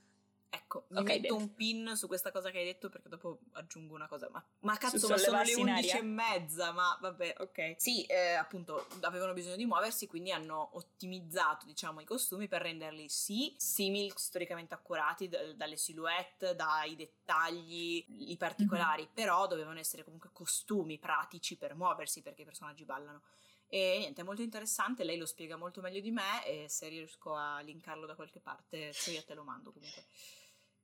S2: Ecco, mi
S1: Ok,
S2: metto
S1: bene.
S2: un pin su questa cosa che hai detto perché dopo aggiungo una cosa. Ma, ma cazzo, ma sono le
S1: sollevarsi in
S2: 11
S1: aria?
S2: e mezza, ma vabbè, ok. Sì, eh, appunto, avevano bisogno di muoversi, quindi hanno ottimizzato, diciamo, i costumi per renderli sì simili, storicamente accurati, d- dalle silhouette, dai dettagli, i particolari,
S1: Mhm.
S2: però dovevano essere comunque costumi pratici per muoversi perché i personaggi ballano. E niente, è molto interessante, lei lo spiega molto meglio di me e se riesco a linkarlo da qualche parte, se io te lo mando comunque.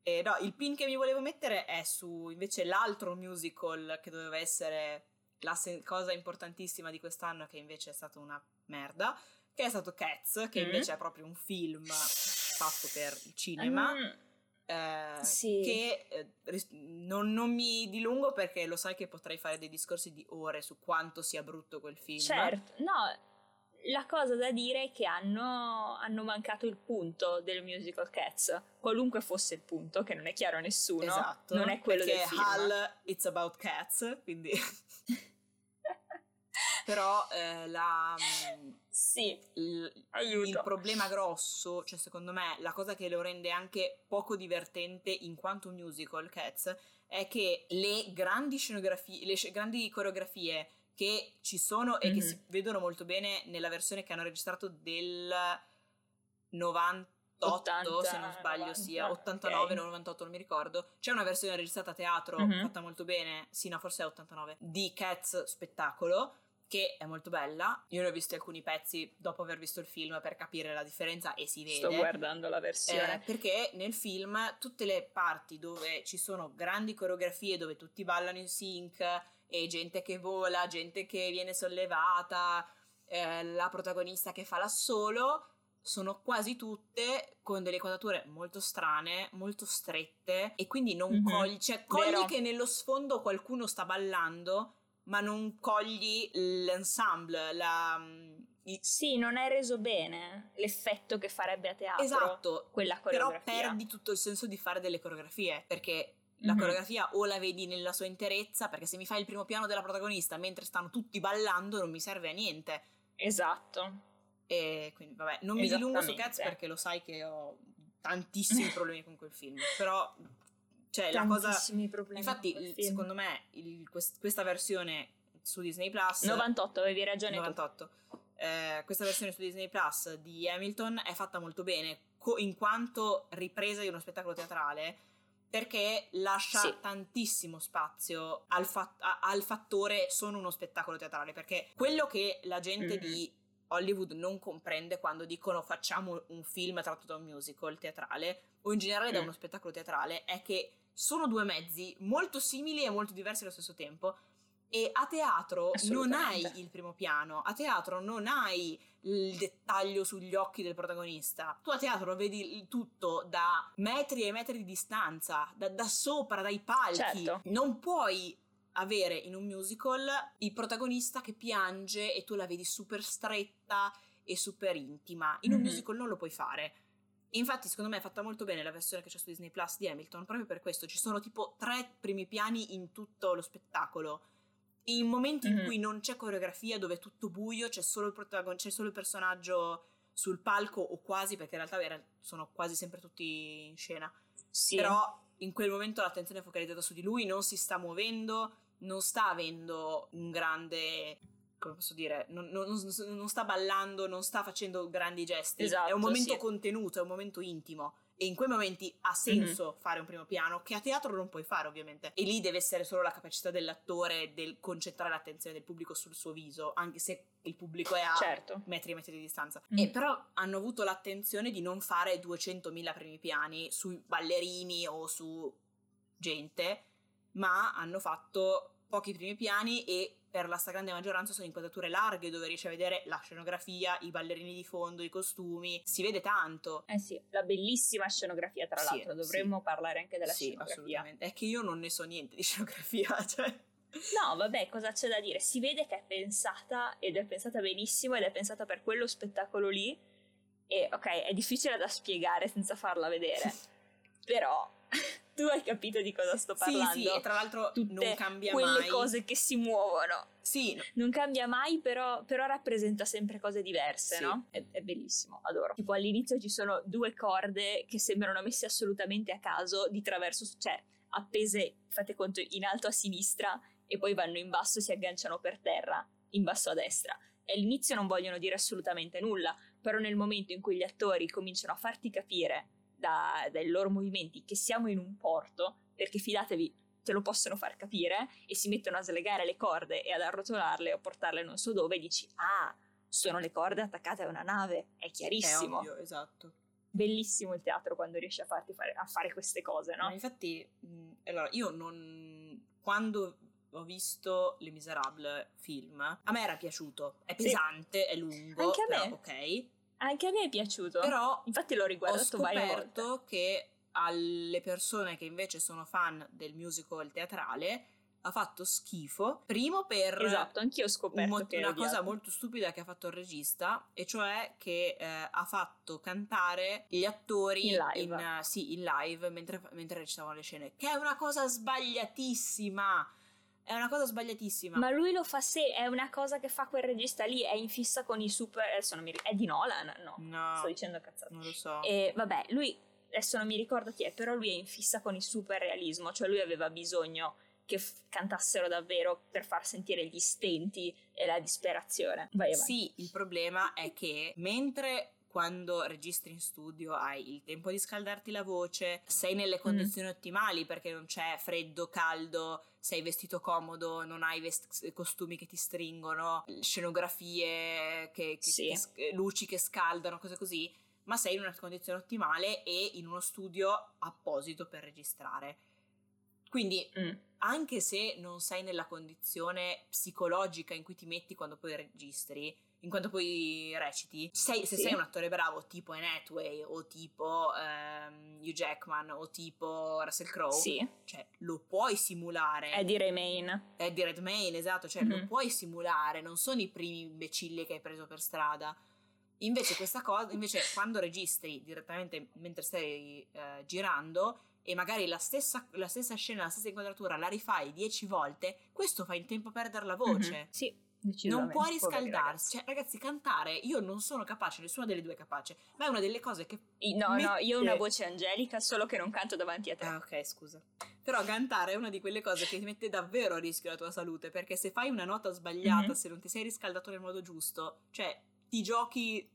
S2: Eh, no, il pin che mi volevo mettere è su invece l'altro musical che doveva essere la se- cosa importantissima di quest'anno, che invece è stata una merda, che è stato Cats, che
S1: Mm.
S2: invece è proprio un film fatto per il cinema.
S1: Mm,
S2: eh,
S1: Sì.
S2: Che eh, non, non mi dilungo perché lo sai che potrei fare dei discorsi di ore su quanto sia brutto quel film.
S1: Certo, no, la cosa da dire è che hanno, hanno mancato il punto del musical Cats, qualunque fosse il punto, che non è chiaro a nessuno,
S2: Esatto.
S1: non è quello del film.
S2: Hal, it's about cats, quindi... [laughs] Però eh, la, mm,
S1: sì,
S2: il, il problema grosso, cioè secondo me la cosa che lo rende anche poco divertente in quanto musical Cats è che le grandi scenografie, le sc- grandi coreografie che ci sono e che
S1: Mhm.
S2: si vedono molto bene nella versione che hanno registrato del 98
S1: 80,
S2: se non sbaglio sia
S1: 90,
S2: 89
S1: ok.
S2: 98 non mi ricordo c'è una versione registrata a teatro
S1: Mhm.
S2: fatta molto bene sì no forse è 89 di Cats spettacolo che è molto bella. Io ne ho visti alcuni pezzi dopo aver visto il film per capire la differenza e si vede.
S1: Sto guardando la versione.
S2: Eh, perché nel film tutte le parti dove ci sono grandi coreografie, dove tutti ballano in sync e gente che vola, gente che viene sollevata, eh, la protagonista che fa l'assolo, sono quasi tutte con delle quadrature molto strane, molto strette e quindi non mm-hmm. cogli, cioè cogli Vero. che nello sfondo qualcuno sta ballando ma non cogli l'ensemble, la...
S1: Mm, sì, non hai reso bene l'effetto che farebbe a teatro
S2: esatto,
S1: quella coreografia.
S2: Però perdi tutto il senso di fare delle coreografie, perché la mm-hmm. coreografia o la vedi nella sua interezza, perché se mi fai il primo piano della protagonista mentre stanno tutti ballando non mi serve a niente.
S1: Esatto.
S2: E quindi vabbè, non mi dilungo su Cats perché lo sai che ho tantissimi [laughs] problemi con quel film, però cioè la cosa
S1: problemi
S2: infatti secondo me il, quest, questa versione su Disney Plus
S1: 98 avevi ragione
S2: 98 eh, questa versione su Disney Plus di Hamilton è fatta molto bene co- in quanto ripresa di uno spettacolo teatrale perché lascia sì. tantissimo spazio al, fa- a- al, fattore sono uno spettacolo teatrale perché quello che la gente mm-hmm. di Hollywood non comprende quando dicono facciamo un film tratto da un musical teatrale o in generale mm. da uno spettacolo teatrale è che sono due mezzi molto simili e molto diversi allo stesso tempo. E a teatro non hai il primo piano, a teatro non hai il dettaglio sugli occhi del protagonista. Tu a teatro vedi tutto da metri e metri di distanza, da, da sopra, dai palchi. Certo. Non puoi avere in un musical il protagonista che piange e tu la vedi super stretta e super intima. In mm-hmm. un musical non lo puoi fare. Infatti, secondo me è fatta molto bene la versione che c'è su Disney Plus di Hamilton, proprio per questo. Ci sono tipo tre primi piani in tutto lo spettacolo. In momenti mm-hmm. in cui non c'è coreografia, dove è tutto buio, c'è solo il, protagon- c'è solo il personaggio sul palco, o quasi, perché in realtà sono quasi sempre tutti in scena. Sì. Però in quel momento l'attenzione è focalizzata su di lui, non si sta muovendo, non sta avendo un grande come posso dire, non, non, non, sta ballando, non sta facendo grandi gesti. Esatto, è un momento sì. contenuto, è un momento intimo. E in quei momenti ha senso mm-hmm. fare un primo piano, che a teatro non puoi fare, ovviamente. E lì deve essere solo la capacità dell'attore del concentrare l'attenzione del pubblico sul suo viso, anche se il pubblico è a certo. metri e metri di distanza. Mm. E però hanno avuto l'attenzione di non fare 200.000 primi piani sui ballerini o su gente, ma hanno fatto pochi primi piani e per la stragrande maggioranza sono inquadrature larghe dove riesci a vedere la scenografia, i ballerini di fondo, i costumi, si vede tanto.
S1: Eh sì, la bellissima scenografia tra sì, l'altro, dovremmo sì. parlare anche della
S2: sì,
S1: scenografia.
S2: assolutamente, è che io non ne so niente di [laughs] scenografia, cioè...
S1: No, vabbè, cosa c'è da dire? Si vede che è pensata ed è pensata benissimo ed è pensata per quello spettacolo lì e ok, è difficile da spiegare senza farla vedere, [laughs] però tu hai capito di cosa sto parlando.
S2: Sì, sì, e tra l'altro Tutte non cambia
S1: quelle
S2: mai.
S1: Quelle cose che si muovono.
S2: Sì.
S1: Non cambia mai, però, però rappresenta sempre cose diverse, sì. no? È, è, bellissimo, adoro. Tipo all'inizio ci sono due corde che sembrano messe assolutamente a caso di traverso, cioè appese, fate conto, in alto a sinistra e poi vanno in basso e si agganciano per terra, in basso a destra. E all'inizio non vogliono dire assolutamente nulla, però nel momento in cui gli attori cominciano a farti capire da, dai loro movimenti che siamo in un porto, perché fidatevi, te lo possono far capire, e si mettono a slegare le corde e ad arrotolarle o portarle non so dove, dici, ah, sono le corde attaccate a una nave, è chiarissimo.
S2: È ovvio, esatto.
S1: Bellissimo il teatro quando riesce a farti fare, a fare queste cose, no?
S2: Ma infatti, mh, allora, io non... Quando ho visto Les Miserables film, a me era piaciuto, è pesante, sì. è lungo,
S1: Anche a me.
S2: Però, ok
S1: anche a me è piaciuto.
S2: Però
S1: infatti l'ho riguardato varie volte.
S2: Ho scoperto che alle persone che invece sono fan del musical teatrale ha fatto schifo. Primo per
S1: Esatto, anch'io ho scoperto
S2: mo- una cosa molto stupida che ha fatto il regista, e cioè che eh, ha fatto cantare gli attori
S1: in live,
S2: in, uh, sì, in live mentre, mentre recitavano le scene, che è una cosa sbagliatissima. È una cosa sbagliatissima.
S1: Ma lui lo fa se è una cosa che fa quel regista lì, è in fissa con i super. Adesso non mi ricordo. È di Nolan? No.
S2: No.
S1: Sto dicendo cazzate.
S2: Non lo so.
S1: E vabbè, lui adesso non mi ricordo chi è, però lui è in fissa con il super realismo, cioè lui aveva bisogno che f- cantassero davvero per far sentire gli stenti e la disperazione. Vai avanti.
S2: Sì, il problema è che mentre quando registri in studio hai il tempo di scaldarti la voce, sei nelle
S1: Mm.
S2: condizioni ottimali perché non c'è freddo, caldo, sei vestito comodo, non hai vest- costumi che ti stringono, scenografie, che- che-
S1: Sì.
S2: che sc- luci che scaldano, cose così, ma sei in una condizione ottimale e in uno studio apposito per registrare. Quindi
S1: Mm.
S2: anche se non sei nella condizione psicologica in cui ti metti quando poi registri, in quanto poi reciti, sei- se
S1: Sì.
S2: sei un attore bravo tipo Anne Hathaway o tipo ehm, Hugh Jackman o tipo Russell Crowe,
S1: Sì,
S2: cioè lo puoi simulare.
S1: Eddie Remain.
S2: Eddie Redmayne, esatto, cioè lo
S1: Mhm.
S2: puoi simulare, non sono i primi imbecilli che hai preso per strada. Invece questa cosa, invece quando registri direttamente mentre stai eh, girando e magari la stessa, la stessa scena, la stessa inquadratura la rifai dieci volte, questo fa in tempo a perdere la voce.
S1: Mhm. Sì,
S2: Non
S1: Poveri
S2: riscaldarsi,
S1: ragazzi.
S2: cioè ragazzi cantare, io non sono capace, nessuna delle due è capace, ma è una delle cose che...
S1: No, no, io ho una
S2: mette-
S1: voce angelica, solo che non canto davanti a te.
S2: Ah ok scusa. Però cantare è una di quelle cose che ti mette davvero a rischio la tua salute, perché se fai una nota sbagliata,
S1: Mhm.
S2: se non ti sei riscaldato nel modo giusto, cioè ti giochi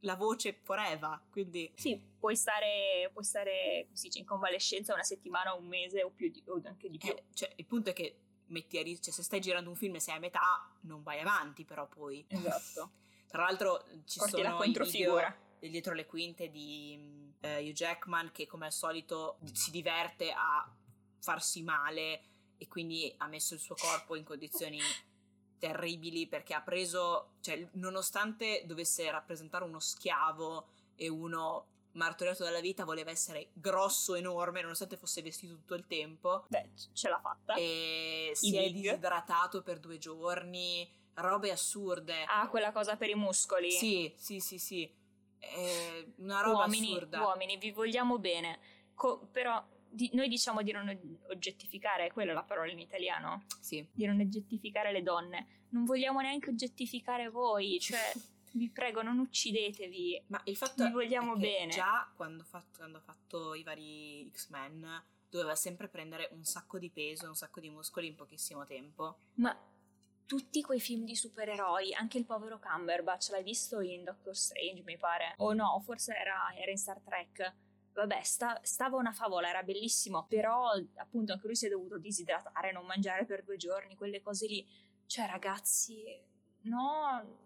S2: la voce forever, quindi...
S1: Sì, puoi stare, puoi stare dice, in convalescenza una settimana, un mese o, più di, o anche di più.
S2: eh, cioè, il punto è che metti a rischio, cioè se stai girando un film e sei a metà, non vai avanti però poi.
S1: Esatto. [laughs]
S2: Tra l'altro ci
S1: Porti la
S2: sono i video dietro le quinte di eh, Hugh Jackman che come al solito si diverte a farsi male e quindi ha messo il suo corpo in condizioni [laughs] terribili perché ha preso, cioè nonostante dovesse rappresentare uno schiavo e uno martoriato dalla vita voleva essere grosso, enorme, nonostante fosse vestito tutto il tempo
S1: Beh, ce l'ha fatta.
S2: e si è
S1: big.
S2: disidratato per due giorni, robe assurde.
S1: Ah, quella cosa per i muscoli.
S2: Sì, sì, sì, sì. È una roba
S1: uomini,
S2: assurda.
S1: uomini, vi vogliamo bene. Co- però di- noi diciamo di non oggettificare, quella è la parola in italiano,
S2: Sì.
S1: di non oggettificare le donne. Non vogliamo neanche oggettificare voi, cioè [laughs] vi prego non uccidetevi.
S2: Ma il fatto
S1: Vi vogliamo
S2: è che
S1: bene.
S2: già quando, ha fatto- quando fatto i vari X-Men doveva sempre prendere un sacco di peso, un sacco di muscoli in pochissimo tempo.
S1: Ma tutti quei film di supereroi, anche il povero Cumberbatch, l'hai visto in Doctor Strange, mi pare. O no, forse era, era in Star Trek. Vabbè, sta- stava una favola, era bellissimo, però appunto anche lui si è dovuto disidratare, non mangiare per due giorni, quelle cose lì. Cioè, ragazzi, no,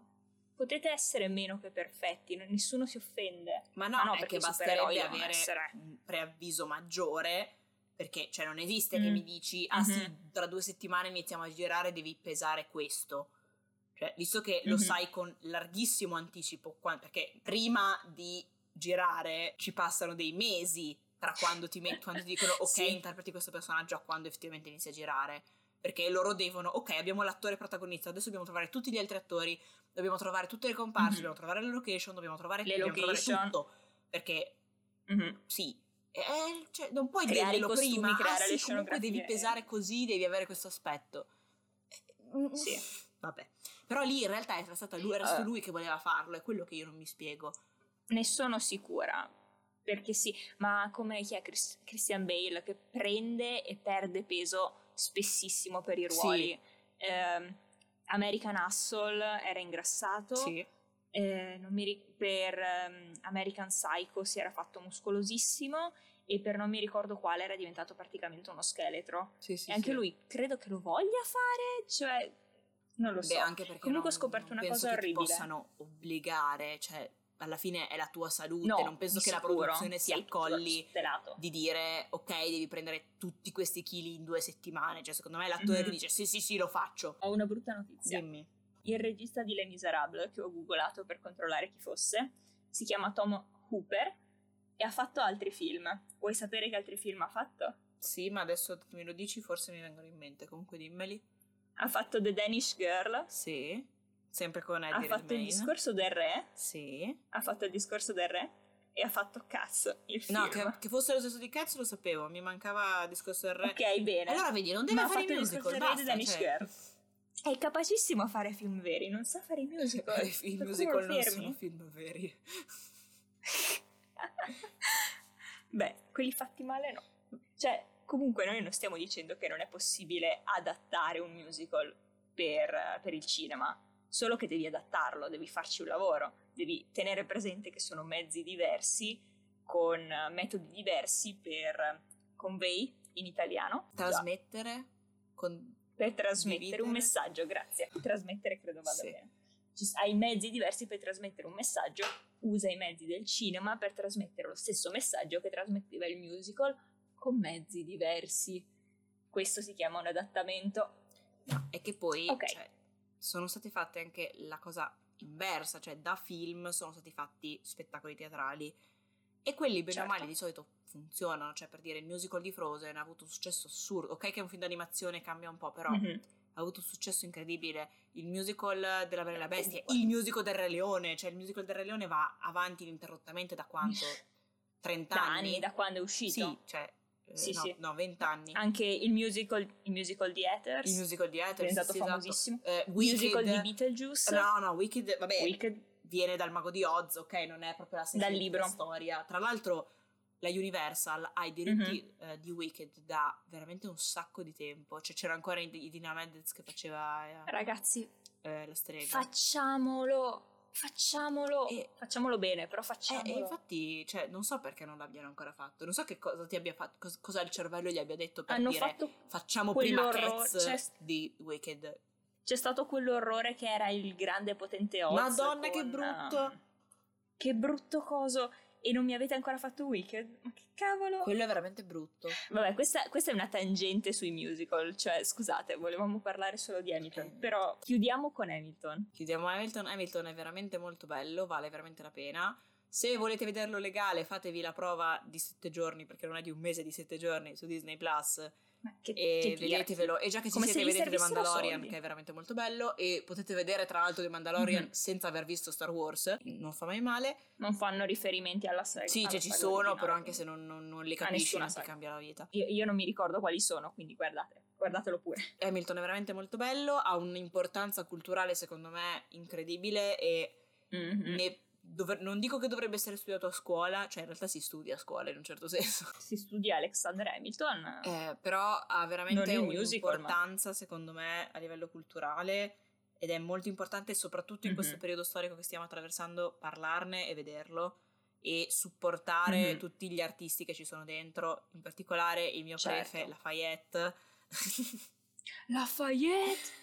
S1: potete essere meno che perfetti, nessuno si offende.
S2: Ma no,
S1: Ma no, perché
S2: che basterebbe avere
S1: essere-
S2: un preavviso maggiore. Perché, cioè, non esiste che
S1: Mm.
S2: mi dici, ah sì,
S1: Mhm.
S2: tra due settimane iniziamo a girare, devi pesare questo. Cioè, visto che lo
S1: Mhm.
S2: sai con larghissimo anticipo, perché prima di girare ci passano dei mesi tra quando ti, met- quando ti dicono [laughs] ok,
S1: Sì.
S2: interpreti questo personaggio a quando effettivamente inizi a girare. Perché loro devono, ok, abbiamo l'attore protagonista, adesso dobbiamo trovare tutti gli altri attori, dobbiamo trovare tutte le comparse,
S1: Mhm.
S2: dobbiamo trovare le location, dobbiamo trovare,
S1: Le
S2: dobbiamo
S1: location.
S2: tutto. Perché
S1: Mhm.
S2: sì, eh, cioè, non puoi
S1: Creare
S2: dirglielo
S1: costumi,
S2: prima.
S1: creare
S2: ah,
S1: le
S2: sì, comunque devi pesare così, devi avere questo aspetto. Eh,
S1: Sì.
S2: Vabbè. Però lì in realtà era stata lui, era stato
S1: Eh.
S2: lui che voleva farlo, è quello che io non mi spiego.
S1: Ne sono sicura. Perché sì, ma come chi è Chris- Christian Bale che prende e perde peso spessissimo per i
S2: Sì.
S1: ruoli. American Hustle era ingrassato.
S2: Sì.
S1: eh, non mi ri- per ehm, American Psycho si era fatto muscolosissimo e per non mi ricordo quale era diventato praticamente uno scheletro.
S2: Sì, sì,
S1: e anche
S2: sì.
S1: lui credo che lo voglia fare, cioè non lo so.
S2: Beh, anche perché
S1: Comunque ho
S2: non-
S1: scoperto
S2: non
S1: una cosa
S2: che ti
S1: orribile.
S2: possano obbligare, cioè alla fine è la tua salute,
S1: No,
S2: non penso che la
S1: sicuro.
S2: produzione si
S1: tutto
S2: accolli di dire ok, devi prendere tutti questi chili in due settimane, cioè secondo me è l'attore
S1: Mhm.
S2: che dice sì sì sì lo faccio.
S1: Ho una brutta notizia.
S2: Dimmi.
S1: Il regista di Les Miserables, che ho googolato per controllare chi fosse, si chiama Tom Hooper e ha fatto altri film. Vuoi sapere che altri film ha fatto?
S2: Sì, ma adesso me lo dici forse mi vengono in mente, comunque dimmeli.
S1: Ha fatto The Danish Girl,
S2: Sì, sempre con
S1: ha
S2: Eddie
S1: fatto il discorso del re,
S2: Sì.
S1: ha fatto il discorso del re e ha fatto Cats, il film.
S2: No, che, che fosse lo stesso di Cats lo sapevo, mi mancava il discorso del re.
S1: Ok, bene.
S2: Allora vedi, non deve
S1: Ma ha
S2: fare
S1: il
S2: musical,
S1: di
S2: basta, cioè.
S1: Girl. È capacissimo a fare film veri, non sa fare i [laughs] musical.
S2: I film musical non
S1: fermi?
S2: sono film veri. [laughs]
S1: Beh, quelli fatti male no. Cioè, comunque noi non stiamo dicendo che non è possibile adattare un musical per, per il cinema, solo che devi adattarlo, devi farci un lavoro, devi tenere presente che sono mezzi diversi con metodi diversi per convey in italiano.
S2: Trasmettere con
S1: per trasmettere
S2: Dividere.
S1: un messaggio, grazie. Trasmettere credo vada
S2: Sì.
S1: bene. Hai mezzi diversi per trasmettere un messaggio, usa i mezzi del cinema per trasmettere lo stesso messaggio che trasmetteva il musical con mezzi diversi. Questo si chiama un adattamento.
S2: No, e che poi
S1: Ok.
S2: cioè, sono state fatte anche la cosa inversa, cioè da film sono stati fatti spettacoli teatrali e quelli bene o
S1: Certo.
S2: male di solito funzionano, cioè per dire il musical di Frozen ha avuto un successo assurdo, ok che è un film d'animazione cambia un po', però
S1: Mhm.
S2: ha avuto un successo incredibile, il musical della Bella e la Bestia, il musical del Re Leone, cioè il musical del Re Leone va avanti ininterrottamente da quanto? 30 [laughs]
S1: Da
S2: anni?
S1: anni, da quando è uscito.
S2: Sì, cioè
S1: Sì,
S2: no,
S1: sì.
S2: no, 20 anni.
S1: Anche il musical, il musical di Ethers,
S2: Il musical di
S1: è
S2: Ethers,
S1: diventato
S2: sì, esatto.
S1: famosissimo.
S2: Eh,
S1: Il musical di Beetlejuice,
S2: No, no, Wicked, vabbè,
S1: Wicked,
S2: viene dal Mago di Oz, ok? Non è proprio la stessa storia. Tra l'altro, la Universal ha i diritti
S1: Mhm.
S2: eh, di Wicked da veramente un sacco di tempo. Cioè, c'era ancora Idina Mendes che faceva eh,
S1: ragazzi,
S2: eh, la strega.
S1: facciamolo, facciamolo,
S2: E-
S1: facciamolo bene, però
S2: Eh,
S1: facciamolo.
S2: e infatti, cioè, non so perché non l'abbiano ancora fatto. Non so che cosa ti abbia fatto, cos- cosa il cervello gli abbia detto per
S1: Hanno
S2: dire
S1: fatto
S2: facciamo prima Cats di Wicked.
S1: C'è stato quell'orrore che era il grande potente Oz.
S2: Madonna, che
S1: con,
S2: brutto!
S1: um, che brutto coso! E non mi avete ancora fatto Wicked? Ma che cavolo!
S2: Quello è veramente brutto.
S1: Vabbè, questa, questa è una tangente sui musical. Cioè, scusate, volevamo parlare solo di Hamilton.
S2: Eh.
S1: Però chiudiamo con Hamilton.
S2: Chiudiamo Hamilton. Hamilton è veramente molto bello, vale veramente la pena. Se volete vederlo legale, fatevi la prova di sette giorni, perché non è di un mese, di sette giorni su Disney Plus.
S1: Che,
S2: E
S1: che
S2: vedetevelo. E già che ci siete, vedete The Mandalorian,
S1: soldi.
S2: che è veramente molto bello. E potete vedere, tra l'altro, The Mandalorian
S1: Mhm.
S2: senza aver visto Star Wars. Non fa mai male.
S1: Non fanno riferimenti alla saga.
S2: Sì,
S1: alla
S2: cioè, ci sono,
S1: originale,
S2: però anche se non, non- non li capisci, non ti cambia la vita.
S1: Io, io non mi ricordo quali sono, quindi guardate, guardatelo pure. [laughs]
S2: Hamilton è veramente molto bello, ha un'importanza culturale, secondo me, incredibile. E
S1: Mhm.
S2: ne dovre- non dico che dovrebbe essere studiato a scuola, cioè in realtà si studia a scuola in un certo senso, [laughs]
S1: Si studia Alexander Hamilton.
S2: Eh, però ha veramente
S1: musical, ma-
S2: un'importanza secondo me a livello culturale ed è molto importante soprattutto in questo
S1: Mhm.
S2: periodo storico che stiamo attraversando parlarne e vederlo e supportare
S1: Mhm.
S2: tutti gli artisti che ci sono dentro, in particolare il mio
S1: Certo.
S2: prefe, Lafayette. [laughs]
S1: Lafayette!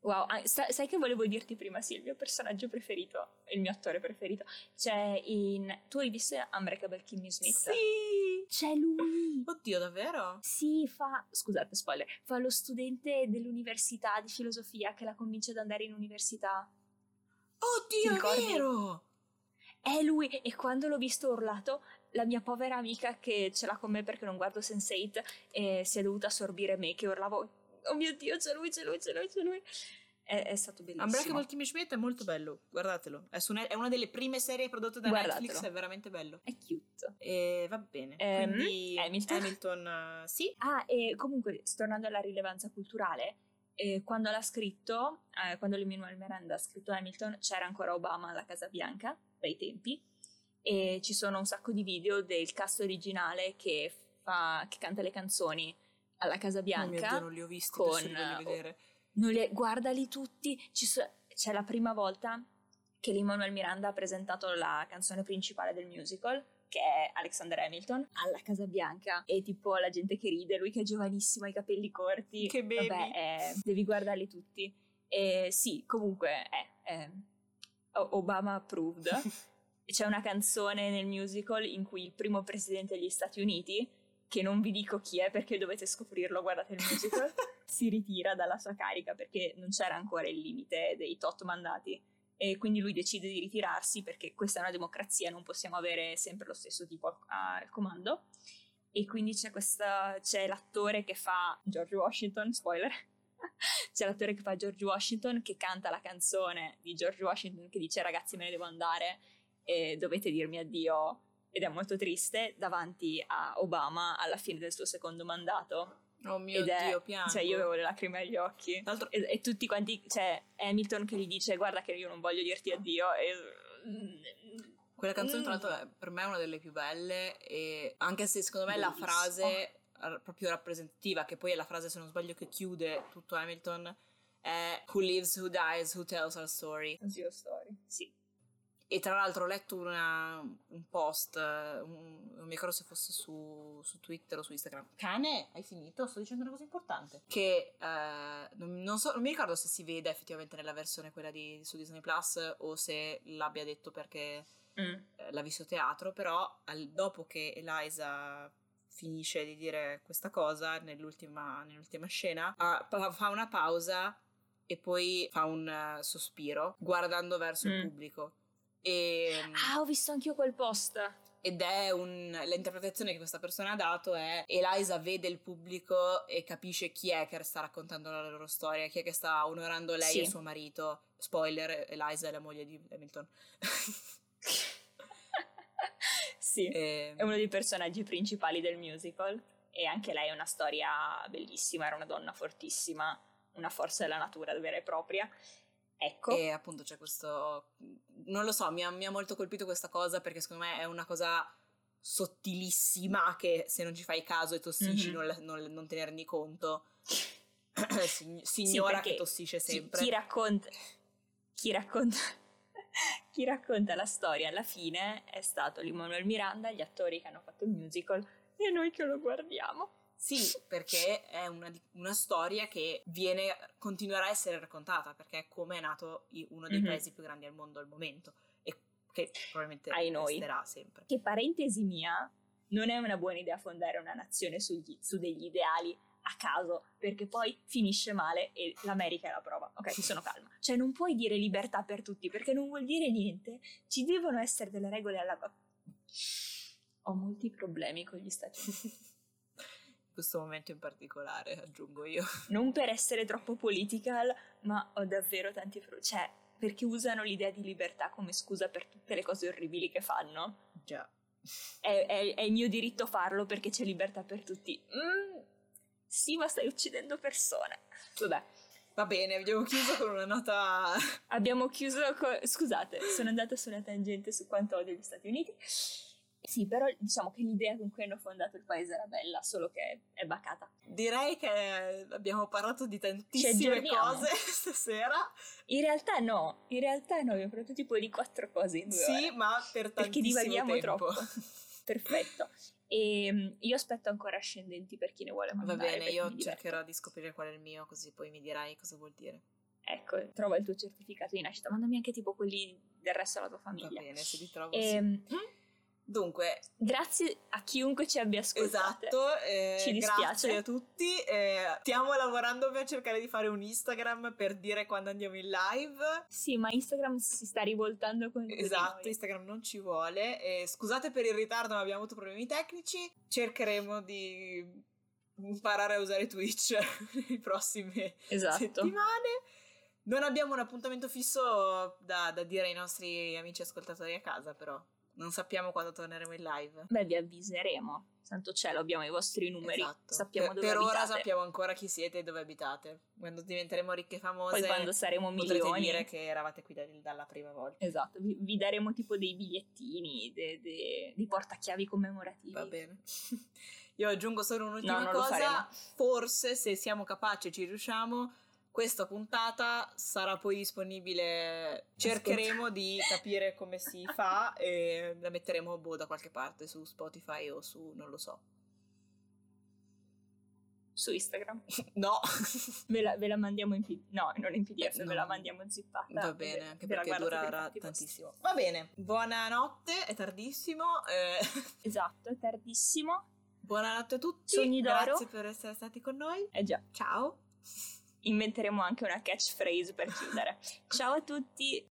S1: Wow, ah, sa- sai che volevo dirti prima, sì, il mio personaggio preferito, il mio attore preferito. C'è in... Tu hai visto Unbreakable Kimmy Smith?
S2: sì!
S1: C'è lui! [laughs]
S2: Oddio, davvero?
S1: Sì, fa... Scusate, spoiler. Fa lo studente dell'università di filosofia che la convince ad andare in università.
S2: Oddio, è vero!
S1: È lui! E quando l'ho visto urlato, la mia povera amica che ce l'ha con me perché non guardo Sense8 eh, si è dovuta assorbire me che urlavo Oh mio Dio, c'è lui, c'è lui, c'è lui, c'è lui. È, è stato bellissimo.
S2: Unbreakable Kimmy Schmidt è molto bello, guardatelo. È, su ne- è una delle prime serie prodotte da
S1: Guardatelo.
S2: Netflix, è veramente bello.
S1: È cute.
S2: E va bene.
S1: Ehm,
S2: Quindi
S1: Hamilton.
S2: Hamilton, eh, sì.
S1: Ah, e comunque, tornando alla rilevanza culturale, eh, quando l'ha scritto, eh, quando l'Emmanuel Miranda ha scritto Hamilton, c'era ancora Obama alla Casa Bianca, dai tempi, e ci sono un sacco di video del cast originale che, fa, che canta le canzoni alla Casa
S2: Oh
S1: Bianca.
S2: Dio, non li ho visti,
S1: con,
S2: li
S1: eh,
S2: vedere.
S1: Non le- guardali tutti. Ci so- c'è la prima volta che l'Emmanuel Miranda ha presentato la canzone principale del musical, che è Alexander Hamilton, alla Casa Bianca. E tipo la gente che ride, lui che è giovanissimo, ha i capelli corti.
S2: Che baby.
S1: Vabbè, eh, devi guardarli tutti. E sì, comunque è, è O- Obama approved. [laughs] C'è una canzone nel musical in cui il primo presidente degli Stati Uniti, che non vi dico chi è perché dovete scoprirlo, guardate il musical, [laughs] si ritira dalla sua carica perché non c'era ancora il limite dei tot mandati. E quindi lui decide di ritirarsi perché questa è una democrazia, non possiamo avere sempre lo stesso tipo al, al comando. E quindi c'è, questa, c'è l'attore che fa George Washington, spoiler, [laughs] c'è l'attore che fa George Washington che canta la canzone di George Washington che dice ragazzi me ne devo andare e dovete dirmi addio ed è molto triste davanti a Obama alla fine del suo secondo mandato
S2: Oh mio
S1: ed è-
S2: Dio, piango.
S1: cioè io avevo le lacrime agli occhi
S2: Tra l'altro,
S1: e, e tutti quanti cioè Hamilton che gli dice guarda che io non voglio dirti addio e
S2: quella canzone, tra
S1: Mm.
S2: l'altro, è per me è una delle più belle. E anche se secondo me la
S1: Bellissima.
S2: frase proprio rappresentativa, che poi è la frase, se non sbaglio, che chiude tutto Hamilton, è Who lives, who dies, who tells our story.
S1: Zio Story sì
S2: e tra l'altro ho letto una, un post, un, non mi ricordo se fosse su, su, Twitter o su Instagram. Cane, hai finito? Sto dicendo una cosa importante. Che eh, non, non, so, non mi ricordo se si vede effettivamente nella versione quella di, su Disney Plus o se l'abbia detto perché mm. eh, l'ha visto teatro, però al, dopo che Eliza finisce di dire questa cosa nell'ultima, nell'ultima scena, uh, fa una pausa e poi fa un uh, sospiro guardando verso mm. il pubblico
S1: e, ehm, ah, ho visto anch'io quel post.
S2: Ed è un, l'interpretazione che questa persona ha dato è Eliza vede il pubblico e capisce chi è che sta raccontando la loro storia, chi è che sta onorando lei sì. e suo marito. Spoiler, Eliza è la moglie di Hamilton. [laughs]
S1: sì, e... Ehm. è uno dei personaggi principali del musical e anche lei è una storia bellissima, era una donna fortissima, una forza della natura vera e propria Ecco.
S2: E appunto c'è questo... Non lo so, mi ha, mi ha molto colpito questa cosa perché secondo me è una cosa sottilissima che se non ci fai caso e tossisci mm-hmm. non, non, non, te ne rendi conto. [coughs] Signora sì, che tossisce sempre.
S1: Chi, chi racconta... [laughs] Chi racconta... chi racconta la storia alla fine è stato l'Immanuel Miranda, gli attori che hanno fatto il musical e noi che lo guardiamo.
S2: Sì, perché è una, una, storia che viene, continuerà a essere raccontata, perché è come è nato uno dei mm-hmm. paesi più grandi al mondo al momento e che probabilmente Ai resterà sempre.
S1: Che parentesi mia, non è una buona idea fondare una nazione sugli, su degli ideali a caso, perché poi finisce male e l'America è la prova. Ok, sono calma. Cioè non puoi dire libertà per tutti, perché non vuol dire niente. Ci devono essere delle regole alla... Ho molti problemi con gli Stati Uniti [laughs]
S2: questo momento in particolare, aggiungo io. [laughs]
S1: Non per essere troppo political, ma ho davvero tanti problemi. Cioè, perché usano l'idea di libertà come scusa per tutte le cose orribili che fanno.
S2: Già.
S1: È, è, è il mio diritto farlo perché c'è libertà per tutti. Mm, sì, ma stai uccidendo persone. Vabbè.
S2: Va bene, abbiamo chiuso con una nota.
S1: abbiamo chiuso con. Scusate, sono andata su una tangente su quanto odio gli Stati Uniti. Sì, però diciamo che l'idea con cui hanno fondato il paese era bella, solo che è bacata.
S2: Direi che abbiamo parlato di tantissime cose [laughs] stasera.
S1: In realtà no, in realtà no, abbiamo parlato tipo di quattro cose in due
S2: Sì,
S1: ore.
S2: ma per tantissimo Perché divaghiamo troppo. [laughs]
S1: Perfetto. E ehm, io aspetto ancora ascendenti per chi ne vuole mandare.
S2: Va bene, io cercherò di scoprire qual è il mio, così poi mi dirai cosa vuol dire.
S1: Ecco, trova il tuo certificato di nascita, mandami anche tipo quelli del resto della tua famiglia.
S2: Va bene, se li trovo. E, ehm, sì. Dunque,
S1: grazie a chiunque ci abbia ascoltato.
S2: Esatto, eh, ci dispiace. Grazie a tutti. Eh, stiamo lavorando per cercare di fare un Instagram per dire quando andiamo in live.
S1: Sì, ma Instagram si sta rivoltando con
S2: Esatto, Instagram non ci vuole. Eh, scusate per il ritardo, ma abbiamo avuto problemi tecnici. Cercheremo di imparare a usare Twitch [laughs] le prossime esatto. settimane. Non abbiamo un appuntamento fisso da, da dire ai nostri amici ascoltatori a casa, però non sappiamo quando torneremo in live.
S1: Beh, vi avviseremo. Santo cielo, abbiamo i vostri numeri. Esatto. Sappiamo
S2: per,
S1: dove
S2: per
S1: abitate.
S2: ora sappiamo ancora chi siete e dove abitate. Quando diventeremo ricche e famose,
S1: poi quando saremo milioni,
S2: dire che eravate qui da, dalla prima volta.
S1: Esatto, vi, vi daremo tipo dei bigliettini, dei, dei, dei portachiavi commemorativi.
S2: Va bene. [laughs] Io aggiungo solo un'ultima no, cosa. Forse se siamo capaci e ci riusciamo questa puntata sarà poi disponibile, cercheremo di capire come si fa e la metteremo boh, da qualche parte su Spotify o su non lo so.
S1: Su Instagram? [laughs]
S2: No.
S1: Ve la, ve la mandiamo in PDF. No, non in PDF, no. ve la mandiamo zippata.
S2: Va bene, ve, anche ve perché durerà tantissimo. Posti. Va bene, buonanotte, è tardissimo. Eh.
S1: Esatto, è tardissimo.
S2: Buonanotte a tutti.
S1: Sogni d'oro.
S2: Grazie per essere stati con noi.
S1: Eh già.
S2: Ciao
S1: inventeremo anche una catchphrase per chiudere. Ciao a tutti!